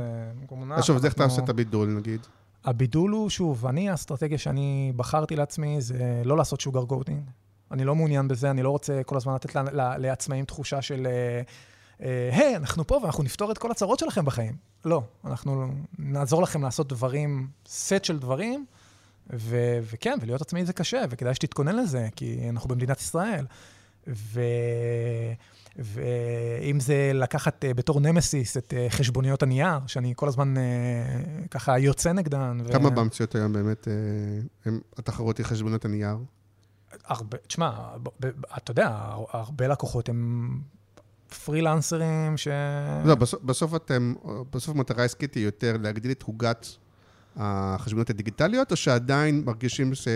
שוב, אז איך אתה עושה את הבידול, נגיד? הבידול הוא, שוב, אני, האסטרטגיה שאני בחרתי לעצמי זה לא לעשות sugar coating. אני לא מעוניין בזה, אני לא רוצה כל הזמן לתת לעצמאים תחושה של, אה, אה, היי, אנחנו פה ואנחנו נפתור את כל הצרות שלכם בחיים. לא, אנחנו נעזור לכם לעשות דברים, סט של דברים, ו- וכן, ולהיות עצמאי זה קשה, וכדאי שתתכונן לזה, כי אנחנו במדינת ישראל. ו... ואם זה לקחת אה, בתור נמסיס את אה, חשבוניות הנייר, שאני כל הזמן אה, ככה יוצא נגדן. ו- כמה במציאות היום באמת, הם- התחרות היא חשבונות הנייר? הרבה, תשמע, אתה יודע, הרבה לקוחות הם פרילנסרים ש... לא, בסוף, בסוף אתם, בסוף המטרה העסקית היא יותר להגדיל את עוגת החשבונות הדיגיטליות, או שעדיין מרגישים ש...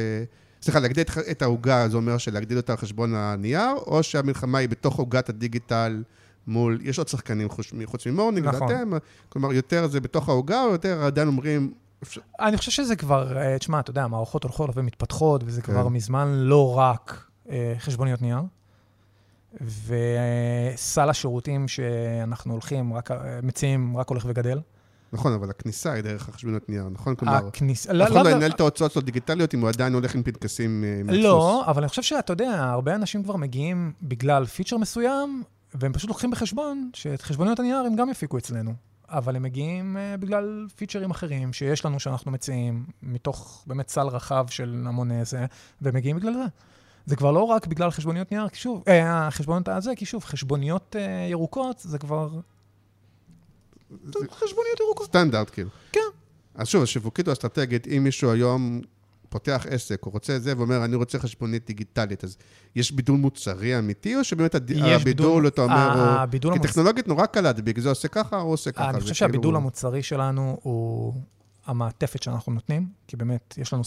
סליחה, להגדיל את- העוגה, זה אומר שלהגדיל אותה על חשבון הנייר, או שהמלחמה היא בתוך עוגת הדיגיטל מול, יש עוד שחקנים חוץ, ממורנינג, נכון. ואתם, כלומר, יותר זה בתוך העוגה, או יותר עדיין אומרים, אפשר- אני חושב שזה כבר, אה, תשמע, אתה יודע, מערכות הולכות ומתפתחות, וזה כן. כבר מזמן לא רק אה, חשבוניות נייר. וסל השירותים שאנחנו הולכים, רק, אה, מציעים, רק הולך וגדל. נכון, אבל הכניסה היא דרך החשבונות נייר, נכון? כלומר, הכניסה... אף אחד לא ינהל את ההוצאות שלו דיגיטליות אם הוא עדיין הולך עם פנקסים אה, מהדפוס. לא, אבל אני חושב שאתה יודע, הרבה אנשים כבר מגיעים בגלל פיצ'ר מסוים, והם פשוט לוקחים בחשבון שאת חשבוניות הנייר הם גם יפיקו אצלנו. אבל הם מגיעים uh, בגלל פיצ'רים אחרים שיש לנו, שאנחנו מציעים, מתוך באמת סל רחב של המון אה, זה, והם מגיעים בגלל זה. זה כבר לא רק בגלל חשבוניות נייר, כי שוב, אה, החשבוניות הזה, כי שוב, חשבוניות אה, ירוקות זה כבר... חשבוניות ירוקות. סטנדרט, כאילו. כן. אז שוב, שיווקית או אסטרטגית, אם מישהו היום פותח עסק, או רוצה את זה, ואומר, אני רוצה חשבונית דיגיטלית, אז יש בידול מוצרי אמיתי, או שבאמת הד- הבידול, בידול- אתה אומר, הוא... הבידול כי טכנולוגית נורא קל להדביק, זה עושה ככה, הוא עושה ככה. אני חושב כאילו- שהבידול המוצרי שלנו הוא המעטפת שאנחנו נותנים, כי באמת יש לנו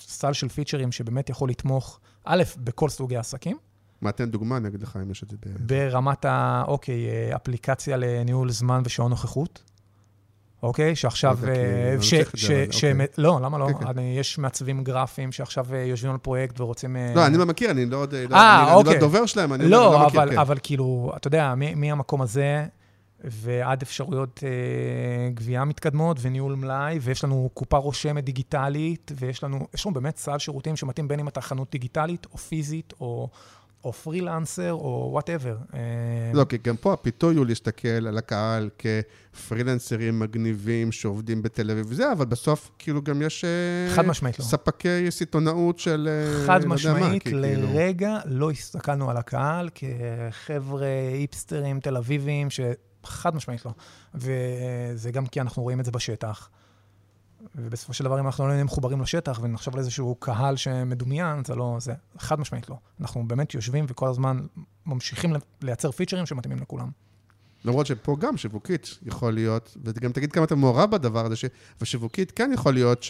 סל של פיצ'רים שבאמת יכול לתמוך, א', בכל סוגי העסקים, מה, תן דוגמה, אני אגיד לך אם יש את זה ב... ברמת ה... אוקיי, אה, אפליקציה לניהול זמן ושעון נוכחות. אוקיי, שעכשיו... אוקיי, אה, לא ש- ש- ש- אוקיי. לא, למה לא? כן, כן. יש מעצבים גרפיים שעכשיו אה, יושבים על פרויקט ורוצים... לא, אני לא מכיר, אני לא. לא- אה, אני- אני אוקיי. לא דובר שלהם, אני לא, לא מכיר, אבל, כן. אבל כאילו, אתה יודע, מהמקום הזה ועד אפשרויות אה, גבייה מתקדמות וניהול מלאי, ויש לנו קופה רושמת דיגיטלית, ויש לנו, יש לנו באמת סל שירותים שמתאים בין אם אתה חנות דיגיטלית או פיזית, או, או פרילנסר, או whatever. לא, כי גם פה הפיתוי הוא להסתכל על הקהל כפרילנסרים מגניבים שעובדים בתל אביב וזה, אבל בסוף כאילו גם יש... אה, חד משמעית לא. ספקי סיטונאות של... אה, חד לא מה, משמעית, כאילו- לרגע לא הסתכלנו על הקהל כחבר'ה היפסטרים תל אביבים, שחד משמעית לא. וזה גם כי אנחנו רואים את זה בשטח. ובסופו של דבר, אם אנחנו לא נהיה מחוברים לשטח ונחשוב על איזשהו קהל שמדומיין, זה לא, זה חד משמעית לא. אנחנו באמת יושבים וכל הזמן ממשיכים לייצר פיצ'רים שמתאימים לכולם. למרות שפה גם שיווקית יכול להיות, וגם תגיד כמה אתה מעורב בדבר הזה. ושיווקית כן יכול להיות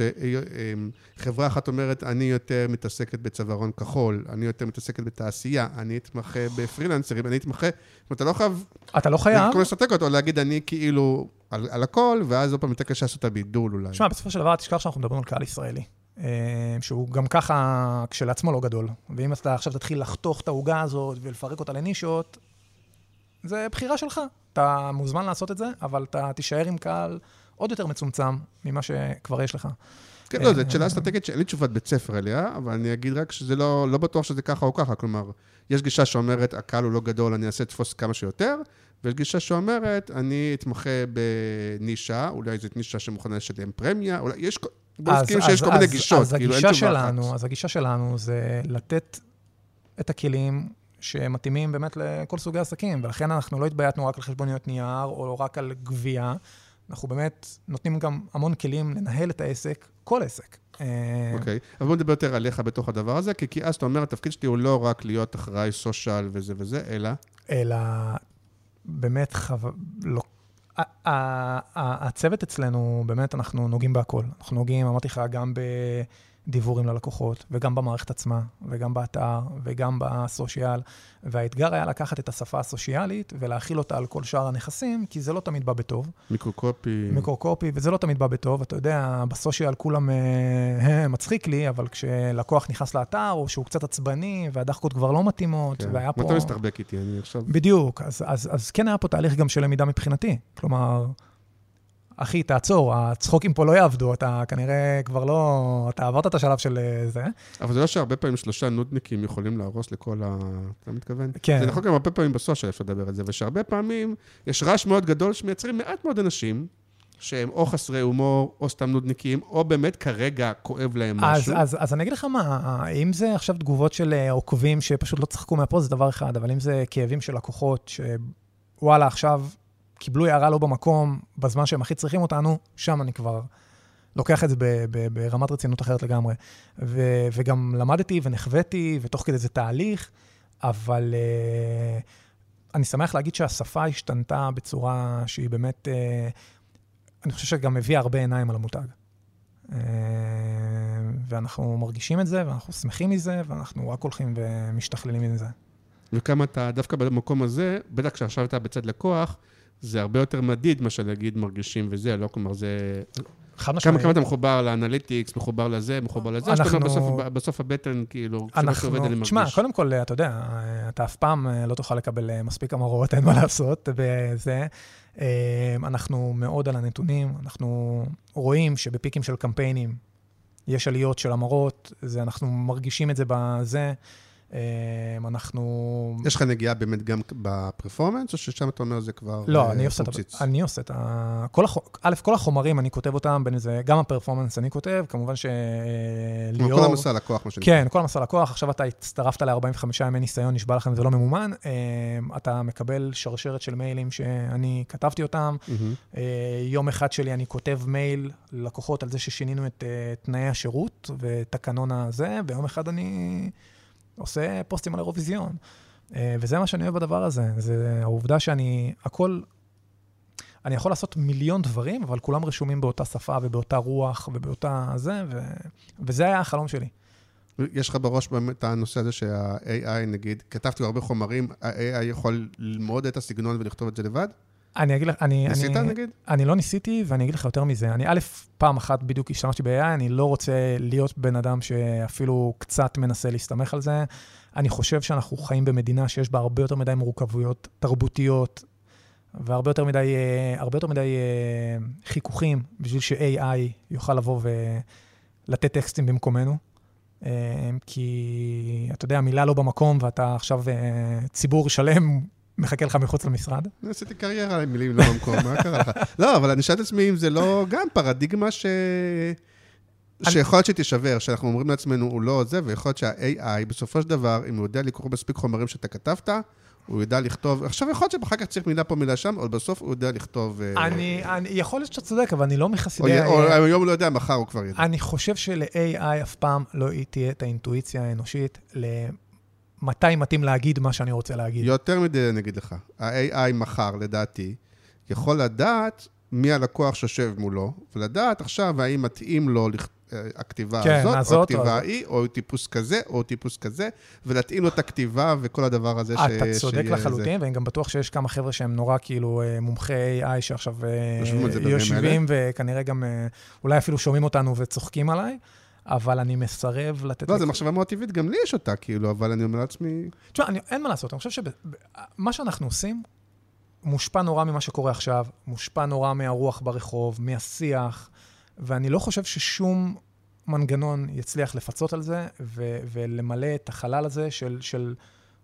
שחברה אחת אומרת, אני יותר מתעסקת בצווארון כחול, אני יותר מתעסקת בתעשייה, אני אתמחה בפרילנסרים, אני אתמחה, זאת אומרת, אתה לא חייב אתה לא חייב, כל אסטרטגיות, או להגיד אני כאילו על, על הכל, ואז עוד פעם יותר קשה לעשות את הבידול אולי. תשמע, בסופו של דבר, תשכח שאנחנו מדברים על קהל ישראלי. אה, שהוא גם ככה כשלעצמו לא גדול. ואם אתה עכשיו תתחיל לחתוך את העוגה הזאת ולפרק אותה לנישות, זה בחירה שלך. אתה מוזמן לעשות את זה, אבל אתה תישאר עם קהל עוד יותר מצומצם ממה שכבר יש לך. כן, לא, זו אה, שאלה אסטרטגית שאין לי תשובת בית ספר אליה, אבל אני אגיד רק שזה לא, לא בטוח שזה ככה או ככה. כלומר, יש גישה שאומרת, הקהל הוא לא גדול, אני אעשה תפוס כמה שיותר, ויש גישה שאומרת, אני אתמחה בנישה, אולי זאת נישה שמוכנה לשלם פרמיה, אולי יש... בוא נסכים שיש אז- כל מיני גישות, כאילו אין תשובה שלנו, אחת. אז הגישה שלנו זה לתת את הכלים שמתאימים באמת לכל סוגי העסקים, ולכן אנחנו לא התבייתנו רק על חשבוניות נייר, או רק על גבייה, אנחנו באמת נותנים גם המון כלים לנהל את העסק, כל עסק. אה, אוקיי, אבל בוא נדבר יותר עליך בתוך הדבר הזה, כי, אז אתה אומר, התפקיד שלי הוא לא רק להיות אחראי סושיאל וזה וזה, אלא... אלא באמת חו... לא... הצוות אצלנו, באמת, אנחנו נוגעים בהכל. אנחנו נוגעים, אמרתי לך, גם בדיבורים ללקוחות, וגם במערכת עצמה, וגם באתר, וגם בסושיאל. והאתגר היה לקחת את השפה הסושיאלית ולהכיל אותה על כל שאר הנכסים, כי זה לא תמיד בא בטוב. מיקרוקופי. מיקרוקופי, וזה לא תמיד בא בטוב. אתה יודע, בסושיאל כולם אה, [laughs] מצחיק לי, אבל כשלקוח נכנס לאתר, או שהוא קצת עצבני, והדחקות כבר לא מתאימות, כן. והיה פה... מתי מסתחבק איתי? אני עכשיו... בדיוק, אז, אז, אז כן היה פה תהליך גם של למידה מבחינתי. כלומר, אחי, תעצור, הצחוקים פה לא יעבדו, אתה כנראה כבר לא... אתה עברת את השלב של אה, זה. אבל זה לא שהרבה פעמים שלושה נודניקים יכולים להרוס לכל ה... אתה מתכוון? כן. זה נכון גם הרבה פעמים בסושיאל אפשר לדבר על זה, ושהרבה פעמים יש רעש מאוד גדול שמייצרים מעט מאוד אנשים. שהם או חסרי הומור, או סתם נודניקים, או באמת כרגע כואב להם אז, משהו. אז, אז אני אגיד לך מה, אם זה עכשיו תגובות של אה, עוקבים שפשוט לא צחקו מהפוסט, זה דבר אחד, אבל אם זה כאבים של לקוחות, שוואלה, עכשיו קיבלו הערה לא במקום, בזמן שהם הכי צריכים אותנו, שם אני כבר לוקח את זה ב, ב, ברמת רצינות אחרת לגמרי. ו, וגם למדתי ונחוויתי, ותוך כדי זה תהליך, אבל uh, אני שמח להגיד שהשפה השתנתה בצורה שהיא באמת, uh, אני חושב שגם הביאה הרבה עיניים על המותג. Uh, ואנחנו מרגישים את זה, ואנחנו שמחים מזה, ואנחנו רק הולכים ומשתכללים מזה. וכמה אתה, דווקא במקום הזה, בטח כשעכשיו אתה בצד לקוח, זה הרבה יותר מדיד מה שנגיד מרגישים וזה, לא כלומר זה... חד משמעית. כמה אתה מחובר לאנליטיקס, מחובר לזה, מחובר לזה, שאתה אנחנו- בסוף, בסוף הבטן, כאילו, אנחנו, עובד אני מרגיש. תשמע, קודם כל, אתה יודע, אתה אף פעם אה, לא תוכל לקבל אה, מספיק המרות, אין מה לעשות בזה. אה, אנחנו מאוד על הנתונים, אנחנו רואים שבפיקים של קמפיינים יש עליות של המרות, זה, אנחנו מרגישים את זה בזה. אה, אנחנו... יש לך נגיעה באמת גם בפרפורמנס, או ששם אתה אומר זה כבר... לא, אה, אני עושה את. אני עושה את ה... כל הח... א', כל החומרים, אני כותב אותם, בין זה גם הפרפורמנס אני כותב, כמובן שליאור... כל המסע לקוח, מה שנקרא. כן, כל המסע לקוח, עכשיו אתה הצטרפת ל-45 ימי ניסיון, נשבע לכם, זה לא ממומן. אה, אתה מקבל שרשרת של מיילים שאני כתבתי אותם. אה, יום אחד שלי אני כותב מייל ללקוחות על זה ששינינו את אה, תנאי השירות ותקנון הזה, ויום אחד אני עושה פוסטים על האירוויזיון. אה, וזה מה שאני אוהב בדבר הזה, זה העובדה שאני, הכל, אני יכול לעשות מיליון דברים, אבל כולם רשומים באותה שפה ובאותה רוח ובאותה זה, ו... וזה היה החלום שלי. יש לך בראש באמת הנושא הזה שה-AI, נגיד, כתבתי הרבה חומרים, ה-AI יכול ללמוד את הסגנון ולכתוב את זה לבד? אני אגיד לך, אני... ניסית, אני, נגיד? אני לא ניסיתי, ואני אגיד לך יותר מזה. אני א', פעם אחת בדיוק השתמשתי ב-AI, אני לא רוצה להיות בן אדם שאפילו קצת מנסה להסתמך על זה. אני חושב שאנחנו חיים במדינה שיש בה הרבה יותר מדי מורכבויות תרבותיות, והרבה יותר מדי, אה, הרבה יותר מדי אה, חיכוכים בשביל ש-AI יוכל לבוא ולתת טקסטים במקומנו. אה, כי, אתה יודע, מילה לא במקום, ואתה עכשיו ציבור שלם מחכה לך מחוץ למשרד. עשיתי קריירה עם מילים לא במקום, מה קרה לך? [laughs] לא, אבל אני שואל את עצמי אם זה לא גם פרדיגמה ש... שיכול להיות שתישבר, שאנחנו אומרים לעצמנו, הוא לא זה, ויכול להיות שה-AI, בסופו של דבר, אם הוא יודע לקרוא מספיק חומרים שאתה כתבת, הוא יודע לכתוב, עכשיו יכול להיות שאחר כך צריך מילה פה, מילה שם, אבל בסוף הוא יודע לכתוב... אה, אני, אני, יכול להיות שאתה צודק, אבל אני לא או מחסידי... או ה- היום הוא לא יודע, מחר הוא כבר ידע. אני חושב של-AI אף פעם לא תהיה את האינטואיציה האנושית למתי מתאים להגיד מה שאני רוצה להגיד. יותר מדי, אני אגיד לך. ה-AI מחר, לדעתי, יכול לדעת מי הלקוח שיושב מולו, ולדעת עכשיו האם מתאים לו אה, הכתיבה כן, הזאת, הזאת או או הכתיבה. ההיא, או טיפוס כזה, או טיפוס כזה, ולהתאים לו את הכתיבה וכל הדבר הזה ש... אתה צודק לחלוטין, ואני גם בטוח שיש כמה חבר'ה שהם נורא כאילו אה, מומחי AI שעכשיו אה, יושבים וכנראה גם אה, אולי אפילו שומעים אותנו וצוחקים עליי, אבל אני מסרב לתת... לא, זו מחשבה מאוד טבעית, גם לי יש אותה, כאילו, אבל אני אומר לעצמי... תשמע, אני- אין מה לעשות, אני חושב שמה שאנחנו עושים מושפע נורא ממה שקורה עכשיו, מושפע נורא מהרוח ברחוב, מהשיח, ואני לא חושב ששום מנגנון יצליח לפצות על זה ו- ולמלא את החלל הזה של, של,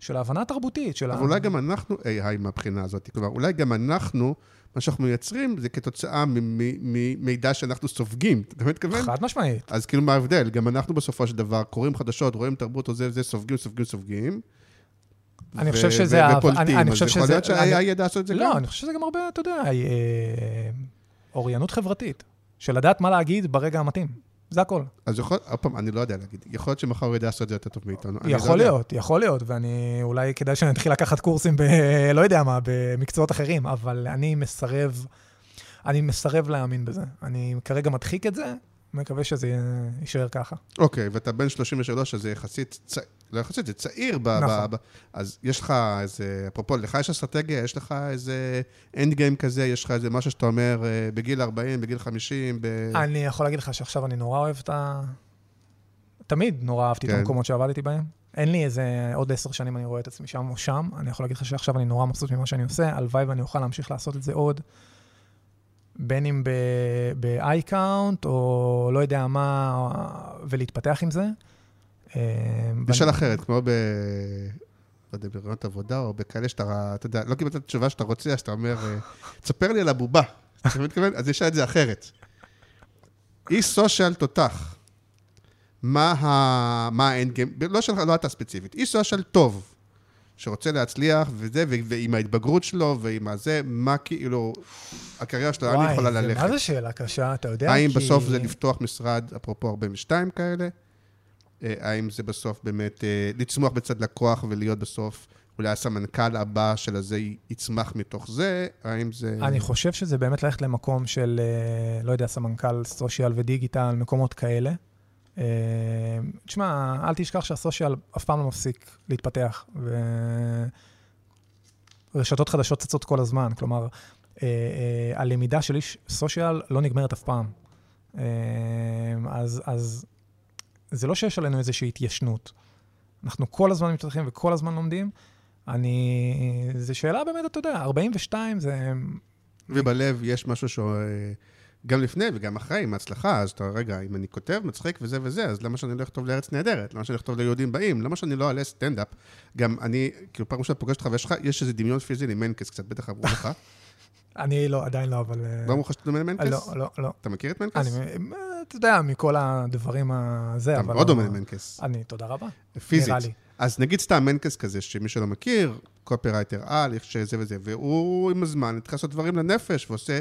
של ההבנה התרבותית, של אבל ה... אולי גם אנחנו AI מהבחינה הזאת. כלומר, אולי גם אנחנו, מה שאנחנו מייצרים זה כתוצאה ממידע שאנחנו סופגים. אתה מתכוון? חד משמעית. אז כאילו, מה ההבדל? גם אנחנו בסופו של דבר קוראים חדשות, רואים תרבות או זה וזה, סופגים, סופגים, סופגים. אני ו- חושב שזה... ופולטים. אני- אני חושב אז יכול להיות שה-AI אני- ידע לעשות את זה גם. לא, אני חושב שזה גם הרבה, אתה יודע, אה, אוריינות חברתית, של לדעת מה להגיד ברגע המתאים. זה הכל. אז יכול, עוד פעם, אני לא יודע להגיד. יכול להיות שמחר הוא ידע לעשות את זה יותר טוב מאיתנו. לא יכול יודע. להיות, יכול להיות, ואני, אולי כדאי שאני אתחיל לקחת קורסים ב... [laughs] לא יודע מה, במקצועות אחרים, אבל אני מסרב, אני מסרב להאמין בזה. אני כרגע מדחיק את זה, מקווה שזה יישאר ככה. אוקיי, ואתה בן 33, אז זה יחסית, צ... לא יחסית, זה צעיר. ב... נכון. ב... ב... אז יש לך איזה, אפרופו, לך יש אסטרטגיה, יש לך איזה אנד גיים כזה, יש לך איזה משהו שאתה אומר אה, בגיל 40, בגיל 50, ב... אני יכול להגיד לך שעכשיו אני נורא אוהב את ה... תמיד נורא אהבתי כן. את המקומות שעבדתי בהם. אין לי איזה עוד עשר שנים אני רואה את עצמי שם או שם. אני יכול להגיד לך שעכשיו אני נורא מבסוט ממה שאני עושה. הלוואי ואני אוכל להמשיך לעשות את זה עוד. בין אם ב-i-count או לא יודע מה, ולהתפתח עם זה. בשאלה אחרת, כמו ב... לא יודע, ברעיונות עבודה, או בכאלה שאתה, אתה יודע, לא קיבלת את התשובה שאתה רוצה, אז אתה אומר, אה, תספר לי על הבובה. אתה מתכוון? אז יש את זה אחרת. אי סושיאל תותח. מה האנד גיים? לא שלך, לא אתה ספציפית. אי סושיאל טוב, שרוצה להצליח, וזה, ו- ועם ההתבגרות שלו, ועם הזה, מה כאילו, הקריירה שלו, לאן היא יכולה וואי, ללכת? מה זה שאלה קשה, אתה יודע? האם כי- בסוף זה לפתוח משרד, אפרופו 42 כאלה? אה, האם זה בסוף באמת אה, לצמוח בצד לקוח ולהיות בסוף אולי הסמנכ"ל הבא של הזה יצמח מתוך זה? האם זה... אני חושב שזה באמת ללכת למקום של, אה, לא יודע, סמנכ"ל סושיאל ודיגיטל, מקומות כאלה. תשמע, אל תשכח שהסושיאל אף פעם לא מפסיק להתפתח, ורשתות חדשות צצות כל הזמן. כלומר, הלמידה של איש סושיאל לא נגמרת אף פעם. אז, אז זה לא שיש עלינו איזושהי התיישנות. אנחנו כל הזמן מתפתחים וכל הזמן לומדים. אני... זו שאלה באמת, אתה יודע, 42 זה... ובלב יש משהו שהוא... אה, גם לפני וגם אחרי, עם ההצלחה, אז אתה, רגע, אם אני כותב, מצחיק וזה וזה, אז למה שאני לא אכתוב לארץ נהדרת? למה שאני אכתוב ליהודים באים? למה שאני לא אעלה סטנדאפ? גם אני, כאילו, פעם ראשונה פוגש אותך ויש לך, יש איזה דמיון פיזי למנקס קצת, בטח אמרו לך. [laughs] אני לא, עדיין לא, אבל... אה, לא אמרו לך שאתה דומה למנקס? לא, לא, לא. אתה מכיר את מנקס? אני, אה, אתה יודע, מכל הדברים הזה, אתה אבל... מאוד לא- דומה למנקס. אני, תודה רבה. פיזית. אז נגיד סתם מנקס כזה, שמי שלא מכיר, קופרייטר על, איך שזה וזה, והוא עם הזמן התחיל לעשות דברים לנפש, ועושה,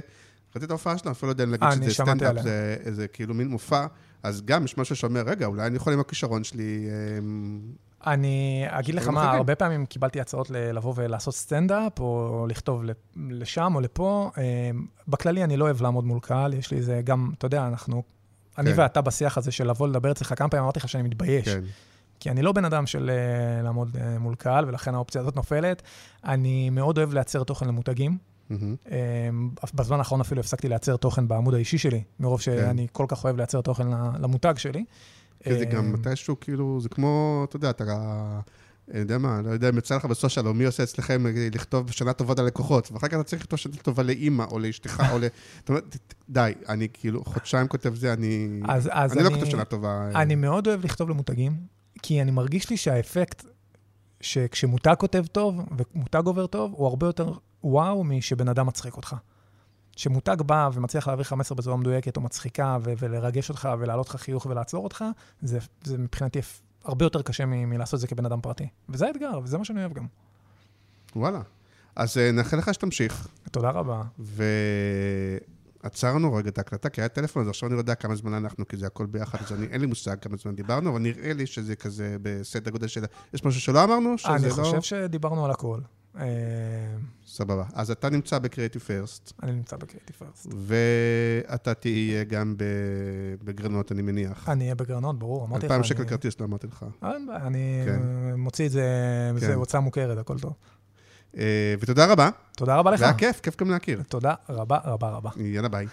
ראיתי את ההופעה שלו, אפילו לא יודע להגיד אה, שזה סטנדאפ. זה, זה כאילו מין מופע, אז גם יש משהו שאומר, רגע, אולי אני יכול עם הכישרון שלי, אני אגיד לך דברים מה. הרבה פעמים קיבלתי הצעות לבוא ולעשות סטנדאפ, או לכתוב לשם או לפה. אה, בכללי, אני לא אוהב לעמוד מול קהל, יש לי איזה גם, אתה יודע, אנחנו... אני כן. ואתה בשיח הזה של לבוא לדבר אצלך, כמה פעמים אמרתי לך שאני מתבייש. כן. כי אני לא בן אדם של אה, לעמוד אה, מול קהל, ולכן האופציה הזאת נופלת. אני מאוד אוהב לייצר תוכן למותגים. בזמן האחרון אפילו הפסקתי לייצר תוכן בעמוד האישי שלי, מרוב שאני כל כך אוהב לייצר תוכן למותג שלי. כי זה אה, גם מתישהו, כאילו, זה כמו, אתה יודע, אתה... אני יודע מה, לא יודע אם יצא לך בסושיאל, או מי עושה אצלכם אה, לכתוב שנה טובה ללקוחות, ואחר כך אתה צריך לכתוב שנה טובה לאימא, או לאשתך, או ל... זאת אומרת, די, אני כאילו חודשיים כותב זה, אני... אז, אז אני לא כותב שנה טובה. אה, אני מאוד אוהב לכתוב למותגים, כי אני מרגיש לי שהאפקט שכשמותג כותב טוב ומותג עובר טוב, הוא הרבה יותר וואו משבן אדם מצחיק אותך. כשמותג בא ומצליח להעביר לך מסר בצורה מדויקת או מצחיקה ו- ולרגש אותך ולהעלות לך חיוך ולעצור אותך, זה, זה מבחינתי הרבה יותר קשה מ- מלעשות את זה כבן אדם פרטי. וזה האתגר, וזה מה שאני אוהב גם. וואלה. אז אה, נאחל לך שתמשיך, תודה רבה. ועצרנו רגע את ההקלטה, כי היה טלפון, אז עכשיו אני לא יודע כמה זמן אנחנו, כי זה הכל ביחד, אז אני, אין לי מושג כמה זמן דיברנו, אבל נראה לי שזה כזה בסדר גודל של... יש משהו שלא אמרנו? שזה אני לא... חושב שדיברנו על הכל. אה, סבבה. אז אתה נמצא בקריאיטיב פרסט, אני נמצא בקריאיטיב פרסט. ואתה תהיה גם. בגרנות, אני מניח. אני אהיה בגרנות, ברור, אמרתי לך. אלפיים שקל כרטיס, לא אמרתי לך. אין בעיה, אני כן. אה, מוציא את זה, זה כן. הוצאה מוכרת, הכל טוב. אה, ותודה רבה, תודה רבה לך. והיה כיף, כיף גם להכיר. תודה רבה רבה רבה. יאללה ביי.